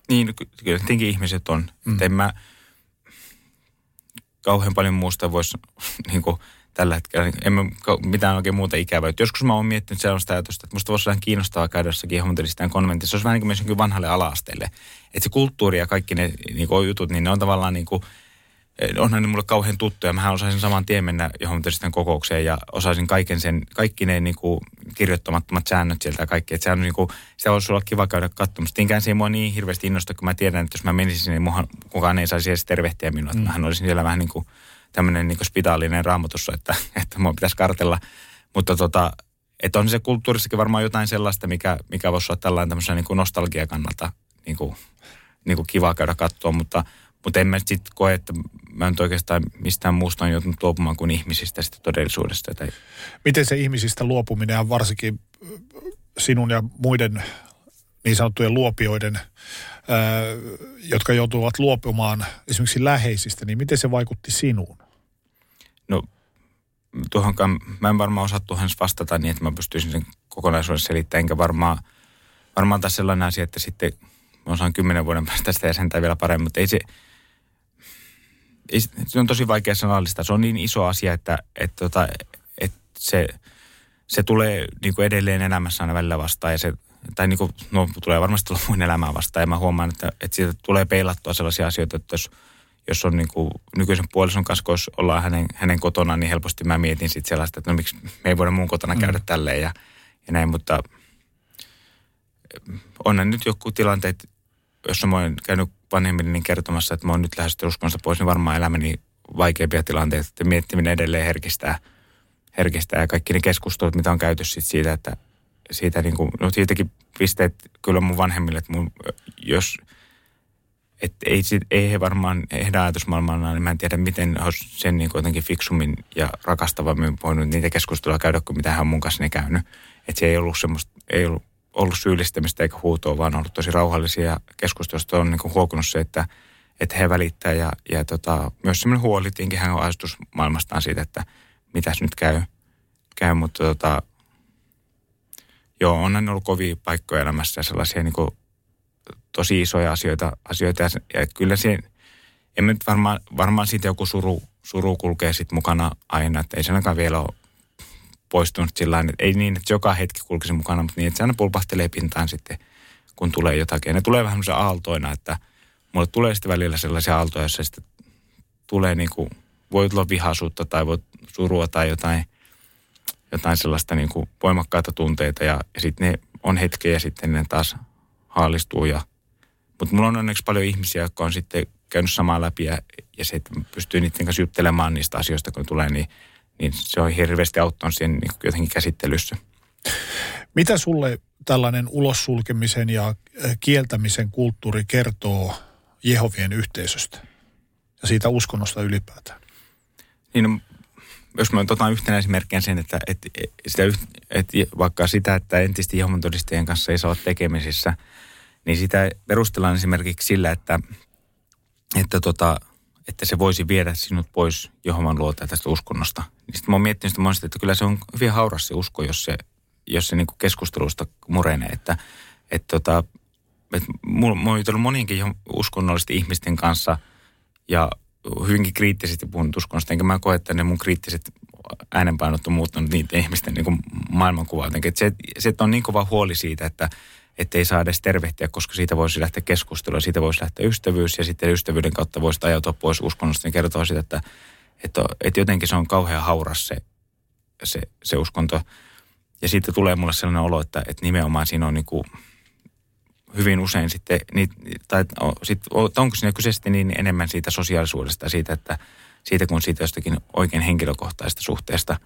S3: Niin, kyllä tietenkin ihmiset on. Mm. En mä kauhean paljon muusta voisi niin kuin, tällä hetkellä, niin en mä mitään oikein muuta ikävää. Joskus mä oon miettinyt sellaista ajatusta, että musta voisi olla kiinnostavaa käydä jossakin homotelistaan konventissa. Se olisi vähän niin kuin myös vanhalle ala-asteelle. Että se kulttuuri ja kaikki ne niin kuin, jutut, niin ne on tavallaan niin kuin, onhan ne mulle kauhean tuttuja. Mähän osaisin saman tien mennä johon kokoukseen ja osaisin kaiken sen, kaikki ne niin kuin, kirjoittamattomat säännöt sieltä ja kaikki. Että se on niin kuin, sitä voisi olla kiva käydä katsomassa. Tinkään se ei mua niin hirveästi innosta, kun mä tiedän, että jos mä menisin, niin muhan, kukaan ei saisi edes tervehtiä minua. Mm. Mähän olisin siellä vähän niin kuin tämmöinen niin spitaalinen raamatussa, että, että mua pitäisi kartella. Mutta tota, että on se kulttuurissakin varmaan jotain sellaista, mikä, mikä voisi olla tällainen tämmöisen niin kuin nostalgia kannalta niin kuin, niin kuin kiva käydä katsoa, mutta, mutta en mä sitten koe, että mä en oikeastaan mistään muusta on joutunut luopumaan kuin ihmisistä sitä todellisuudesta. Tai...
S2: Miten se ihmisistä luopuminen on varsinkin sinun ja muiden niin sanottujen luopioiden, ää, jotka joutuvat luopumaan esimerkiksi läheisistä, niin miten se vaikutti sinuun?
S3: No tuohonkaan, mä en varmaan osaa tuohon vastata niin, että mä pystyisin sen kokonaisuudessa selittämään, enkä varmaan, varmaan tässä sellainen asia, että sitten mä osaan kymmenen vuoden päästä sitä jäsentää vielä paremmin, mutta ei se, se on tosi vaikea sanallista. Se on niin iso asia, että, että, tota, että se, se tulee niin kuin edelleen elämässä aina välillä vastaan ja se, tai niin kuin, no, tulee varmasti tulla muun elämään vastaan ja mä huomaan, että, että siitä tulee peilattua sellaisia asioita, että jos, jos on niin kuin nykyisen puolison kanssa, kun ollaan hänen, hänen kotona, niin helposti mä mietin sitten sellaista, että no miksi me ei voida mun kotona mm. käydä tälleen ja, ja näin, mutta onhan nyt joku tilanteet, jos mä oon käynyt vanhemmille niin kertomassa, että mä oon nyt lähes uskonnosta pois, niin varmaan elämäni vaikeimpia tilanteita, että miettiminen edelleen herkistää, herkistää ja kaikki ne keskustelut, mitä on käyty sit siitä, että siitä niin kuin, no siitäkin pisteet kyllä mun vanhemmille, että mun, jos, että ei, ei he varmaan heidän ajatusmaailmalla, niin mä en tiedä, miten olisi sen niin jotenkin fiksummin ja rakastavammin voinut niitä keskustelua käydä, kuin mitä hän on mun kanssa ne käynyt. Että se ei ollut semmoista, ei ollut ollut syyllistämistä eikä huutoa, vaan ollut tosi rauhallisia keskustelusta. On niin huokunut se, että, että he välittää ja, ja tota, myös semmoinen huoli, tietenkin hän on ajatus maailmastaan siitä, että mitäs nyt käy. käy mutta tota, joo, on ollut kovia paikkoja elämässä ja sellaisia niin kuin, tosi isoja asioita, asioita ja, ja kyllä se, en nyt varmaan, varmaan siitä joku suru, suru kulkee sitten mukana aina, että ei se ainakaan vielä ole poistunut sillä että ei niin, että joka hetki kulkisi mukana, mutta niin, että se aina pulpahtelee pintaan sitten, kun tulee jotakin. Ja ne tulee vähän aaltoina, että mulle tulee sitten välillä sellaisia aaltoja, joissa sitten tulee niin kuin, voi tulla vihaisuutta tai voi surua tai jotain, jotain sellaista niin kuin voimakkaita tunteita ja, ja sitten ne on hetkeä ja sitten ne taas haalistuu. Ja, mutta mulla on onneksi paljon ihmisiä, jotka on sitten käynyt samaa läpi ja, ja se, että pystyy niiden kanssa juttelemaan niistä asioista, kun tulee, niin, niin se on hirveästi auttanut siihen niin jotenkin käsittelyssä.
S2: Mitä sulle tällainen ulossulkemisen ja äh, kieltämisen kulttuuri kertoo Jehovien yhteisöstä ja siitä uskonnosta ylipäätään?
S3: Niin, no, jos mä otan yhtenä esimerkkinä sen, että, että, sitä, että vaikka sitä, että entisten Jehovan todistajien kanssa ei saa olla tekemisissä, niin sitä perustellaan esimerkiksi sillä, että, että, tota, että se voisi viedä sinut pois Jehovan luota tästä uskonnosta. Niin sitten mä oon miettinyt sitä monesti, että kyllä se on hyvin hauras se usko, jos se, jos se niin kuin keskustelusta murenee. Että, että tota, että mä oon jutellut monienkin uskonnollisten ihmisten kanssa ja hyvinkin kriittisesti puhunut uskonnosta, enkä mä koe, että ne mun kriittiset äänenpainot on muuttanut niiden ihmisten niin maailmankuvaa. Että se, se, että on niin kova huoli siitä, että ei saa edes tervehtiä, koska siitä voisi lähteä keskustelua, siitä voisi lähteä ystävyys ja sitten ystävyyden kautta voisi ajautua pois uskonnosta, niin kertoo sitä, että, että, että jotenkin se on kauhean hauras se, se, se uskonto. Ja siitä tulee mulle sellainen olo, että, että nimenomaan siinä on niin kuin hyvin usein sitten, niin, tai sit, onko siinä kyse sitten niin enemmän siitä sosiaalisuudesta, siitä, että siitä kun siitä jostakin oikein henkilökohtaisesta suhteesta.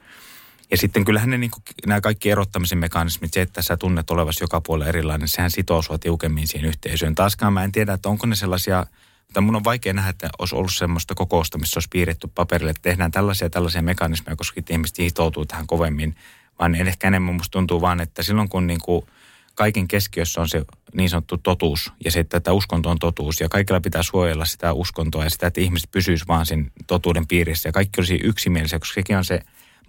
S3: Ja sitten kyllähän ne niin kuin, nämä kaikki erottamisen mekanismit, se, että sä tunnet olevasi joka puolella erilainen, sehän sitoo sua tiukemmin siihen yhteisöön. Taaskaan mä en tiedä, että onko ne sellaisia, mutta mun on vaikea nähdä, että olisi ollut semmoista kokousta, missä olisi piirretty paperille, että tehdään tällaisia tällaisia mekanismeja, koska ihmiset hitoutuu tähän kovemmin. Vaan ehkä enemmän musta tuntuu vaan, että silloin kun niin kuin kaiken keskiössä on se niin sanottu totuus ja se, että tämä uskonto on totuus ja kaikilla pitää suojella sitä uskontoa ja sitä, että ihmiset pysyisivät vaan sen totuuden piirissä ja kaikki olisi yksimielisiä, koska sekin on se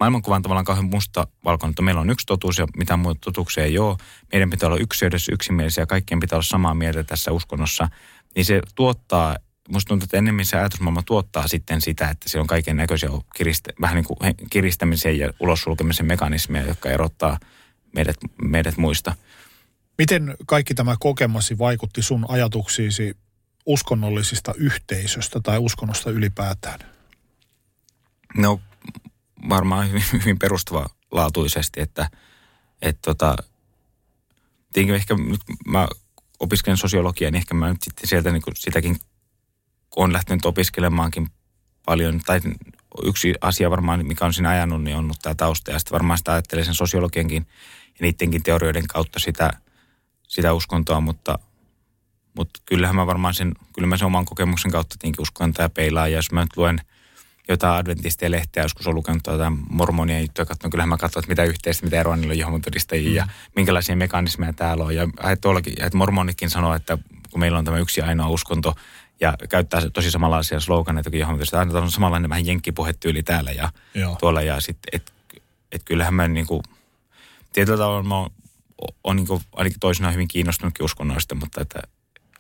S3: maailmankuva on tavallaan kauhean musta valkoinen, että meillä on yksi totuus ja mitään muuta totuuksia ei ole. Meidän pitää olla ykseydessä yksimielisiä ja kaikkien pitää olla samaa mieltä tässä uskonnossa. Niin se tuottaa, musta tuntuu, että enemmän se ajatusmaailma tuottaa sitten sitä, että siellä on kaiken näköisiä kiristä, vähän niin kuin kiristämisen ja ulossulkemisen mekanismeja, jotka erottaa meidät, meidät muista.
S2: Miten kaikki tämä kokemasi vaikutti sun ajatuksiisi uskonnollisista yhteisöstä tai uskonnosta ylipäätään?
S3: No varmaan hyvin, hyvin laatuisesti, että et tota, ehkä nyt mä opiskelen sosiologiaa, niin ehkä mä nyt sitten sieltä niin kuin sitäkin on lähtenyt opiskelemaankin paljon, tai yksi asia varmaan, mikä on siinä ajanut, niin on ollut tämä tausta, ja sitten varmaan sitä ajattelee sen sosiologiankin ja niidenkin teorioiden kautta sitä – sitä uskontoa, mutta, mutta kyllähän mä varmaan sen, kyllä mä sen oman kokemuksen kautta tietenkin uskon tämä peilaa. Ja jos mä nyt luen jotain adventistien lehteä, joskus on lukenut jotain mormonia juttuja, katson, kyllähän mä katson, että mitä yhteistä, mitä eroa niillä on mm. ja minkälaisia mekanismeja täällä on. Ja tuollakin, että mormonikin sanoo, että kun meillä on tämä yksi ainoa uskonto, ja käyttää tosi samanlaisia sloganeita kuin johonmuntodistajia, aina on samanlainen vähän jenkkipuhetyyli täällä ja Joo. tuolla. Ja sitten, että et kyllähän mä niin kuin, tietyllä tavalla mä oon on niin kuin, ainakin toisinaan hyvin kiinnostunutkin uskonnoista, mutta että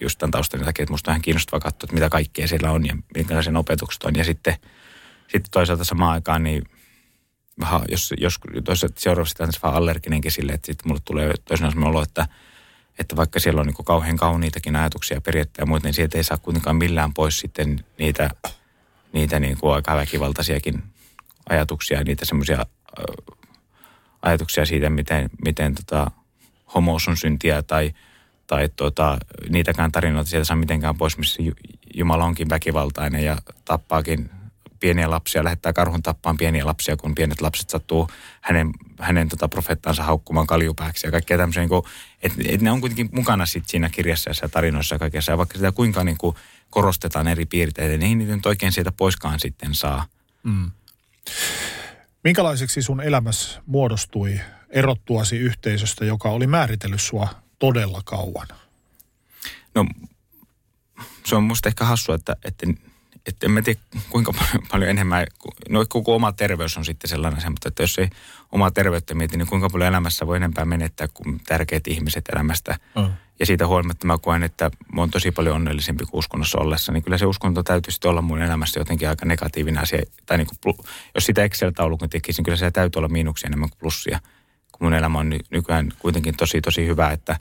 S3: just tämän taustan takia, että musta on ihan kiinnostavaa katsoa, että mitä kaikkea siellä on ja minkälaisia opetukset on. Ja sitten, sitten toisaalta samaan aikaan, niin vähän, jos, jos toisaalta seuraavasti on vähän allerginenkin sille, että sitten mulle tulee toisinaan sellainen olo, että, että vaikka siellä on niin kauhean kauniitakin ajatuksia, periaatteja ja muuten, niin sieltä ei saa kuitenkaan millään pois sitten niitä, niitä niin kuin aika väkivaltaisiakin ajatuksia ja niitä semmoisia ajatuksia siitä, miten, miten tota, homous on syntiä tai, tai tuota, niitäkään tarinoita sieltä saa mitenkään pois, missä Jumala onkin väkivaltainen ja tappaakin pieniä lapsia, lähettää karhun tappaan pieniä lapsia, kun pienet lapset sattuu hänen, hänen tota profeettansa haukkumaan kaljupääksi ja kaikkea tämmöisiä. Niin että et ne on kuitenkin mukana sit siinä kirjassa ja tarinoissa ja kaikessa. Ja vaikka sitä kuinka niin kuin korostetaan eri piirteitä, niin ei niitä nyt oikein sieltä poiskaan sitten saa. Mm.
S2: Minkälaiseksi sun elämässä muodostui erottuasi yhteisöstä, joka oli määritellyt sua todella kauan?
S3: No, se on musta ehkä hassua, että, että että en mä tiedä kuinka paljon, enemmän, no koko oma terveys on sitten sellainen asia, mutta että jos ei oma terveyttä mieti, niin kuinka paljon elämässä voi enempää menettää kuin tärkeät ihmiset elämästä. Mm. Ja siitä huolimatta mä koen, että mä oon tosi paljon onnellisempi kuin uskonnossa ollessa, niin kyllä se uskonto täytyy sitten olla mun elämässä jotenkin aika negatiivinen asia. Tai niin kuin, jos sitä Excel-taulukon tekisin, niin kyllä se täytyy olla miinuksia enemmän kuin plussia. Kun mun elämä on nykyään kuitenkin tosi, tosi hyvä, että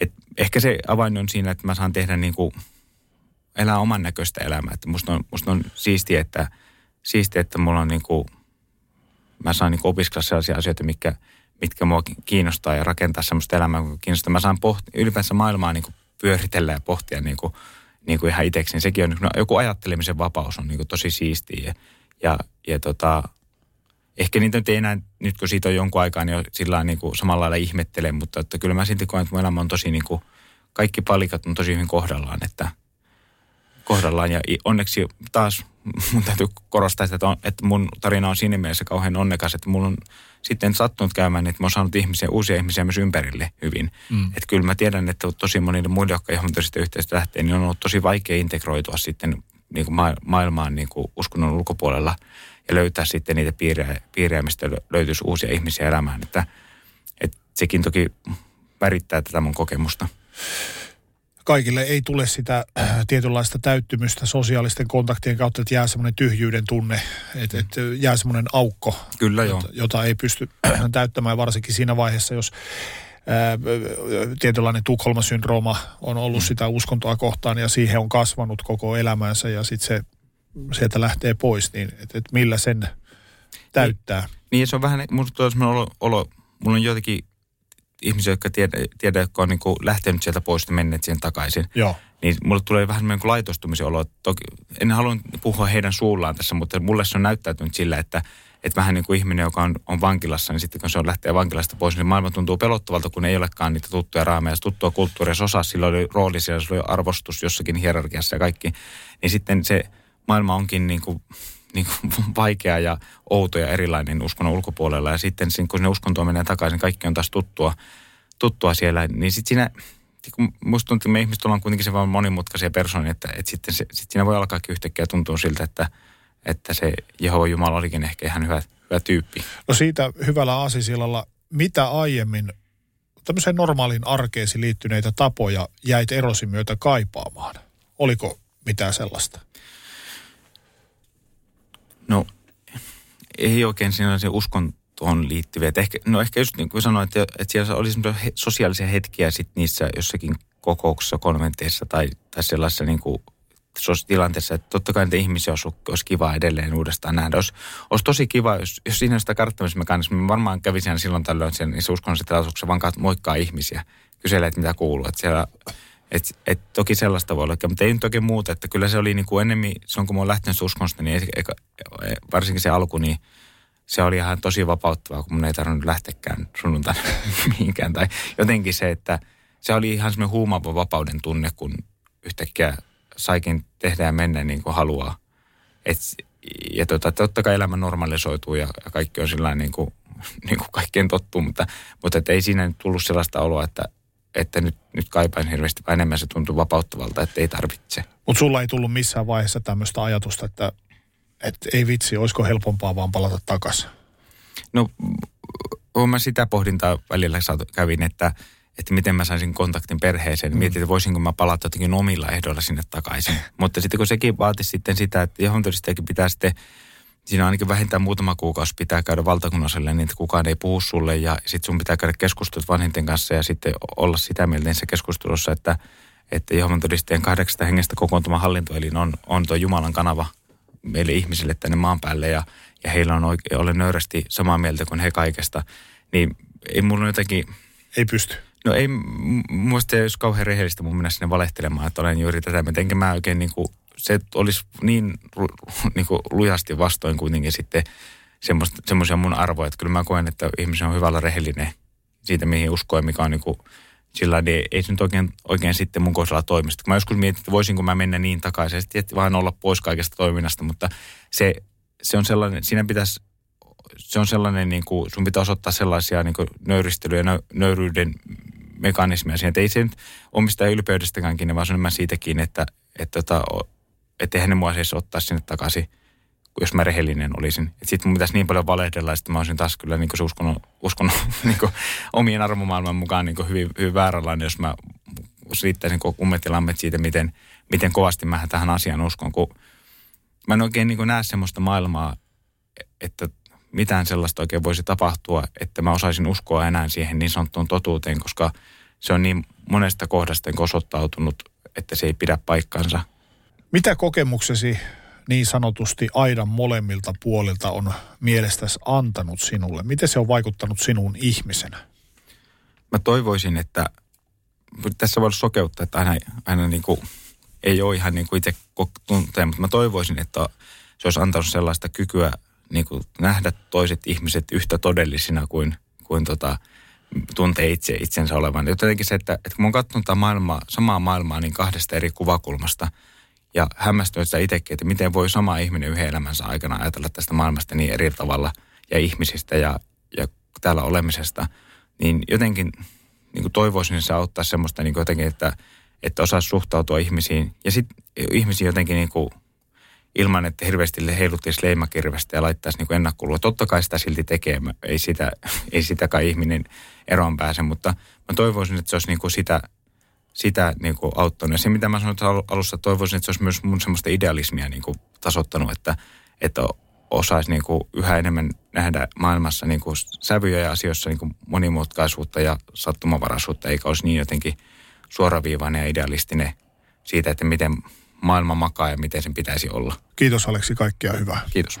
S3: et ehkä se avain on siinä, että mä saan tehdä niin kuin – elää oman näköistä elämää. Että musta, on, musta on siistiä, että, siistiä, että mulla on niin kuin, mä saan niin opiskella sellaisia asioita, mitkä, mitkä mua kiinnostaa ja rakentaa sellaista elämää, kun kiinnostaa. Mä saan pohtia, ylipäänsä maailmaa niin kuin pyöritellä ja pohtia niin kuin, niin kuin ihan itseksi. Sekin on, no, joku ajattelemisen vapaus on niin kuin tosi siistiä ja, ja, ja tota, ehkä niitä nyt ei enää, nyt kun siitä on jonkun aikaa, niin sillä niin kuin samalla lailla ihmettelen, mutta että kyllä mä silti koen, että mun elämä on tosi niin kuin, kaikki palikat on tosi hyvin kohdallaan, että – kohdallaan. Ja onneksi taas mun täytyy korostaa sitä, että, on, että mun tarina on siinä mielessä kauhean onnekas, että mulla on sitten sattunut käymään, että mä oon saanut ihmisiä, uusia ihmisiä myös ympärille hyvin. Mm. Että kyllä mä tiedän, että tosi monille muille, jotka ihan tästä yhteistä lähtee, niin on ollut tosi vaikea integroitua sitten niin kuin ma- maailmaan niin kuin uskonnon ulkopuolella ja löytää sitten niitä piirejä, piirejä mistä löytyisi uusia ihmisiä elämään. Että, että sekin toki värittää tätä mun kokemusta
S2: kaikille ei tule sitä äh, tietynlaista täyttymystä sosiaalisten kontaktien kautta, että jää semmoinen tyhjyyden tunne, että, että jää semmoinen aukko,
S3: Kyllä joo.
S2: Jota, jota ei pysty täyttämään varsinkin siinä vaiheessa, jos äh, tietynlainen Tukholma-syndrooma on ollut mm. sitä uskontoa kohtaan ja siihen on kasvanut koko elämänsä ja sitten se sieltä lähtee pois, niin että et millä sen täyttää.
S3: Niin, niin se on vähän, minusta on olo, olo, mulla on jotenkin ihmisiä, jotka tiedä, tiedä jotka on niin kuin lähtenyt sieltä pois ja menneet siihen takaisin.
S2: Joo.
S3: Niin mulle tulee vähän niin kuin laitostumisen olo. Toki, en halua puhua heidän suullaan tässä, mutta mulle se on näyttäytynyt sillä, että, että vähän niin kuin ihminen, joka on, on vankilassa, niin sitten kun se on lähtee vankilasta pois, niin maailma tuntuu pelottavalta, kun ei olekaan niitä tuttuja raameja, tuttua kulttuuria, se osaa, sillä oli rooli siellä, sillä oli arvostus jossakin hierarkiassa ja kaikki. Niin sitten se maailma onkin niin kuin, niin kuin vaikea ja outo ja erilainen uskonnon ulkopuolella. Ja sitten kun sinne uskontoon menee takaisin, kaikki on taas tuttua, tuttua siellä. Niin sitten siinä, kun musta tuntuu, että me ihmiset ollaan kuitenkin se vaan monimutkaisia persoonia, että, että sitten se, sit siinä voi alkaa yhtäkkiä tuntua siltä, että, että se Jehova Jumala olikin ehkä ihan hyvä, hyvä tyyppi.
S2: No siitä hyvällä aasisillalla, mitä aiemmin tämmöiseen normaaliin arkeesi liittyneitä tapoja jäit erosi myötä kaipaamaan? Oliko mitään sellaista?
S3: No ei oikein siinä se uskontoon liittyviä. Että ehkä, no ehkä just niin kuin sanoin, että, että siellä oli sosiaalisia hetkiä sit niissä jossakin kokouksessa, konventeissa tai, tai sellaisessa niin kuin tilanteessa, että totta kai niitä ihmisiä olisi, olisi kiva edelleen uudestaan nähdä. Olisi, olisi tosi kiva, jos, jos siinä on sitä karttamismekanismia, mä varmaan kävisin silloin tällöin sen, niissä uskonnollisissa tilaisuuksissa vaan moikkaa ihmisiä, kyselee, että mitä kuuluu. Että siellä et, et toki sellaista voi olla, mutta ei nyt muuta. Että kyllä se oli niin kuin enemmän, on kun mä oon lähtenyt uskonnosta, niin eikä, varsinkin se alku, niin se oli ihan tosi vapauttavaa, kun mun ei tarvinnut lähtekään sunnuntaina mihinkään. Tai jotenkin se, että se oli ihan semmoinen huumaava vapauden tunne, kun yhtäkkiä saikin tehdä ja mennä niin kuin haluaa. Et, ja tota, totta kai elämä normalisoituu ja kaikki on sillä niin kuin, niin kuin kaikkeen tottuu, mutta, mutta et ei siinä nyt tullut sellaista oloa, että että nyt, nyt kaipaan hirveästi, vaan enemmän se tuntuu vapauttavalta, että ei tarvitse.
S2: Mutta sulla ei tullut missään vaiheessa tämmöistä ajatusta, että, että ei vitsi, olisiko helpompaa vaan palata takaisin?
S3: No, mä sitä pohdintaa välillä kävin, että, että miten mä saisin kontaktin perheeseen. Mm. Mietin, että voisinko mä palata jotenkin omilla ehdoilla sinne takaisin. Mutta sitten kun sekin vaati sitten sitä, että johon todistajakin pitää sitten siinä ainakin vähintään muutama kuukausi pitää käydä valtakunnalliselle, niin että kukaan ei puhu sulle ja sitten sun pitää käydä keskustelut vanhinten kanssa ja sitten olla sitä mieltä niissä keskustelussa, että, että Jehovan todistajien kahdeksasta hengestä kokoontuma hallintoelin on, on tuo Jumalan kanava meille ihmisille tänne maan päälle ja, ja heillä on oikein, olen nöyrästi samaa mieltä kuin he kaikesta, niin ei mulla jotenkin...
S2: Ei pysty.
S3: No ei, muista jos kauhean rehellistä mun mennä sinne valehtelemaan, että olen juuri tätä, enkä mä oikein niin kuin se olisi niin, niin kuin lujasti vastoin kuitenkin sitten semmoisia mun arvoja, että kyllä mä koen, että ihmisen on hyvällä rehellinen siitä, mihin uskoo ja mikä on niin kuin, sillä niin ei se nyt oikein, oikein sitten mun kohdalla toimista. Mä joskus mietin, että voisinko mä mennä niin takaisin, että vaan olla pois kaikesta toiminnasta, mutta se, se on sellainen, siinä pitäisi, se on sellainen, niin kuin, sun pitää osoittaa sellaisia niin kuin nöyristelyjä, nö, nöyryyden mekanismeja siihen, että ei se nyt omista ylpeydestäkään kiinni, vaan se on siitäkin, että, että, että että eihän ne mua siis ottaa sinne takaisin, jos mä rehellinen olisin. Sitten mun pitäisi niin paljon valehdella, että mä olisin taas kyllä niin se uskonut, uskonut niin omien arvomaailman mukaan niin hyvin, hyvin vääränlainen, jos mä selittäisin kummet ja lammet siitä, miten, miten kovasti mä tähän asiaan uskon, kun mä en oikein niin näe semmoista maailmaa, että mitään sellaista oikein voisi tapahtua, että mä osaisin uskoa enää siihen niin sanottuun totuuteen, koska se on niin monesta kohdasta osoittautunut, että se ei pidä paikkansa.
S2: Mitä kokemuksesi niin sanotusti aidan molemmilta puolilta on mielestäsi antanut sinulle? Miten se on vaikuttanut sinuun ihmisenä?
S3: Mä toivoisin, että tässä voi sokeutta, että aina, aina niin kuin, ei ole ihan niin kuin itse tuntee, mutta mä toivoisin, että se olisi antanut sellaista kykyä niin kuin nähdä toiset ihmiset yhtä todellisina kuin, kuin tota, tuntee itse itsensä olevan. Jotenkin se, että, että kun mä oon katsonut maailmaa, samaa maailmaa niin kahdesta eri kuvakulmasta ja hämmästynyt sitä itsekin, että miten voi sama ihminen yhden elämänsä aikana ajatella tästä maailmasta niin eri tavalla ja ihmisistä ja, ja täällä olemisesta, niin jotenkin niin kuin toivoisin, se auttaa semmoista niin kuin jotenkin, että, että osaisi suhtautua ihmisiin ja sitten ihmisiin jotenkin niin kuin ilman, että hirveästi heiluttaisi leimakirvestä ja laittaisi niin ennakkolua. Totta kai sitä silti tekee, ei sitä, ei sitä kai ihminen eroon pääse, mutta mä toivoisin, että se olisi niin kuin sitä, sitä niin kuin auttanut. Ja se, mitä mä sanoin alussa, toivoisin, että se olisi myös mun semmoista idealismia niin kuin tasoittanut, että, että osaisi niin kuin yhä enemmän nähdä maailmassa niin kuin sävyjä ja asioissa niin kuin monimutkaisuutta ja sattumavaraisuutta, eikä olisi niin jotenkin suoraviivainen ja idealistinen siitä, että miten maailma makaa ja miten sen pitäisi olla.
S2: Kiitos Aleksi, kaikkea hyvää.
S3: Kiitos.